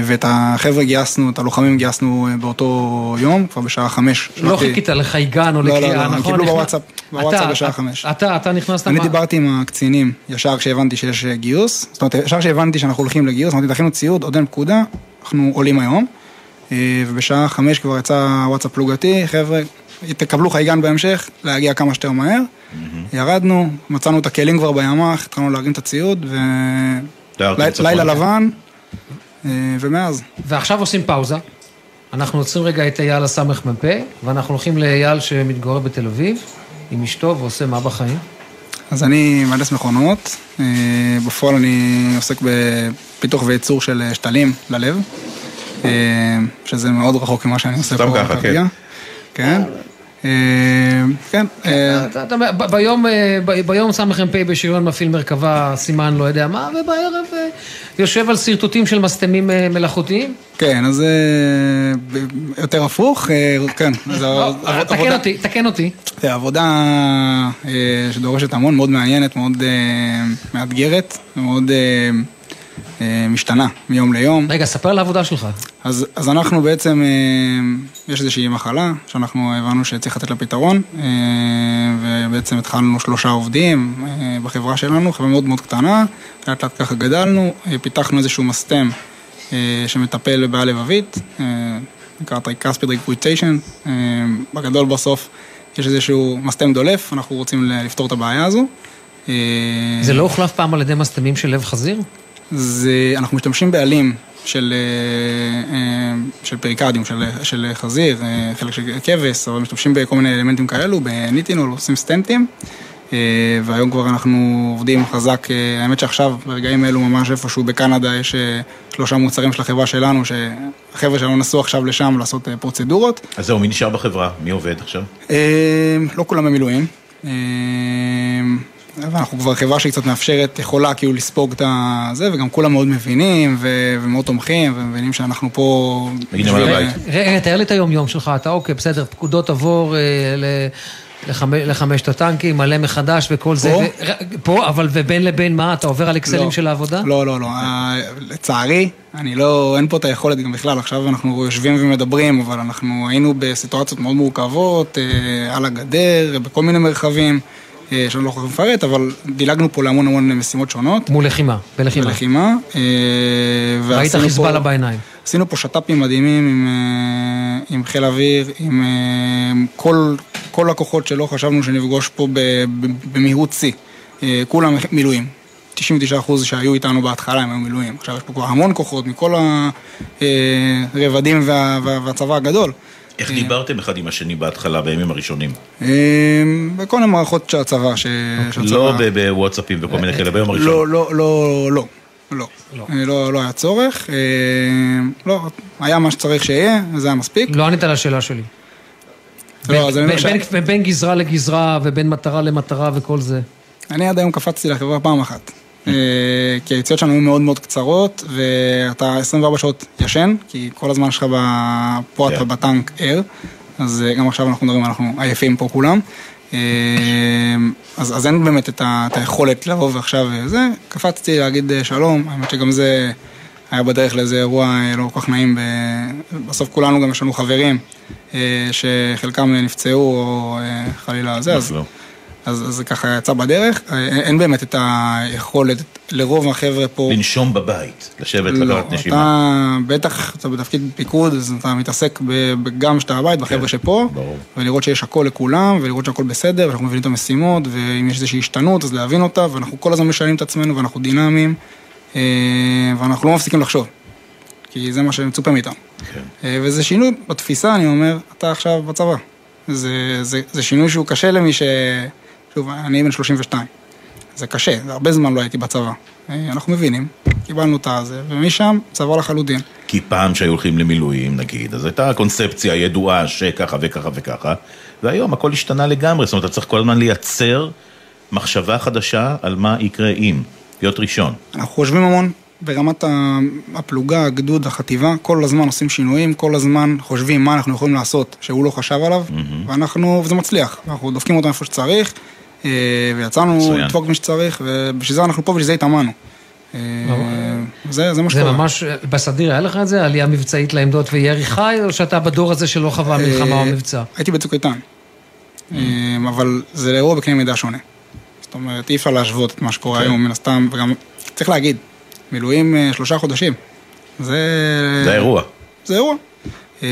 ואת החבר'ה גייסנו, את הלוחמים גייסנו אה, באותו יום, כבר בשעה חמש. לא חיכית לחייגן או לקריאה, נכון? לא, לא, לא, הם קיבלו בוואטסאפ, בוואטסאפ בשעה חמש. אתה, אתה נכנסת... אני דיברתי עם הקצינים ישר כשהבנתי שיש אה, גיוס, זאת אומרת, ישר כשהבנתי שאנחנו הולכים לגיוס, אמרתי, תכינו ציוד, עוד אין פקודה, אנחנו עולים היום. ובשעה חמש כבר יצא וואטסאפ פלוגתי, חבר'ה, תקבלו חייגן בהמשך, להגיע כמה שיותר מהר. ירדנו, מצאנו את הכלים כבר בימ"ח, התחלנו לארגן את הציוד, ולילה לבן. אה, ומאז. ועכשיו עושים פאוזה. אנחנו עוצרים רגע את אייל הסמ"פ, ואנחנו הולכים לאייל שמתגורר בתל אביב, עם אשתו, ועושה מה בחיים? אז אני מהנדס מכונות, אה, בפועל אני עוסק בפיתוח וייצור של שתלים ללב, אה, שזה מאוד רחוק ממה שאני עושה פה. סתם ככה, כן. כן. כן. ביום סמ"פ בשריון מפעיל מרכבה, סימן לא יודע מה, ובערב יושב על שרטוטים של מסתמים מלאכותיים? כן, אז יותר הפוך, כן. לא, תקן אותי, תקן אותי. זה עבודה שדורשת המון, מאוד מעניינת, מאוד מאתגרת, מאוד אה, משתנה מיום ליום. רגע, ספר על העבודה שלך. אז, אז אנחנו בעצם, אה, יש איזושהי מחלה שאנחנו הבנו שצריך לתת לה פתרון, אה, ובעצם התחלנו שלושה עובדים אה, בחברה שלנו, חברה מאוד מאוד קטנה, לאט לאט ככה גדלנו, אה, פיתחנו איזשהו מסתם אה, שמטפל בבעיה לבבית, אה, נקרא tricuspid regurgitation, אה, בגדול בסוף יש איזשהו מסתם דולף, אנחנו רוצים לפתור את הבעיה הזו. אה, זה לא הוחלף פעם על ידי מסתמים של לב חזיר? זה, אנחנו משתמשים בעלים של, אה, אה, של pericardium, של, של חזיר, אה, חלק של כבש, אבל משתמשים בכל מיני אלמנטים כאלו, ב nitinol, עושים סטנטים, והיום כבר אנחנו עובדים חזק, האמת שעכשיו, ברגעים אלו ממש איפשהו בקנדה, יש שלושה מוצרים של החברה שלנו, שהחבר'ה שלנו נסעו עכשיו לשם לעשות פרוצדורות. אז זהו, מי נשאר בחברה? מי עובד עכשיו? לא כולם במילואים. ואנחנו כבר חברה שקצת מאפשרת, יכולה כאילו לספוג את הזה, וגם כולם מאוד מבינים ו- ומאוד תומכים, ומבינים שאנחנו פה... מגינים על הבית. רגע, תאר לי את היום-יום שלך, אתה אוקיי, בסדר, פקודות עבור אה, ל- לחמ- לחמשת הטנקים, מלא מחדש וכל זה. פה? אבל ובין לבין מה, אתה עובר על אקסלים לא. של העבודה? לא, לא, לא. אה, לצערי, אני לא, אין פה את היכולת גם בכלל, עכשיו אנחנו יושבים ומדברים, אבל אנחנו היינו בסיטואציות מאוד מורכבות, אה, על הגדר, בכל מיני מרחבים, שאני לא יכול לפרט, אבל דילגנו פה להמון המון משימות שונות. מול לחימה, בלחימה. בלחימה. אה, ראית חיזבאללה בעיניים. עשינו פה שת"פים מדהימים עם, אה, עם חיל האוויר, עם אה, כל, כל הכוחות שלא חשבנו שנפגוש פה במהירות שיא. אה, כולם מילואים. 99% שהיו איתנו בהתחלה הם היו מילואים. עכשיו יש פה כבר המון כוחות מכל הרבדים וה, וה, והצבא הגדול. איך דיברתם אחד עם השני בהתחלה, בימים הראשונים? אה, בכל מיני מערכות של הצבא. ש- שהצבא- לא ב- בוואטסאפים וכל מיני כאלה, ביום הראשון. לא, לא, לא, לא. לא, אה, לא, לא היה צורך, אה, לא, היה מה שצריך שיהיה, זה היה מספיק. לא ענית על השאלה שלי. לא, בין גזרה לגזרה ובין מטרה למטרה וכל זה. אני עד היום קפצתי לחברה פעם אחת. אה, כי היציאות שלנו היו מאוד מאוד קצרות, ואתה 24 שעות ישן, כי כל הזמן שלך פה אתה בטנק ער, אז אה, גם עכשיו אנחנו מדברים, אנחנו עייפים פה כולם. אה, אז, אז אין באמת את, ה, את היכולת לבוא ועכשיו וזה, קפצתי להגיד שלום, האמת שגם זה היה בדרך לאיזה אירוע לא כל כך נעים, בסוף כולנו גם יש לנו חברים שחלקם נפצעו או חלילה זה, אז, אז, אז זה ככה יצא בדרך, אה, אין, באמת את היכולת, לרוב החבר'ה פה... לנשום בבית, לשבת לא, לקחת נשימה. אתה בטח, אתה בתפקיד פיקוד, אז אתה מתעסק גם כשאתה בבית, כן, בחבר'ה שפה, ולראות שיש הכל לכולם, ולראות שהכל בסדר, ואנחנו מבינים את המשימות, ואם יש איזושהי השתנות, אז להבין אותה, ואנחנו כל הזמן משנים את עצמנו, ואנחנו דינמיים, אה, ואנחנו לא מפסיקים לחשוב, כי זה מה שמצופה מאיתנו. כן. אה, וזה שינוי בתפיסה, אני אומר, אתה עכשיו בצבא. זה, זה, זה שינוי שהוא קשה למי ש... שוב, אני בן 32. זה קשה, זה הרבה זמן לא הייתי בצבא. אה, אנחנו מבינים, קיבלנו את הזה, ומשם צבא לחלוטין. כי פעם שהיו הולכים למילואים, נגיד, אז הייתה קונספציה ידועה שככה וככה וככה, והיום הכל השתנה לגמרי, זאת אומרת, אתה צריך כל הזמן לייצר מחשבה חדשה על מה יקרה אם, להיות ראשון. אנחנו חושבים המון ברמת הפלוגה, הגדוד, החטיבה, כל הזמן עושים שינויים, כל הזמן חושבים מה אנחנו יכולים לעשות שהוא לא חשב עליו, ואנחנו, וזה מצליח, אנחנו דופקים אותם איפה שצריך, ויצאנו מצוין. לדפוק מי שצריך, ובשביל זה אנחנו פה, בשביל זה התאמנו. אה, זה, זה מה זה שקורה. ממש, בסדיר היה לך את זה? עלייה מבצעית לעמדות וירי חי, או שאתה בדור הזה שלא חווה מלחמה או אה, מבצע? הייתי בצוק איתן, אה, אבל זה אירוע בקנה מידה שונה. זאת אומרת, אי אפשר להשוות את מה שקורה כן. היום, מן הסתם, וגם צריך להגיד, מילואים אה, שלושה חודשים. זה... זה האירוע. זה אירוע. אה,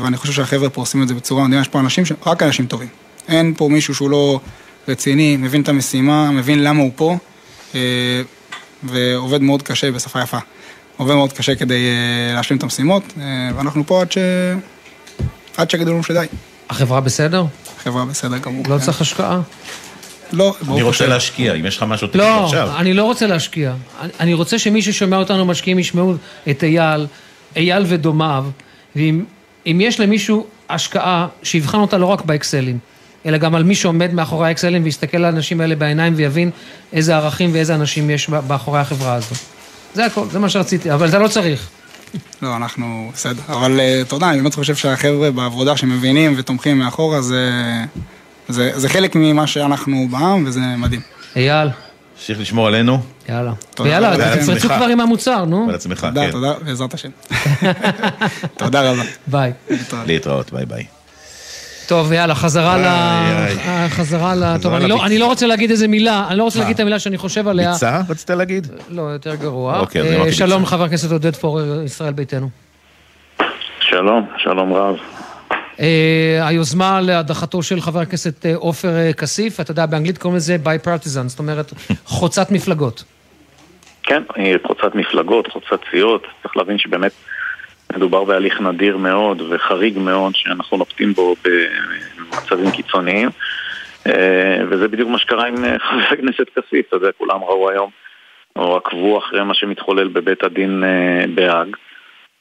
ואני חושב שהחבר'ה פה עושים את זה בצורה מדהימה, יש פה אנשים, רק אנשים טובים. אין פה מישהו שהוא לא רציני, מבין את המשימה, מבין למה הוא פה, אה, ועובד מאוד קשה בשפה יפה. עובד מאוד קשה כדי אה, להשלים את המשימות, אה, ואנחנו פה עד ש... עד שיגידו לנו שדי. החברה בסדר? החברה בסדר גמור. לא כן. צריך השקעה? לא, אני רוצה השם. להשקיע, אם יש לך משהו, תגיד לא, עכשיו. אני לא רוצה להשקיע. אני- רוצה שמי ששומע אותנו משקיעים ישמעו את אייל, אייל ודומיו, ואם אם יש למישהו השקעה, שיבחן אותה לא רק באקסלים, אלא גם על מי שעומד מאחורי האקסלים ויסתכל על האנשים האלה בעיניים ויבין איזה ערכים ואיזה אנשים יש מאחורי החברה הזו. זה הכל, זה מה שרציתי, אבל אתה לא צריך. לא, אנחנו בסדר. אבל אה, תודה, אני באמת חושב שהחבר'ה בעבודה שמבינים ותומכים מאחורה, זה, זה, זה חלק ממה שאנחנו בעם, וזה מדהים. אייל, תמשיך לשמור עלינו. יאללה. ויאללה, תפרצו כבר עם המוצר, נו. ועל עצמך, תודה, כן. תודה, בעזרת השם. תודה רבה. ביי. להתראות, ביי ביי. טוב, יאללה, חזרה ל... אה, חזרה ל... טוב, אני. לא- אני לא רוצה להגיד איזה מילה, אני לא רוצה? להגיד את המילה שאני חושב עליה. ביצה רצית להגיד? לא, יותר גרוע. אוקיי, אה, שלום. חבר הכנסת עודד פורר, ישראל ביתנו. שלום, שלום רב. אה, היוזמה להדחתו של חבר הכנסת עופר כסיף, אתה יודע, באנגלית קוראים לזה bipartisan, זאת אומרת, חוצת מפלגות. כן, חוצת מפלגות, חוצת סיעות, צריך להבין שבאמת מדובר בהליך נדיר מאוד וחריג מאוד שאנחנו נוקטים בו במצבים קיצוניים. אה, וזה בדיוק מה שקרה עם אה, חבר הכנסת כסיף, אתה יודע, כולם ראו היום או עקבו אחרי מה שמתחולל בבית הדין אה, בהאג.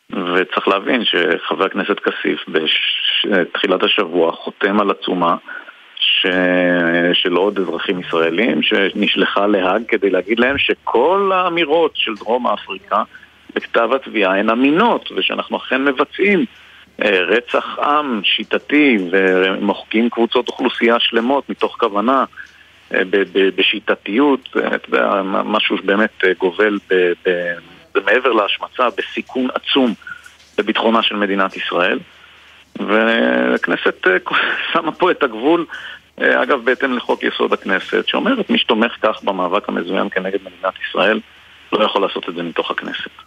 וצריך להבין שחבר הכנסת כסיף בתחילת השבוע חותם על עצומה ש... של עוד אזרחים ישראלים שנשלחה להאג כדי להגיד להם שכל האמירות של דרום אפריקה בכתב התביעה הן אמינות ושאנחנו אכן מבצעים אה, רצח עם שיטתי ומוחקים קבוצות אוכלוסייה שלמות מתוך כוונה אה, בשיטתיות, אה, משהו שבאמת גובל מעבר להשמצה, בסיכון עצום לביטחונה של מדינת ישראל. והכנסת שמה פה את הגבול, אגב, בהתאם לחוק יסוד הכנסת, שאומרת מי שתומך כך במאבק המזוין כנגד מדינת ישראל, לא יכול לעשות את זה מתוך הכנסת.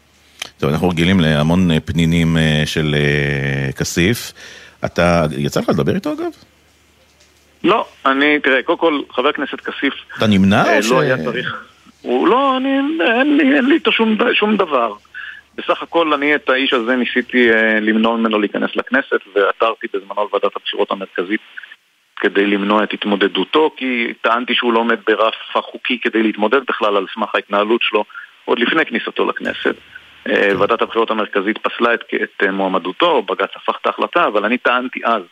טוב, אנחנו רגילים להמון אה, פנינים אה, של אה, כסיף. אתה, יצא לך לדבר איתו אגב? לא, אני, תראה, קודם כל, חבר הכנסת כסיף... אתה נמנע אה, או ש... לא היה צריך... הוא לא, אני, אין לי, אין לי איתו שום, שום דבר. בסך הכל אני את האיש הזה ניסיתי אה, למנוע ממנו להיכנס לכנסת ועתרתי בזמנו לוועדת הבחירות המרכזית כדי למנוע את התמודדותו כי טענתי שהוא לא עומד ברף החוקי כדי להתמודד בכלל על סמך ההתנהלות שלו עוד לפני כניסתו לכנסת. אה, ועדת הבחירות המרכזית פסלה את, את אה, מועמדותו, בג"ץ הפך את ההחלטה, אבל אני טענתי אז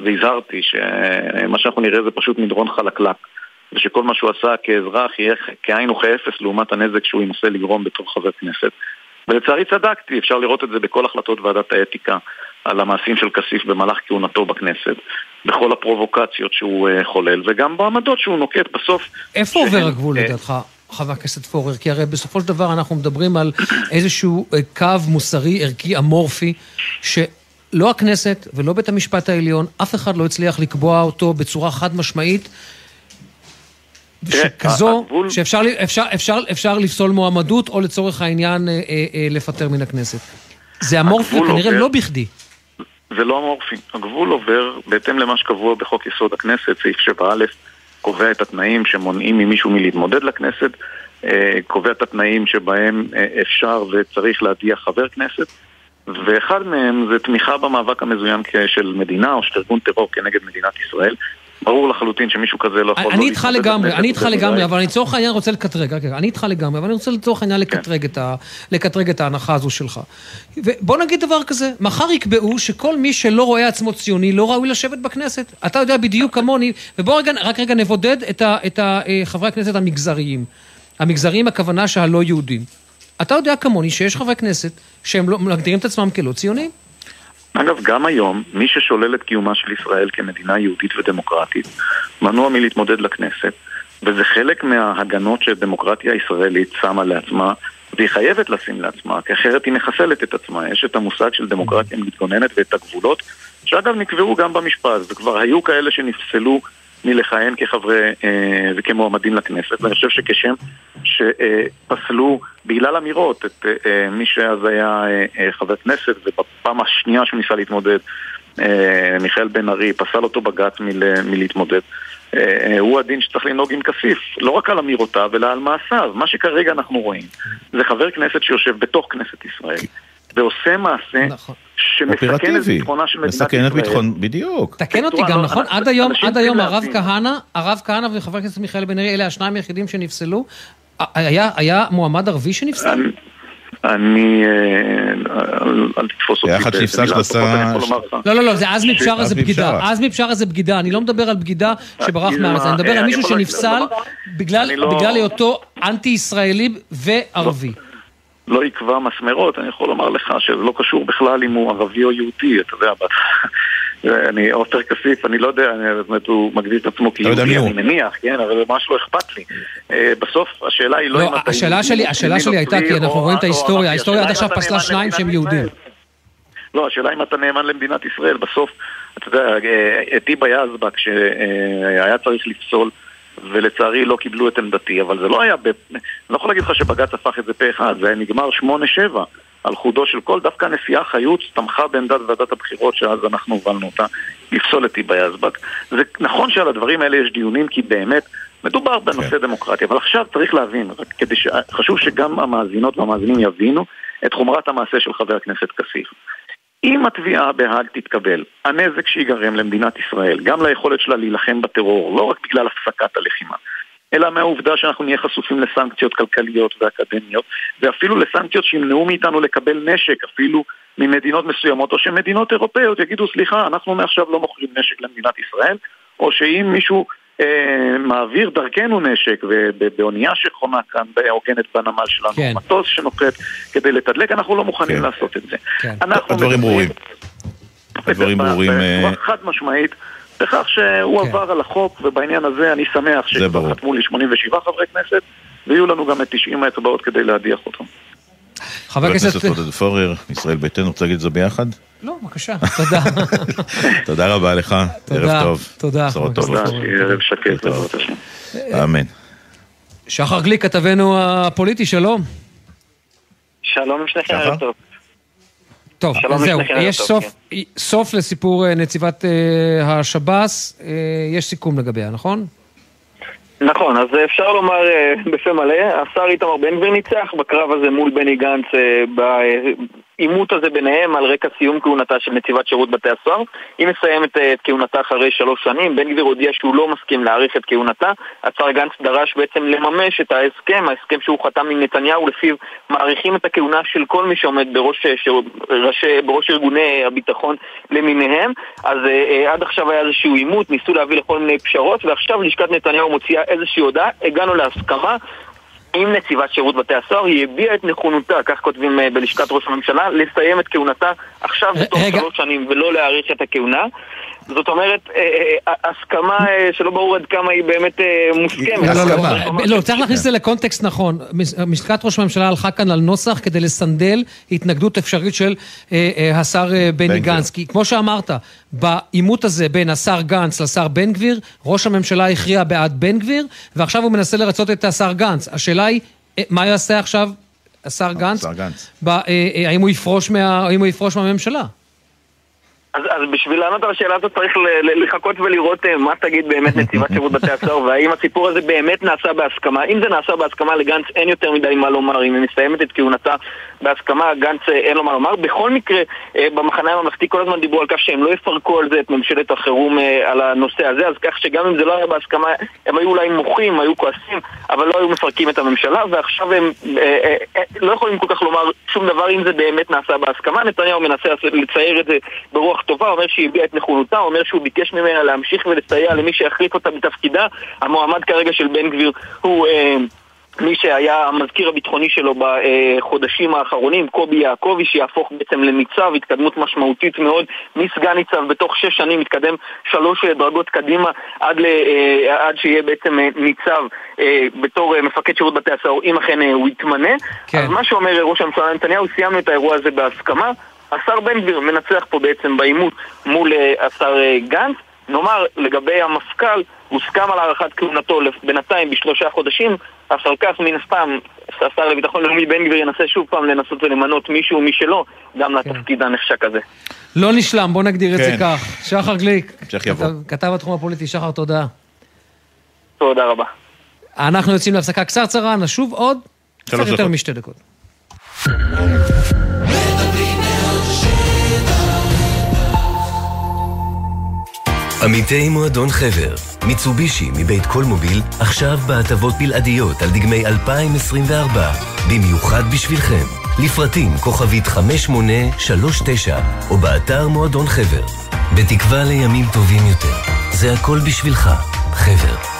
והזהרתי שמה שאנחנו נראה זה פשוט מדרון חלקלק ושכל מה שהוא עשה כאזרח יהיה כאין וכאפס לעומת הנזק שהוא ינסה לגרום בתור חבר כנסת. ולצערי צדקתי, אפשר לראות את זה בכל החלטות ועדת האתיקה על המעשים של כסיף במהלך כהונתו בכנסת, בכל הפרובוקציות שהוא אה, חולל, וגם בעמדות שהוא נוקט בסוף. איפה עובר הגבול לדעתך, חבר הכנסת פורר? כי הרי בסופו של דבר אנחנו מדברים על איזשהו אה, קו מוסרי, ערכי, אמורפי, שלא הכנסת ולא בית המשפט העליון, אף אחד לא הצליח לקבוע אותו בצורה חד משמעית. שכזו, שאפשר אפשר- אפשר- אפשר לפסול מועמדות, או לצורך העניין אה, אה, אה, לפטר מן הכנסת. זה אמורפי כנראה עובר- לא בכדי. זה לא אמורפי. הגבול עובר בהתאם למה שקבוע בחוק יסוד הכנסת, סעיף 7א, קובע את התנאים שמונעים ממישהו מלהתמודד לכנסת, אה, קובע את התנאים שבהם אה, אפשר וצריך להדיח חבר כנסת, ואחד מהם זה תמיכה במאבק המזוין של מדינה או של ארגון טרור כנגד מדינת ישראל. ברור לחלוטין שמישהו כזה לא יכול לא אני איתך להתמודד לגמרי, אני איתך. לגמרי, אבל אני לצורך העניין רוצה לקטרג, רגע, אני איתך לגמרי, אבל אני רוצה לצורך העניין לקטרג את ה- לקטרג את ההנחה הזו שלך. ובוא נגיד דבר כזה, מחר יקבעו שכל מי שלא רואה עצמו ציוני לא ראוי לשבת בכנסת. אתה יודע בדיוק כמוני, ובוא רגע, רק רגע נבודד את אה, חברי הכנסת המגזריים. המגזריים הכוונה שהלא יהודים. אתה יודע כמוני שיש חברי כנסת שהם לא מגדירים את עצמם כלא ציונים. אגב, גם היום, מי ששולל את קיומה של ישראל כמדינה יהודית ודמוקרטית, מנוע מלהתמודד לכנסת, וזה חלק מההגנות שהדמוקרטיה הישראלית שמה לעצמה, והיא חייבת לשים לעצמה, כי אחרת היא מחסלת את עצמה. יש את המושג של דמוקרטיה מתגוננת ואת הגבולות, שאגב נקבעו גם במשפט, וכבר היו כאלה שנפסלו מלכהן כחברי אה, וכמועמדים לכנסת, ואני חושב שכשם שפסלו בגלל אמירות את אה, אה, מי שאז היה אה, אה, חבר כנסת, ובפעם השנייה שהוא ניסה להתמודד, אה, מיכאל בן ארי, פסל אותו בג"ץ מל, מלהתמודד. אה, אה, הוא הדין שצריך לנהוג עם כסיף, לא רק על אמירותיו, אלא על מעשיו. מה שכרגע אנחנו רואים, זה חבר כנסת שיושב בתוך כנסת ישראל, ועושה מעשה שמסכן את. ביטחונה של מדינת מסכן את ישראל. ביטחון, בדיוק. תקן אותי גם, לא- נכון? עד היום, עד היום הרב. כהנא, הרב כהנא וחבר הכנסת מיכאל בן ארי, אלה השניים היחידים שנפסלו. היה, היה מועמד ערבי שנפסל? אני... אה, אל- תתפוס אותי. היה אחד באיזה שנפסל מילה, שעשה-. לא, לא, לא, זה עזמי בשארה זה בגידה. עזמי בשארה זה בגידה. אני לא מדבר על בגידה שברח אה, מהארץ, אני מדבר אה, על מישהו שנפסל לא- בגלל היותו אנטי-ישראלי וערבי. לא יקבע מסמרות, אני יכול לומר לך שזה לא קשור בכלל אם הוא ערבי או יהודי, אתה יודע, אני, עופר כסיף, אני לא יודע, אני, זאת אומרת, הוא מגדיר את עצמו כיהודי, אני מניח, כן, אבל ממש לא אכפת לי. אה, בסוף, השאלה היא לא, לא אם אתה השאלה שלי, השאלה שלי הייתה, כי אנחנו רואים את ההיסטוריה, ההיסטוריה עד עכשיו פסלה שניים שהם יהודים. לא, השאלה אם אתה נאמן למדינת ישראל. בסוף, אתה יודע, אה, את היבה יזבק, שהיה צריך לפסול, ולצערי לא קיבלו את עמדתי, אבל זה לא היה, ב... אני לא יכול להגיד לך שבג"ץ הפך את זה פה אחד, זה נגמר שמונה שבע. על חודו של כל, דווקא הנשיאה חיות תמכה בעמדת ועדת הבחירות שאז אנחנו הובלנו אותה לפסול את היבה יזבק. זה נכון שעל הדברים האלה יש דיונים כי באמת מדובר בנושא כן. דמוקרטי, אבל עכשיו צריך להבין, כדי ש... חשוב שגם המאזינות והמאזינים יבינו את חומרת המעשה של חבר הכנסת כסיף. אם התביעה בהאג תתקבל, הנזק שיגרם למדינת ישראל, גם ליכולת שלה להילחם בטרור, לא רק בגלל הפסקת הלחימה, אלא מהעובדה שאנחנו נהיה חשופים לסנקציות כלכליות ואקדמיות, ואפילו לסנקציות שימנעו מאיתנו לקבל נשק, אפילו ממדינות מסוימות, או שמדינות אירופאיות יגידו, סליחה, אנחנו מעכשיו לא מוכרים נשק למדינת ישראל, או שאם מישהו מעביר דרכנו נשק, ובאונייה שחונה כאן, עוגנת בנמל שלנו, כן. מטוס שנוחת כדי לתדלק, אנחנו לא מוכנים כן. לעשות את זה. כן. הדברים ברורים. הדברים ברורים. בצורה חד משמעית. בכך שהוא כן. עבר על החוק, ובעניין הזה אני שמח שכבר חתמו לי 87 חברי כנסת, ויהיו לנו גם את 90 האצבעות כדי להדיח אותו. חבר הכנסת עודד פורר, ישראל ביתנו, רוצה להגיד את זה ביחד? לא, בבקשה, תודה. תודה רבה לך, ערב טוב. תודה. תודה, שיהיה ערב שקט בעזרת השם. אמן. שחר גליק, כתבנו הפוליטי, שלום. שלום לשניכם, ערב טוב. טוב, זהו, יש סוף, כן. סוף לסיפור אה, נציבת uh, השב"ס, uh, יש סיכום לגביה, נכון? נכון, אז אפשר לומר uh, בפה מלא, השר איתמר בן גביר ניצח בקרב הזה מול בני גנץ uh, העימות הזה ביניהם על רקע סיום כהונתה של נציבת שירות בתי הסוהר. היא מסיימת אה, את כהונתה אחרי שלוש שנים, בן גביר הודיע שהוא לא מסכים להאריך את כהונתה. השר גנץ דרש בעצם לממש את ההסכם, ההסכם שהוא חתם עם נתניהו, לפיו מאריכים את הכהונה של כל מי שעומד בראש, אה, ראשי, בראש ארגוני הביטחון למיניהם. אז אה, עד עכשיו היה איזשהו עימות, ניסו להביא לכל מיני פשרות, ועכשיו לשכת נתניהו מוציאה איזושהי הודעה, הגענו להסכמה. עם נציבת שירות בתי הסוהר, היא הביעה את נכונותה, כך כותבים אה, בלשכת ראש הממשלה, לסיים את כהונתה עכשיו בתוך שלוש שנים ולא להאריך את הכהונה. זאת אומרת, אה, אה, הסכמה שלא ברור עד כמה היא באמת מוסכמת. לא, לא, לא, לא, צריך להכניס את זה לקונטקסט נכון. משכת ראש הממשלה הלכה כאן על נוסח כדי לסנדל התנגדות אפשרית של השר בני גנץ. כי כמו שאמרת, בעימות הזה בין השר גנץ לשר בן גביר, ראש הממשלה הכריע בעד בן גביר, ועכשיו הוא מנסה לרצות את השר גנץ. השאלה היא, מה יעשה עכשיו השר גנץ? השר גנץ. האם הוא יפרוש מהממשלה? אז, אז בשביל לענות על השאלה הזאת צריך לחכות ולראות אה, מה תגיד באמת נציבת שירות בתי הסוהר והאם הסיפור הזה באמת נעשה בהסכמה. אם זה נעשה בהסכמה לגנץ אין יותר מדי מה לומר, אם היא מסיימת את כהונתה בהסכמה, גנץ אה, אין לו מה לומר. בכל מקרה, אה, במחנה הממלכתי כל הזמן דיברו על כך שהם לא יפרקו על זה את ממשלת החירום על הנושא הזה, אז כך שגם אם זה לא היה בהסכמה, הם היו אולי מוחים, היו כועסים, אבל לא היו מפרקים את הממשלה, ועכשיו הם לא יכולים כל כך לומר שום דבר אם זה באמת נעשה בהסכמה. נתניהו מנסה לצייר את זה ברוח רוח טובה, אומר שהיא הביעה את נכונותה, אומר שהוא ביקש ממנה להמשיך ולסייע למי שיחליף אותה בתפקידה. המועמד כרגע של בן גביר הוא... אה, מי שהיה המזכיר הביטחוני שלו בחודשים האחרונים, קובי יעקבי, שיהפוך בעצם לניצב, התקדמות משמעותית מאוד, מסגן ניצב בתוך שש שנים, מתקדם שלוש דרגות קדימה עד, ל, אה, עד שיהיה בעצם אה, ניצב אה, בתור מפקד שירות בתי הסוהר, אם אכן הוא יתמנה. כן. אז מה שאומר ראש הממשלה נתניהו, סיימנו את האירוע הזה בהסכמה, השר בן גביר מנצח פה בעצם בעימות מול uh, השר uh, גנץ. נאמר, לגבי המפכ"ל, הוסכם על הארכת כהונתו בינתיים בשלושה חודשים, אחר כך מן הסתם השר לביטחון לאומי בן גביר ינסה שוב פעם לנסות ולמנות מישהו משלו גם כן. לתפקיד הנחשק הזה. לא נשלם, בוא נגדיר כן. את זה כן. כך. שחר גליק, כתב, כתב התחום הפוליטי, שחר תודה. תודה רבה. אנחנו יוצאים להפסקה קצרצרה, נשוב עוד קצת יותר משתי דקות. עמיתי מועדון חבר, מיצובישי מבית כל מוביל, עכשיו בהטבות בלעדיות על דגמי 2024, במיוחד בשבילכם. לפרטים כוכבית 5839, או באתר מועדון חבר. בתקווה לימים טובים יותר. זה הכל בשבילך, חבר.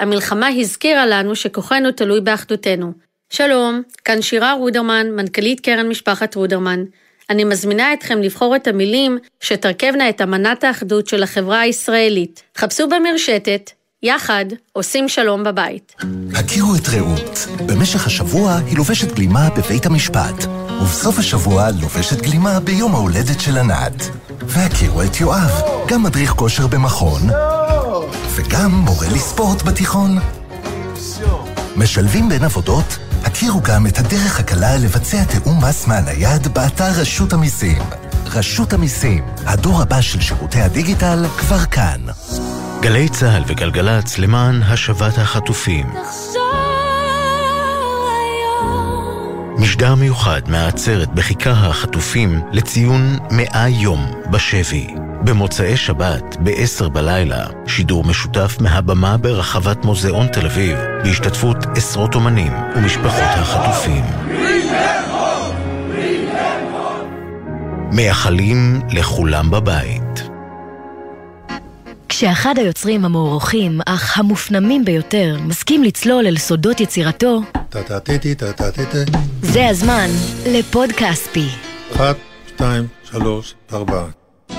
המלחמה הזכירה לנו שכוחנו תלוי באחדותנו. שלום, כאן שירה רודרמן, מנכ"לית קרן משפחת רודרמן. אני מזמינה אתכם לבחור את המילים שתרכבנה את אמנת האחדות של החברה הישראלית. חפשו במרשתת, יחד עושים שלום בבית. הכירו את רעות. במשך השבוע היא לובשת גלימה בבית המשפט, ובסוף השבוע לובשת גלימה ביום ההולדת של ענת. והכירו את יואב, גם מדריך כושר במכון, וגם מורה לספורט בתיכון. משלבים בין עבודות? הכירו גם את הדרך הקלה לבצע תיאום מס מהנייד באתר רשות המיסים. רשות המיסים, הדור הבא של שירותי הדיגיטל, כבר כאן. גלי צה"ל וגלגלצ למען השבת החטופים. משדר מיוחד מהעצרת בכיכר החטופים לציון מאה יום בשבי. במוצאי שבת, ב-10 בלילה, שידור משותף מהבמה ברחבת מוזיאון תל אביב, בהשתתפות עשרות אומנים ומשפחות החטופים. מייחלים לכולם בבית. כשאחד היוצרים המוערוכים, אך המופנמים ביותר, מסכים לצלול אל סודות יצירתו, זה הזמן לפוד כספי. אחת, שתיים, שלוש, ארבע.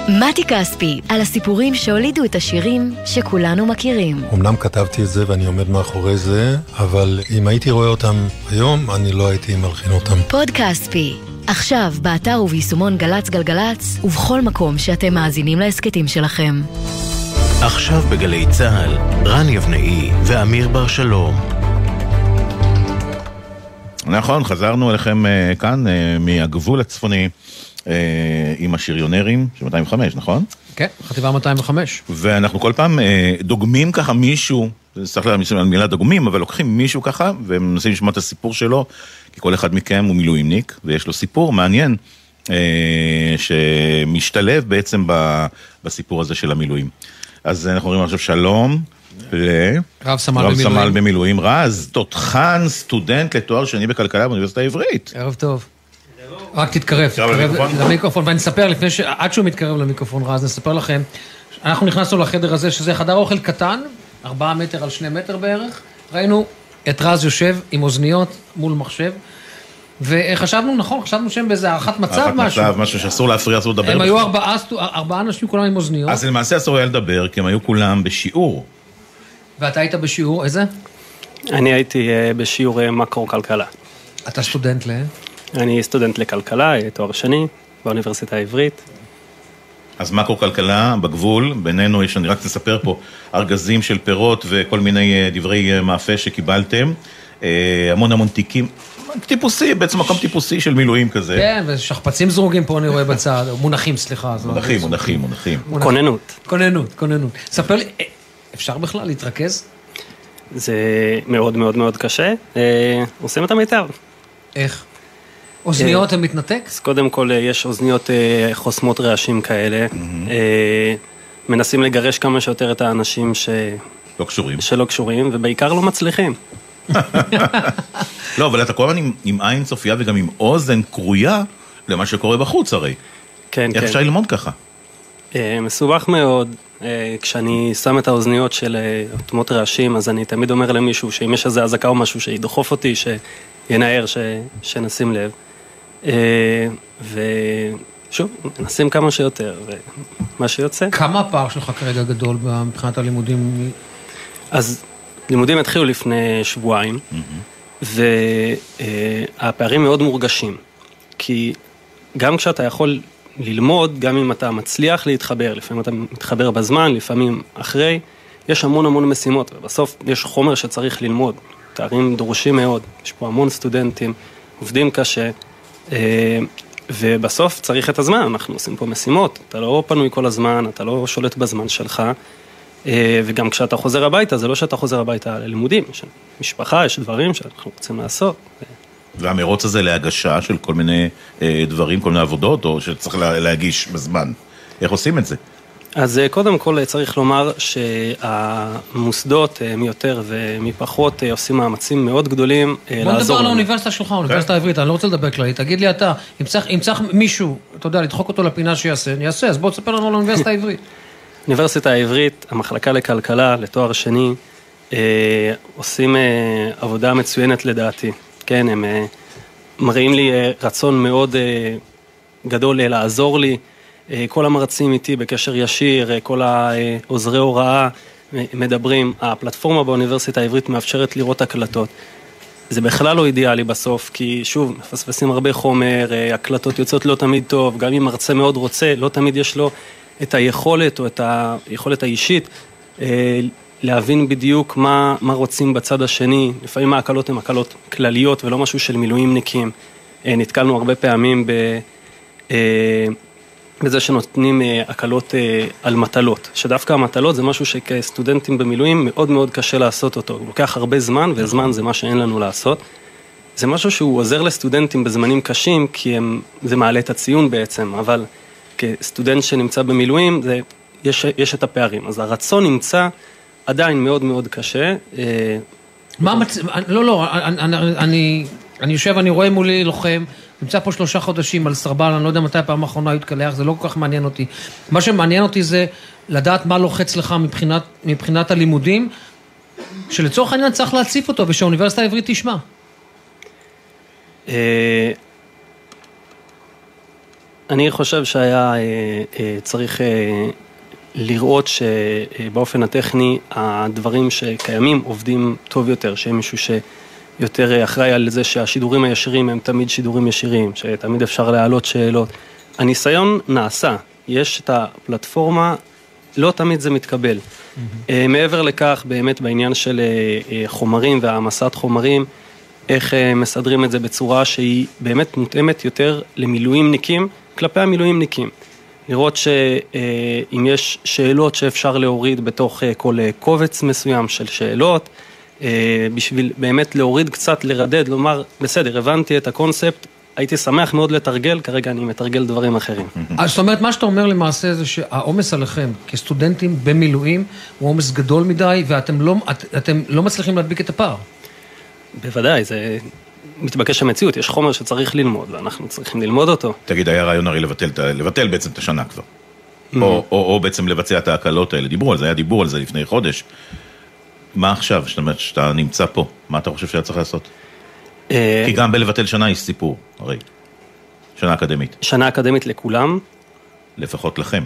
מתי כספי, על הסיפורים שהולידו את השירים שכולנו מכירים. אמנם כתבתי את זה ואני עומד מאחורי זה, אבל אם הייתי רואה אותם היום, אני לא הייתי מלחין אותם. פוד כספי, עכשיו באתר וביישומון גל"צ גלגלצ, ובכל מקום שאתם מאזינים להסכתים שלכם. עכשיו בגלי צה"ל, רן יבנאי ואמיר בר שלום. נכון, חזרנו אליכם uh, כאן uh, מהגבול הצפוני uh, עם השריונרים של 205, נכון? כן, חטיבה 205. ואנחנו כל פעם uh, דוגמים ככה מישהו, צריך להגיד על מילה דוגמים, אבל לוקחים מישהו ככה ומנסים לשמוע את הסיפור שלו, כי כל אחד מכם הוא מילואימניק, ויש לו סיפור מעניין. uh, שמשתלב בעצם ב, בסיפור הזה של המילואים. אז אנחנו אומרים עכשיו שלום ל... רב סמל רב במילואים. סמל במילואים רז, תותחן, סטודנט לתואר שני בכלכלה באוניברסיטה העברית. ערב טוב. רק תתקרב, תתקרב. למיקרופון, ואני אספר לפני ש... עד שהוא מתקרב למיקרופון רז, נספר לכם. אנחנו נכנסנו לחדר הזה, שזה חדר אוכל קטן, ארבעה מטר על שני מטר בערך. ראינו את רז יושב עם אוזניות מול מחשב, וחשבנו, נכון, חשבנו שהם באיזה הערכת מצב הערכת משהו. מצב, משהו שאסור להפריע, אסור לדבר. הם היו. ארבעה ארבעה אנשים, כולם עם אוזניות, אז למעשה אסור היה לדבר, כי הם היו כולם בשיעור. ואתה היית בשיעור, איזה? אני הייתי אה, בשיעור אה, מקרו-כלכלה. אתה סטודנט ל... אני סטודנט לכלכלה, אה, תואר שני, באוניברסיטה העברית. אז מקרו-כלכלה בגבול, בינינו יש, אני רק אספר פה, ארגזים של פירות וכל מיני דברי מאפה שקיבלתם. המון המון תיקים, טיפוסי, בעצם מקום טיפוסי של מילואים כזה. כן, ושכפ"צים זרוגים פה אני רואה בצד, מונחים, סליחה. לא מונחים. מונחים, מונחים. כוננות. כוננות, כוננות. ספר לי, אה, אפשר בכלל להתרכז? זה מאוד מאוד מאוד קשה. אה, עושים את המיטב. איך? אוזניות אתה מתנתק? אז קודם כל אה, יש אוזניות אה, חוסמות רעשים כאלה. אה, מנסים לגרש כמה שיותר את האנשים ש... לא קשורים. שלא קשורים, ובעיקר לא מצליחים. לא, אבל אתה כל הזמן עם, עם עין צופייה וגם עם אוזן כרויה למה שקורה בחוץ הרי. כן, איך כן. אפשר ללמוד ככה? אה, מסובך מאוד. אה, כשאני שם את האוזניות של אה, אוטמות רעשים, אז אני תמיד אומר למישהו שאם יש איזה אזעקה או משהו, שידחוף אותי, שינער, ש... שנשים לב. ושוב, מנסים כמה שיותר, ומה שיוצא. כמה הפער שלך כרגע גדול מבחינת הלימודים? אז לימודים התחילו לפני שבועיים, והפערים מאוד מורגשים. כי גם כשאתה יכול ללמוד, גם אם אתה מצליח להתחבר, לפעמים אתה מתחבר בזמן, לפעמים אחרי, יש המון המון משימות, ובסוף יש חומר שצריך ללמוד. תארים דורשים מאוד, יש פה המון סטודנטים, עובדים קשה, אה, ובסוף צריך את הזמן, אנחנו עושים פה משימות, אתה לא פנוי כל הזמן, אתה לא שולט בזמן שלך, וגם כשאתה חוזר הביתה, זה לא שאתה חוזר הביתה ללימודים, יש משפחה, יש דברים שאנחנו רוצים לעשות. והמרוץ הזה להגשה של כל מיני אה, דברים, כל מיני עבודות, או שצריך לה, להגיש בזמן. איך עושים את זה? אז אה, קודם כל אה, צריך לומר שהמוסדות, מי יותר ומי פחות, עושים מאמצים מאוד גדולים לעזור לנו. בוא נדבר על האוניברסיטה שלך, האוניברסיטה כן. העברית, אני לא רוצה לדבר כללי. תגיד לי אתה, אם צריך, אם צריך מישהו, אתה יודע, לדחוק אותו לפינה שיעשה, אני אעשה, אז בוא תספר לנו על האוניברסיטה העברית. האוניברסיטה העברית, המחלקה לכלכלה, לתואר שני, עושים עבודה מצוינת לדעתי. כן, הם מראים לי רצון מאוד גדול לעזור לי. כל המרצים איתי בקשר ישיר, כל העוזרי הוראה מדברים. הפלטפורמה באוניברסיטה העברית מאפשרת לראות הקלטות. זה בכלל לא אידיאלי בסוף, כי שוב, מפספסים הרבה חומר, הקלטות יוצאות לא תמיד טוב, גם אם מרצה מאוד רוצה, לא תמיד יש לו את היכולת או את היכולת האישית להבין בדיוק מה, מה רוצים בצד השני, לפעמים ההקלות הן הקלות כלליות ולא משהו של מילואימניקים. אה, נתקלנו הרבה פעמים ב, אה, בזה שנותנים אה, הקלות על מטלות, שדווקא המטלות זה משהו שכסטודנטים במילואים מאוד מאוד קשה לעשות אותו, הוא לוקח הרבה זמן וזמן זה מה שאין לנו לעשות. זה משהו שהוא עוזר לסטודנטים בזמנים קשים כי הם, זה מעלה את הציון בעצם, אבל כסטודנט שנמצא במילואים זה, יש, יש את הפערים, אז הרצון נמצא עדיין מאוד מאוד קשה. אה, מה מצ... לא, לא, אני, אני, אני יושב, אני רואה מולי לוחם, נמצא פה שלושה חודשים על סרבל, אני לא יודע מתי הפעם האחרונה התקלח, זה לא כל כך מעניין אותי. מה שמעניין אותי זה לדעת מה לוחץ לך מבחינת, מבחינת הלימודים, שלצורך העניין צריך להציף אותו ושהאוניברסיטה העברית תשמע. אה, אני חושב שהיה אה, צריך לראות שבאופן הטכני הדברים שקיימים עובדים טוב יותר, שיהיה מישהו שיותר אחראי על זה שהשידורים הישירים הם תמיד שידורים ישירים, שתמיד אפשר להעלות שאלות. הניסיון נעשה, יש את הפלטפורמה, לא תמיד זה מתקבל. Mm-hmm. מעבר לכך, באמת בעניין של אה, אה, חומרים והעמסת חומרים, איך מסדרים את זה בצורה שהיא באמת מותאמת יותר למילואימניקים כלפי המילואימניקים. לראות שאם יש שאלות שאפשר להוריד בתוך אה, כל אה, קובץ מסוים של שאלות, אה, בשביל באמת להוריד קצת, לרדד, לומר, בסדר, הבנתי את הקונספט, הייתי שמח מאוד לתרגל, כרגע אני מתרגל דברים אחרים. אז זאת אומרת, מה שאתה אומר למעשה זה שהעומס עליכם כסטודנטים במילואים הוא עומס גדול מדי, ואתם לא, את, לא מצליחים להדביק את הפער. בוודאי, זה מתבקש המציאות, יש חומר שצריך ללמוד, ואנחנו צריכים ללמוד אותו. תגיד, היה רעיון הרי לבטל, לבטל בעצם את השנה כבר. Mm-hmm. או, או, או בעצם לבצע את ההקלות האלה, דיברו על זה, היה דיבור על זה לפני חודש. מה עכשיו, זאת אומרת, שאתה נמצא פה, מה אתה חושב שהיה צריך לעשות? אה, כי גם בלבטל שנה יש סיפור, הרי. שנה אקדמית. שנה אקדמית לכולם. לפחות לכם.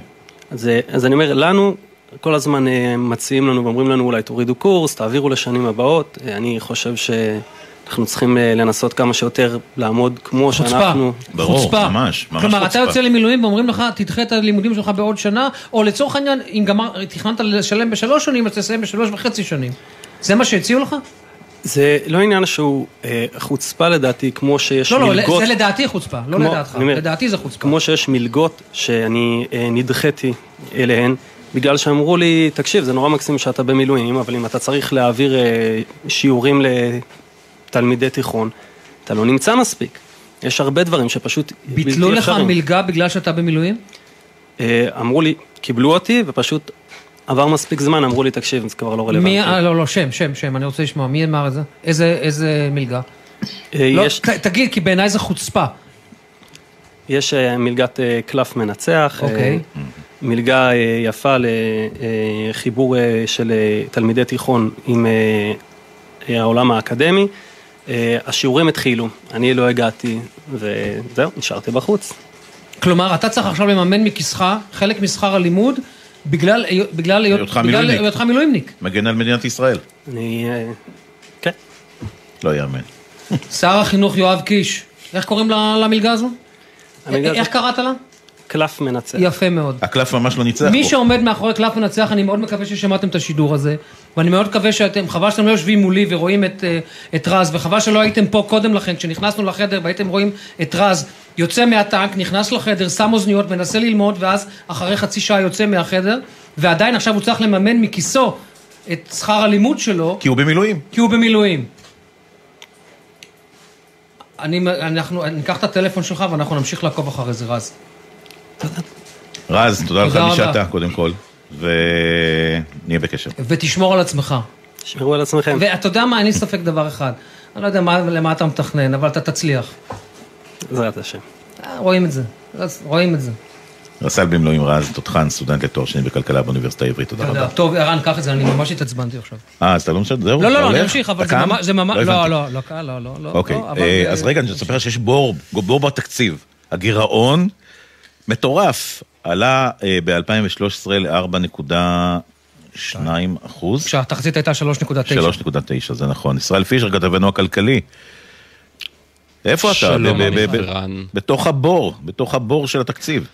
אז, אז אני אומר, לנו, כל הזמן אה, מציעים לנו ואומרים לנו, אולי תורידו קורס, תעבירו לשנים הבאות. אה, אני חושב ש... אנחנו צריכים אה, לנסות כמה שיותר לעמוד כמו חוצפה. שאנחנו... ברור, חוצפה. ממש, ממש כלומר, חוצפה. אתה יוצא למילואים ואומרים לך, תדחה את הלימודים שלך בעוד שנה, או לצורך העניין, אם גמר, תכננת לשלם בשלוש שנים, אז תסיים בשלוש וחצי שנים. זה מה שהציעו לך? זה לא עניין שהוא אה, חוצפה לדעתי, כמו שיש לא, לא מלגות... לא, זה לדעתי חוצפה, לא כמו, לדעתך, אומר, לדעתי זה חוצפה. כמו שיש מלגות שאני אה, נדחיתי אליהן, בגלל שאמרו לי, תקשיב, זה נורא מקסים שאתה במילואים, אבל אם אתה צריך להעביר אה, שיעורים תלמידי תיכון, אתה לא נמצא מספיק. יש הרבה דברים שפשוט ביטלו לך מלגה בגלל שאתה במילואים? אה, אמרו לי, קיבלו אותי ופשוט עבר מספיק זמן, אמרו לי, תקשיב, זה כבר לא רלוונטי. מי, אה, לא, לא, שם, שם, שם, אני רוצה לשמוע, מי אמר את זה? איזה, איזה מלגה? אה, לא, יש... ת, תגיד, כי בעיניי זה חוצפה. יש מלגת קלף מנצח, אוקיי. מלגה יפה לחיבור של תלמידי תיכון עם העולם האקדמי. אה, השיעורים התחילו, אני לא הגעתי, וזהו, נשארתי בחוץ. כלומר, אתה צריך עכשיו לממן מכיסך חלק משכר הלימוד בגלל היותך מילואימניק. מגן על מדינת ישראל. אני... אה, כן. לא יאמן. שר החינוך יואב קיש, איך קוראים למלגה הזו? איך קראת לה? קלף מנצח. יפה מאוד. הקלף ממש לא ניצח פה. מי שעומד מאחורי קלף מנצח, אני מאוד מקווה ששמעתם את השידור הזה, ואני מאוד מקווה שאתם, חבל שאתם לא יושבים מולי ורואים את, אה, את רז, וחבל שלא הייתם פה קודם לכן, כשנכנסנו לחדר והייתם רואים את רז יוצא מהטנק, נכנס לחדר, שם אוזניות, מנסה ללמוד, ואז אחרי חצי שעה יוצא מהחדר, ועדיין עכשיו הוא צריך לממן מכיסו את שכר הלימוד שלו, כי הוא במילואים. כי הוא במילואים. אני, אנחנו, ניקח את הטלפון שלך ואנחנו נמשיך לעקוב אחרי זה, רז. רז, תודה לך תודה מי רבה. שאתה, קודם כל, ונהיה בקשר. ותשמור על עצמך. תשמרו על עצמכם. ואתה יודע מה, אין לי ספק דבר אחד. אני לא יודע מה, למה אתה מתכנן, אבל אתה תצליח. בעזרת השם. אה, רואים את זה, רואים את זה. רס"ל במילואים רז, תותחן, סטודנט לתואר שני בכלכלה באוניברסיטה העברית, תודה. רבה. טוב, ערן, קח את זה, אני ממש התעצבנתי עכשיו. אה, אז אתה לא משנה, זהו? לא, לא, לא, אני? אמשיך, אבל זה? ממש, לא. לא, לא, קל, לא, לא, לא. אוקיי, לא, אבל אה, אז רגע, אני אספר לך שיש בור, בור בתקציב. הגירעון מטורף, עלה ב-2013 ל-4.2 אחוז. כשהתחזית הייתה 3.9. 3.9, זה נכון. ישראל פישר, כתבנו הכלכלי. איפה אתה? שלום, ערן. בתוך הבור, בתוך הבור של התקציב.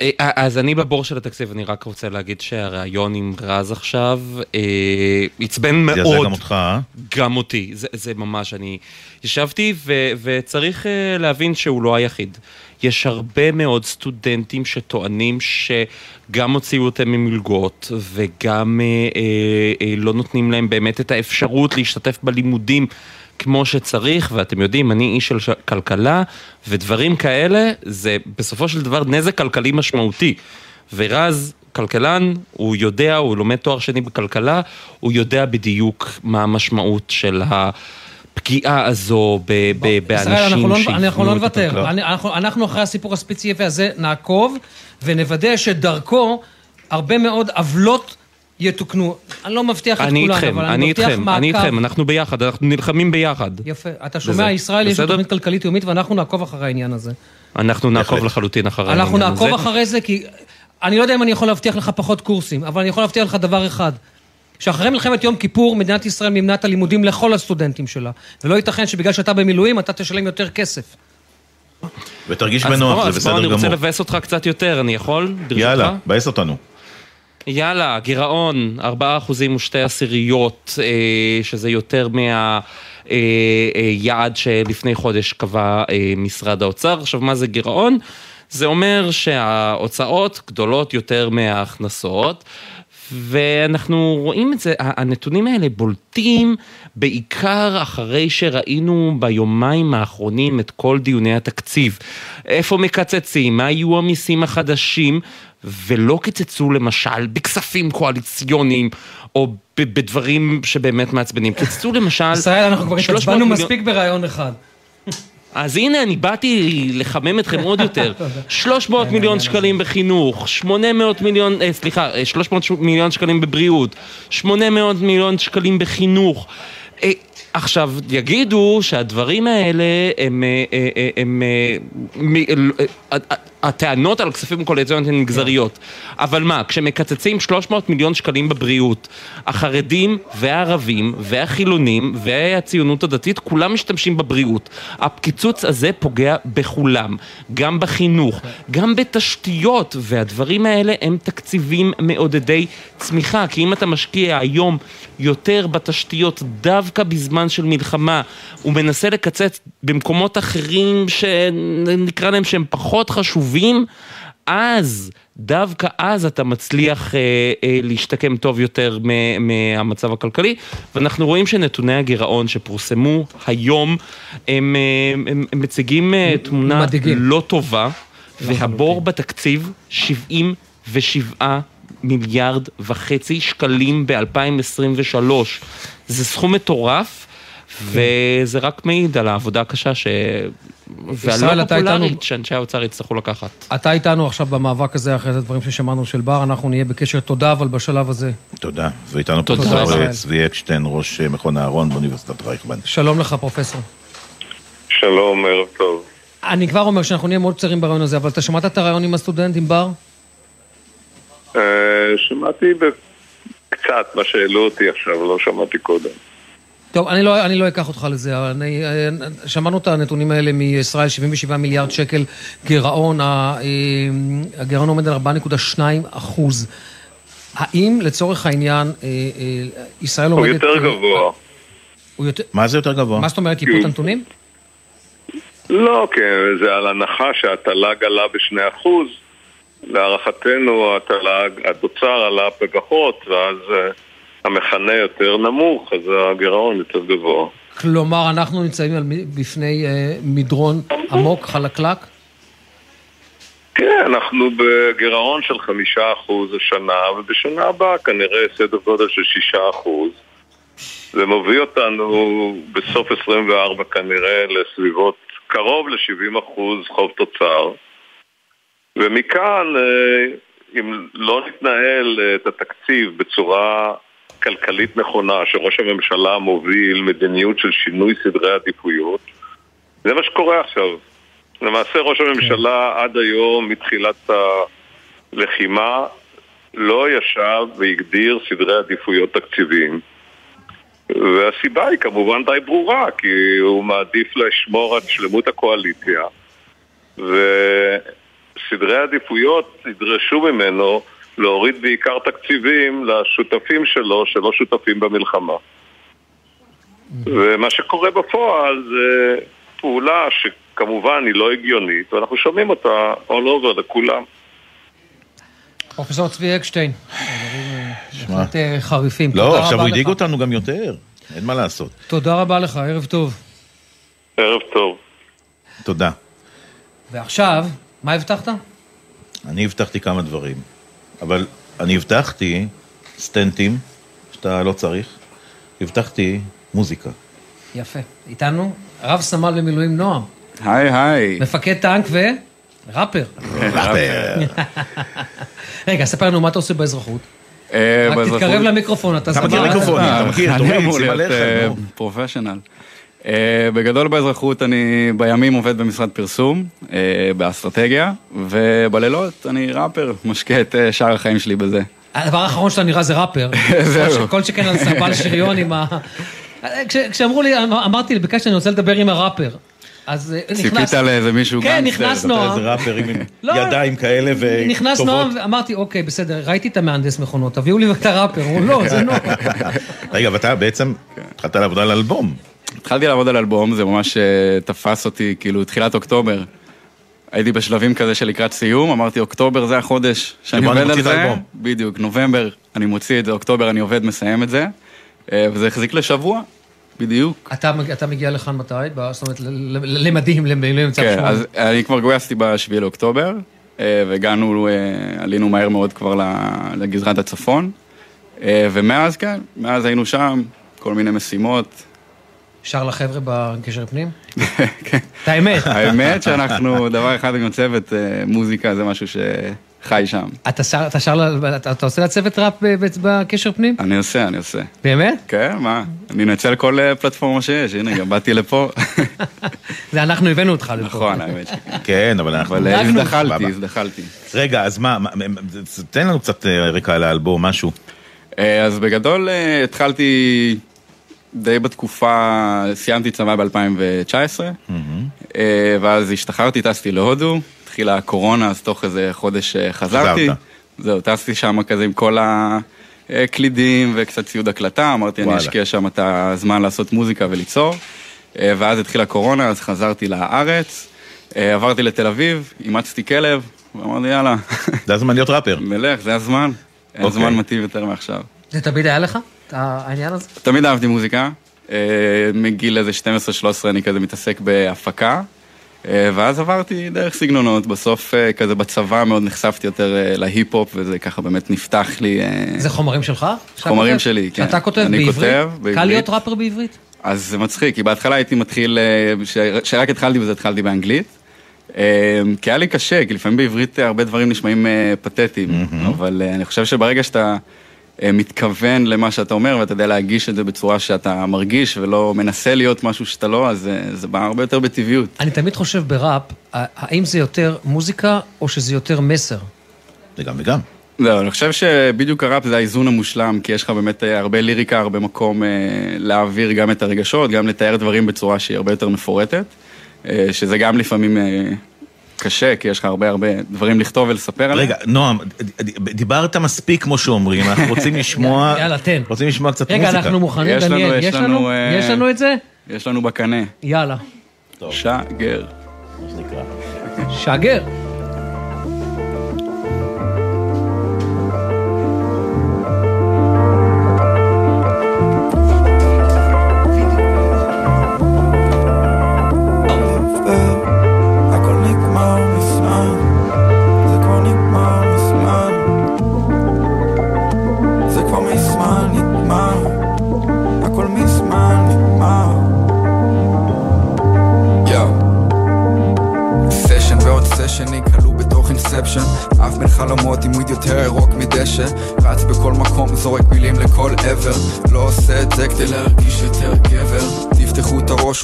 אה, אז אני בבור של התקציב, אני רק רוצה להגיד שהריאיון עם רז עכשיו אה, עצבן זעזע מאוד. גם אותך, אה? גם אותי, זה, זה ממש, אני ישבתי ו, וצריך אה, להבין שהוא לא היחיד. יש הרבה מאוד סטודנטים שטוענים שגם הוציאו אותם ממלגות וגם אה, אה, אה, לא נותנים להם באמת את האפשרות להשתתף בלימודים כמו שצריך, ואתם יודעים, אני איש של ש- כלכלה, ודברים כאלה זה בסופו של דבר נזק כלכלי משמעותי. ורז, כלכלן, הוא יודע, הוא לומד תואר שני בכלכלה, הוא יודע בדיוק מה המשמעות של הפגיעה הזו ב- ב- ישראל, באנשים אנחנו לא- אנחנו לא את נוותר. אנחנו- אנחנו אחרי הסיפור הספציפי הזה נעקוב ונוודא שדרכו הרבה מאוד עוולות יתוקנו. אני לא מבטיח את אני איתכם, אבל אני אני מבטיח איתכם, אני מעקב. איתכם, אנחנו ביחד, אנחנו נלחמים ביחד. יפה. אתה וזה, שומע, ישראל, יש בסדר? תוכנית כלכלית יומית ואנחנו נעקוב אחרי העניין הזה. אנחנו נעקוב לחלוטין אחרי אנחנו העניין הזה. נעקוב אחרי זה כי... אני לא יודע אם אני יכול להבטיח לך פחות קורסים, אבל אני יכול להבטיח לך דבר אחד. שאחרי מלחמת יום כיפור, מדינת ישראל מימנה את הלימודים לכל הסטודנטים שלה. ולא ייתכן שבגלל שאתה במילואים, אתה תשלם יותר כסף. ותרגיש בנוח, זה אז בוא, בסדר אני רוצה גמור. לבאס אותך קצת יותר, אני יכול? יאללה, מבאס אותנו. יאללה, גירעון, 4 אחוזים ושתי עשיריות, אה, שזה יותר מהיעד שלפני חודש קבע אה, משרד האוצר. עכשיו, מה זה גירעון? זה אומר שההוצאות גדולות יותר מההכנסות. ואנחנו רואים את זה, הנתונים האלה בולטים בעיקר אחרי שראינו ביומיים האחרונים את כל דיוני התקציב. איפה מקצצים, מה יהיו המיסים החדשים, ולא קיצצו למשל בכספים קואליציוניים, או בדברים שבאמת מעצבנים. קיצצו למשל... ישראל, אנחנו כבר 300 התעצבנו מספיק ברעיון אחד. אז הנה, אני באתי לחמם אתכם עוד יותר. 300 מיליון שקלים בחינוך, 800 מיליון, אה, סליחה, אה, 300 ש- מיליון שקלים בבריאות, 800 מיליון שקלים בחינוך. אה, עכשיו, יגידו שהדברים האלה הם... אה, אה, אה, הם הטענות על כספים קואליציוניים הן מגזריות. אבל מה, כשמקצצים 300 מיליון שקלים בבריאות, החרדים והערבים והחילונים והציונות הדתית, כולם משתמשים בבריאות. הקיצוץ הזה פוגע בכולם, גם בחינוך, גם בתשתיות, והדברים האלה הם תקציבים מעודדי צמיחה, כי אם אתה משקיע היום יותר בתשתיות דווקא בזמן של מלחמה, ומנסה לקצץ במקומות אחרים שנקרא להם שהם פחות חשובים, אז, דווקא אז אתה מצליח אה, אה, להשתקם טוב יותר מ- מהמצב הכלכלי, ואנחנו רואים שנתוני הגירעון שפורסמו היום, הם, אה, הם, הם מציגים אה, תמונה מדאיגים. לא טובה, והבור בתקציב 77 מיליארד וחצי שקלים ב-2023. זה סכום מטורף. וזה רק מעיד על העבודה הקשה ש... והלא? פופולרית שאנשי האוצר יצטרכו לקחת. אתה איתנו עכשיו במאבק הזה, אחרי הדברים ששמענו של בר, אנחנו נהיה בקשר. תודה, אבל בשלב הזה. תודה. ואיתנו תודה, פרופסור. צבי אקשטיין, ראש אה, מכון אהרון באוניברסיטת רייכמן. שלום לך, פרופסור. שלום, ערב טוב. אני כבר אומר שאנחנו נהיה מאוד קצרים ברעיון הזה, אבל אתה שמעת את הרעיון עם הסטודנט, עם בר? אה, שמעתי קצת מה שהעלו אותי עכשיו, לא שמעתי קודם. טוב, אני לא, אני לא אקח אותך לזה, אני, אה, שמענו את הנתונים האלה מישראל, 77 מיליארד שקל גירעון, אה, הגירעון עומד על 4.2 אחוז. האם לצורך העניין אה, ישראל הוא עומדת... יותר גבוה. הוא יותר... מה זה יותר גבוה? מה זאת אומרת, עיבוד הנתונים? לא, כן, זה על הנחה שהתל"ג עלה ב-2%, להערכתנו התל"ג, התוצר עלה פגחות, ואז המכנה יותר נמוך, אז הגירעון יותר גבוה. כלומר, אנחנו נמצאים על בפני אה, מדרון עמוק, חלקלק? כן, אנחנו בגירעון של חמישה אחוז השנה, ובשנה הבאה כנראה סדר גודל של שישה אחוז. זה מביא אותנו בסוף 24 כנראה לסביבות קרוב ל-70 אחוז חוב תוצר. ומכאן, אה, אם לא נתנהל אה, את התקציב בצורה כלכלית נכונה, שראש הממשלה מוביל מדיניות של שינוי סדרי עדיפויות, זה מה שקורה עכשיו. למעשה ראש הממשלה עד היום, מתחילת הלחימה, לא ישב והגדיר סדרי עדיפויות תקציביים. והסיבה היא כמובן די ברורה, כי הוא מעדיף לשמור על שלמות הקואליציה, וסדרי עדיפויות ידרשו ממנו להוריד בעיקר תקציבים לשותפים שלו, שלא שותפים במלחמה. ומה שקורה בפועל זה פעולה שכמובן היא לא הגיונית, ואנחנו שומעים אותה all over לכולם. פרופסור צבי אקשטיין, דברים בהחלט אה, חריפים. לא, עכשיו הוא הדאיג. אותנו גם יותר, אין מה לעשות. תודה רבה לך, ערב טוב. ערב טוב. תודה. ועכשיו, מה הבטחת? אני הבטחתי כמה דברים, אבל אני הבטחתי סטנטים, שאתה לא צריך, הבטחתי מוזיקה. יפה. איתנו רב סמל במילואים נועם. היי היי. מפקד טנק וראפר. ראפר. רגע, ספר לנו מה אתה עושה באזרחות. אה, רק תתקרב למיקרופון, אתה אתה סבבה. מכיר מיקרופונים, אתה מכיר, תוריד, שים עליך. פרופשיונל. אה, בגדול באזרחות אני בימים עובד במשרד פרסום, אה, באסטרטגיה, ובלילות אני ראפר, משקה את אה, שאר החיים שלי בזה. הדבר האחרון שאתה נראה זה ראפר. זהו. כל שכן על סבל שריון עם ה... כש- כשאמרו לי, אמרתי, ביקשתי, אני רוצה לדבר עם הראפר. אז נכנס... ציפית לאיזה מישהו כן, נכנס נועם. איזה ראפר עם לא. ידיים כאלה וטובות. נכנס נועם ואמרתי, אוקיי, בסדר, ראיתי את המהנדס מכונות, תביאו לי את הראפר. הוא לא, זה נועם. רגע, ואתה בעצם התחלת לעבוד על אלבום. התחלתי לעבוד על אלבום, זה ממש אה, תפס אותי, כאילו, תחילת אוקטובר. הייתי בשלבים כזה של לקראת סיום, אמרתי, אוקטובר זה החודש שאני עובד על זה. האלבום. בדיוק, נובמבר אני מוציא את זה, אוקטובר אני עובד, מסיים את זה. אה, וזה החזיק לשבוע, בדיוק. אתה אתה מגיע לכאן מתי? ב- זאת אומרת, ל- ל- למדים, למילואים צו כן, שמונה. אז אני כבר גויסתי ב-7 לאוקטובר, אה, והגענו, עלינו מהר מאוד כבר ל- לגזרת הצפון. ומאז, כן, מאז היינו שם, כל מיני משימות. שר לחבר'ה בקשר פנים? את האמת. האמת שאנחנו, דבר אחד עם הצוות, אה, מוזיקה זה משהו שחי שם. אתה שר, אתה שר, אתה אתה עושה לצוות ראפ ב- ב- בקשר פנים? אני עושה, אני עושה. באמת? כן, מה? אני אנצל כל אה, פלטפורמה שיש, הנה, גם באתי לפה. זה אנחנו הבאנו אותך לפה. נכון, האמת שכן. כן, אבל אנחנו... אבל אה. הזדחלתי. הזדחלתי. רגע, אז מה, מה- תן לנו קצת אה, רקע על האלבום, משהו. אה, אז בגדול אה, התחלתי די בתקופה, סיימתי צבא ב-2019, אה, ואז השתחררתי, טסתי להודו, התחילה הקורונה, אז תוך איזה חודש אה, חזרתי. חזרת. זהו, טסתי שם כזה עם כל הקלידים וקצת ציוד הקלטה, אמרתי אני וואלה. אשקיע שם את הזמן לעשות מוזיקה וליצור. אה, ואז התחילה קורונה, אז חזרתי לארץ, עברתי לתל אביב, אימצתי כלב, ואמרתי יאללה. זה הזמן להיות ראפר. מלך, זה הזמן. אין אוקיי. זמן מתאים יותר מעכשיו. זה תמיד היה לך? העניין הזה? תמיד אהבתי מוזיקה, אה, מגיל איזה 12-13 אני כזה מתעסק בהפקה, אה, ואז עברתי דרך סגנונות, בסוף אה, כזה בצבא מאוד נחשפתי יותר להיפ-הופ, וזה ככה באמת נפתח לי. זה חומרים שלך? חומרים כותב? שלי, כן. שאתה כותב אני בעברית? כותב בעברית. קל להיות ראפר בעברית? אז זה מצחיק, כי בהתחלה הייתי מתחיל, אה, ש- שרק התחלתי בזה, התחלתי באנגלית. כי היה לי קשה, כי לפעמים בעברית הרבה דברים נשמעים פתטיים, אבל אני חושב שברגע שאתה מתכוון למה שאתה אומר ואתה יודע להגיש את זה בצורה שאתה מרגיש ולא מנסה להיות משהו שאתה לא, אז אה, זה בא הרבה יותר בטבעיות. אני תמיד חושב בראפ, האם זה יותר מוזיקה או שזה יותר מסר? זה גם וגם. זהו, אני חושב שבדיוק הראפ זה האיזון המושלם, כי יש לך באמת אה, הרבה ליריקה, הרבה מקום אה, להעביר גם את הרגשות, גם לתאר דברים בצורה שהיא הרבה יותר מפורטת, אה, שזה גם לפעמים אה, קשה, כי יש לך הרבה הרבה דברים לכתוב ולספר עליהם. רגע, נועם, דיברת מספיק כמו שאומרים, אנחנו רוצים לשמוע... יאללה, תן. רוצים לשמוע קצת רגע, מוזיקה. אנחנו מוכנים, יש לנו, דניאל? יש לנו? אה, יש לנו את זה? יש לנו בקנה. יאללה. שגר. שגר.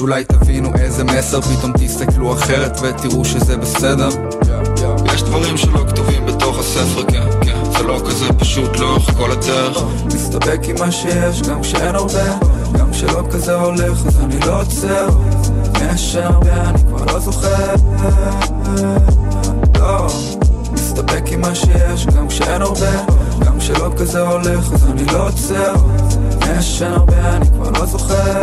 תפתחו את הראש, אולי תבינו איזה מסר פתאום תסתכלו אחרת ותראו שזה בסדר. יש דברים שלא כתובים בתוך הספר, כן, כן. זה לא כזה פשוט לאורך כל הדרך. מסתבק עם מה שיש, גם כשאין הרבה. גם כשלא כזה הולך, אז אני לא עוצר. יש הרבה, אני כבר לא זוכר. לא, מסתפק עם מה שיש, גם כשאין הרבה. גם כשלא כזה הולך, אז אני לא עוצר. יש הרבה, אני כבר לא זוכר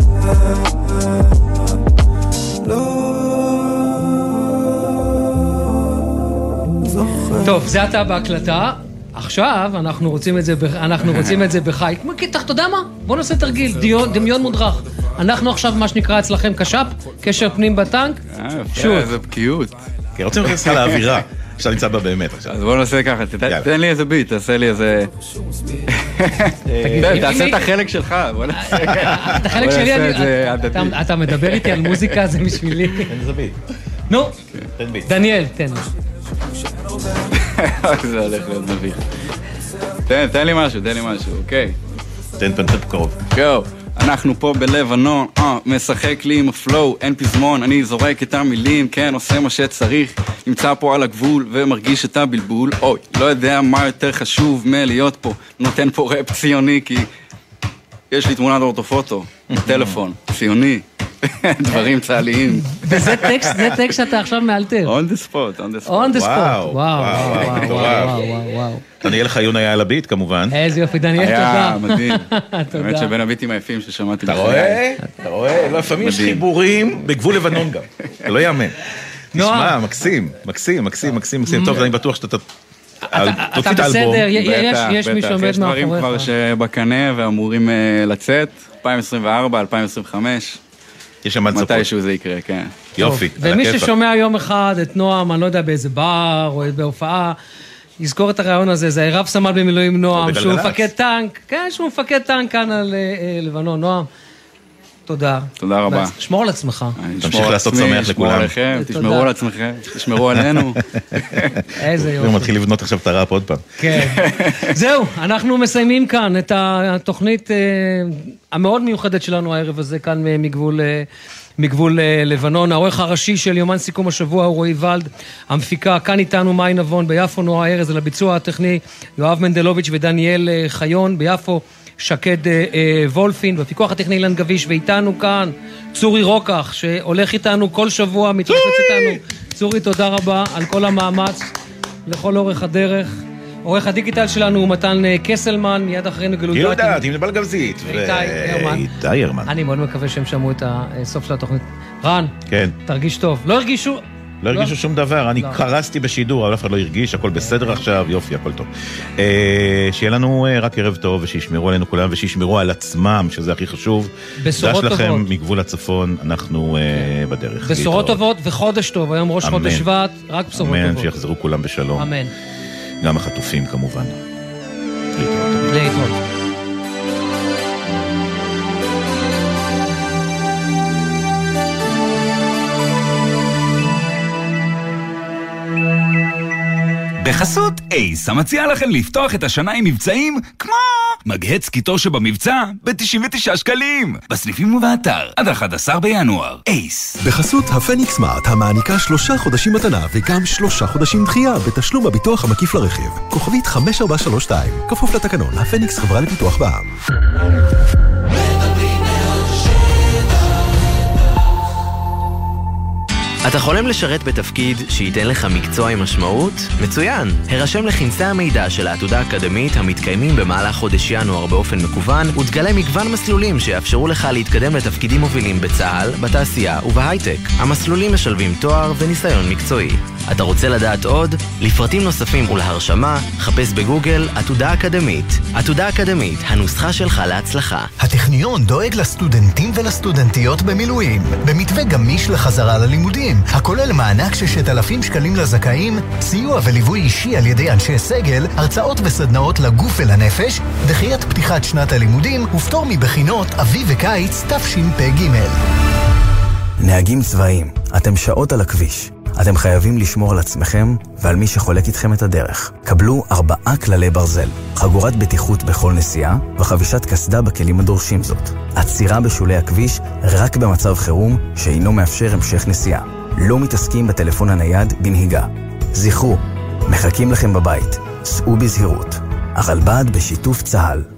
טוב, זה אתה בהקלטה. עכשיו אנחנו רוצים את זה, אנחנו רוצים את זה בחי. אתה יודע מה? בוא נעשה תרגיל, דיון- דמיון מודרך. אנחנו עכשיו, מה שנקרא אצלכם קש"פ, קשר פנים בטנק. שוב. איזה בקיאות. כי רוצים להכניס אותך לאווירה, שאתה נמצא בה באמת עכשיו. אז בוא נעשה ככה. תן לי איזה ביט, תעשה לי איזה... תעשה את החלק שלך, בוא נעשה את החלק שלי, אני- אתה- מדבר איתי על מוזיקה, זה בשבילי. תן זווית. נו, תן ביט. דניאל, תן. זה הולך להיות מביך. תן, תן לי משהו, תן לי משהו, אוקיי. תן פנטפ קרוב. יואו, אנחנו פה בלבנון, אה, משחק לי עם הפלואו, אין פזמון, אני זורק את המילים, כן, עושה מה שצריך, נמצא פה על הגבול ומרגיש את הבלבול, אוי, לא יודע מה יותר חשוב מלהיות פה, נותן פה ראפ ציוני, כי יש לי תמונת אורטופוטו, טלפון, ציוני, דברים צה"ליים. וזה טקסט, זה טקסט שאתה עכשיו מאלתר. on the spot, on the spot. on the spot. וואו, וואו, וואו, וואו. דניאל חיון היה על הביט כמובן. איזה יופי, דניאל, היה תודה. מדהים. תודה. באמת שבין הביטים היפים ששמעתי אתה רואה? אתה רואה? לא, לפעמים יש מדהים. חיבורים בגבול לבנון גם. זה לא ייאמן. תשמע, מקסים, מקסים, מקסים, מקסים, מקסים. טוב, אני בטוח שאתה... תוציא את האלבום. בסדר, יש- מי שעומד יש דברים מאחוריך. כבר שבקנה ואמורים אה, לצאת, 2024, 2025. יש שם מה לצפות. מתישהו זה יקרה, כן. יופי, טוב, ומי ששומע יום אחד את נועם, אני לא יודע, באיזה בר או בהופעה, יזכור את הרעיון הזה, זה רב סמל במילואים נועם, שהוא. מפקד טנק, כן, שהוא מפקד טנק כאן על אה, אה, לבנון. נועם, תודה. תודה רבה. שמור על עצמך. תמשיך לעשות שמח לכולם. תשמרו על עצמכם, תשמרו עלינו. איזה הוא יופי. מתחיל לבנות עכשיו את הראפ עוד פעם. כן. זהו, אנחנו מסיימים כאן את התוכנית אה, המאוד מיוחדת שלנו הערב הזה, כאן אה, מגבול... אה, מגבול לבנון, העורך הראשי של יומן סיכום השבוע הוא רועי ולד, המפיקה כאן איתנו מאי נבון, ביפו נועה ארז, על הביצוע הטכני יואב מנדלוביץ' ודניאל חיון, ביפו שקד אה, אה, וולפין, בפיקוח הטכני אילן גביש, ואיתנו כאן צורי רוקח, שהולך איתנו כל שבוע, מתרוצץ איתנו. צורי, תודה רבה על כל המאמץ לכל אורך הדרך. עורך הדיגיטל שלנו הוא מתן אה, קסלמן, מיד אחרינו גילוי יהודה, תמנה בלגזית. ואיתי הרמן. איתי הרמן. אני מאוד מקווה שהם שמעו את הסוף של התוכנית. רן, כן. תרגיש טוב. לא הרגישו... לא הרגישו שום דבר, אני לא. קרסתי בשידור, אבל אף אחד לא הרגיש, הכל בסדר עכשיו, יופי, הכל טוב. אה, שיהיה לנו אה, רק ערב טוב, ושישמרו עלינו כולם, ושישמרו על עצמם, שזה הכי חשוב. בשורות דש לכם טובות. מגבול הצפון, אנחנו אה, בדרך. בשורות טובות וחודש טוב. היום ראש אמן. חודש שבט, רק בשורות אמן, טובות. שיחזרו כולם בשלום. אמן. גם החטופים כמובן. להתראות. בחסות אייס, המציע לכם לפתוח את השנה עם מבצעים כמו מגהץ קיטור שבמבצע ב-99 שקלים, בסניפים ובאתר עד 11 בינואר. אייס. בחסות הפניקס סמארט, המעניקה שלושה חודשים מתנה וגם שלושה חודשים דחייה בתשלום הביטוח המקיף לרכיב. כוכבית 5432, כפוף לתקנון, הפניקס חברה לפיתוח בע"מ. אתה חולם לשרת בתפקיד שייתן לך מקצוע עם משמעות? מצוין! הרשם לכנסי המידע של העתודה האקדמית המתקיימים במהלך חודש ינואר באופן מקוון ותגלה מגוון מסלולים שיאפשרו לך להתקדם לתפקידים מובילים בצה"ל, בתעשייה ובהייטק. המסלולים משלבים תואר וניסיון מקצועי. אתה רוצה לדעת עוד? לפרטים נוספים ולהרשמה, חפש בגוגל עתודה אקדמית. עתודה אקדמית, הנוסחה שלך להצלחה. הטכניון דואג לסטודנטים ולסטודנטיות במילואים, במתווה גמיש לחזרה ללימודים, הכולל מענק ששת אלפים שקלים לזכאים, סיוע וליווי אישי על ידי אנשי סגל, הרצאות וסדנאות לגוף ולנפש, דחיית פתיחת שנת הלימודים ופטור מבחינות אביב וקיץ תשפ"ג. נהגים צבאיים, אתם שעות על הכביש. אתם חייבים לשמור על עצמכם ועל מי שחולק איתכם את הדרך. קבלו ארבעה כללי ברזל, חגורת בטיחות בכל נסיעה וחבישת קסדה בכלים הדורשים זאת. עצירה בשולי הכביש רק במצב חירום שאינו מאפשר המשך נסיעה. לא מתעסקים בטלפון הנייד בנהיגה. זכרו, מחכים לכם בבית, סעו בזהירות. הרלב"ד בשיתוף צה"ל.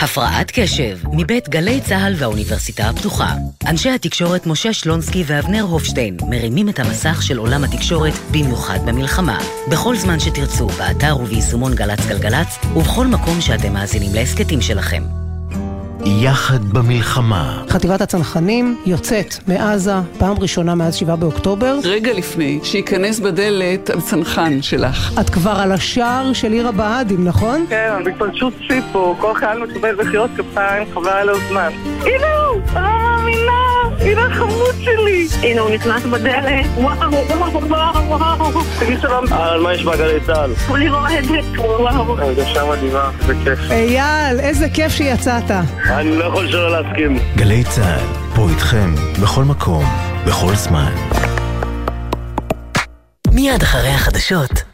הפרעת קשב, מבית גלי צה"ל והאוניברסיטה הפתוחה. אנשי התקשורת משה שלונסקי ואבנר הופשטיין מרימים את המסך של עולם התקשורת, במיוחד במלחמה. בכל זמן שתרצו, באתר וביישומון גל"צ גלגלצ, ובכל מקום שאתם מאזינים להסכתים שלכם. יחד במלחמה. חטיבת הצנחנים יוצאת מעזה פעם ראשונה מאז 7 באוקטובר. רגע לפני שייכנס בדלת הצנחן שלך. את כבר על השער של עיר הבה"דים, נכון? כן, בהתפלשות שיא פה, כל חייל מקבל מחיאות כפיים, חבל על הזמן. הנה הוא! לא מאמינה! הנה החמוד שלי! הנה הוא נכנס בדלת, וואו, וואו, וואו, וואו. תגיד שלום. על מה יש בגלי צה"ל? כולי רועדת, וואו. הרגשה מדהימה, זה כיף. אייל, איזה כיף שיצאת. אני לא יכול שלא להסכים. גלי צה"ל, פה איתכם, בכל מקום, בכל זמן. מיד אחרי החדשות,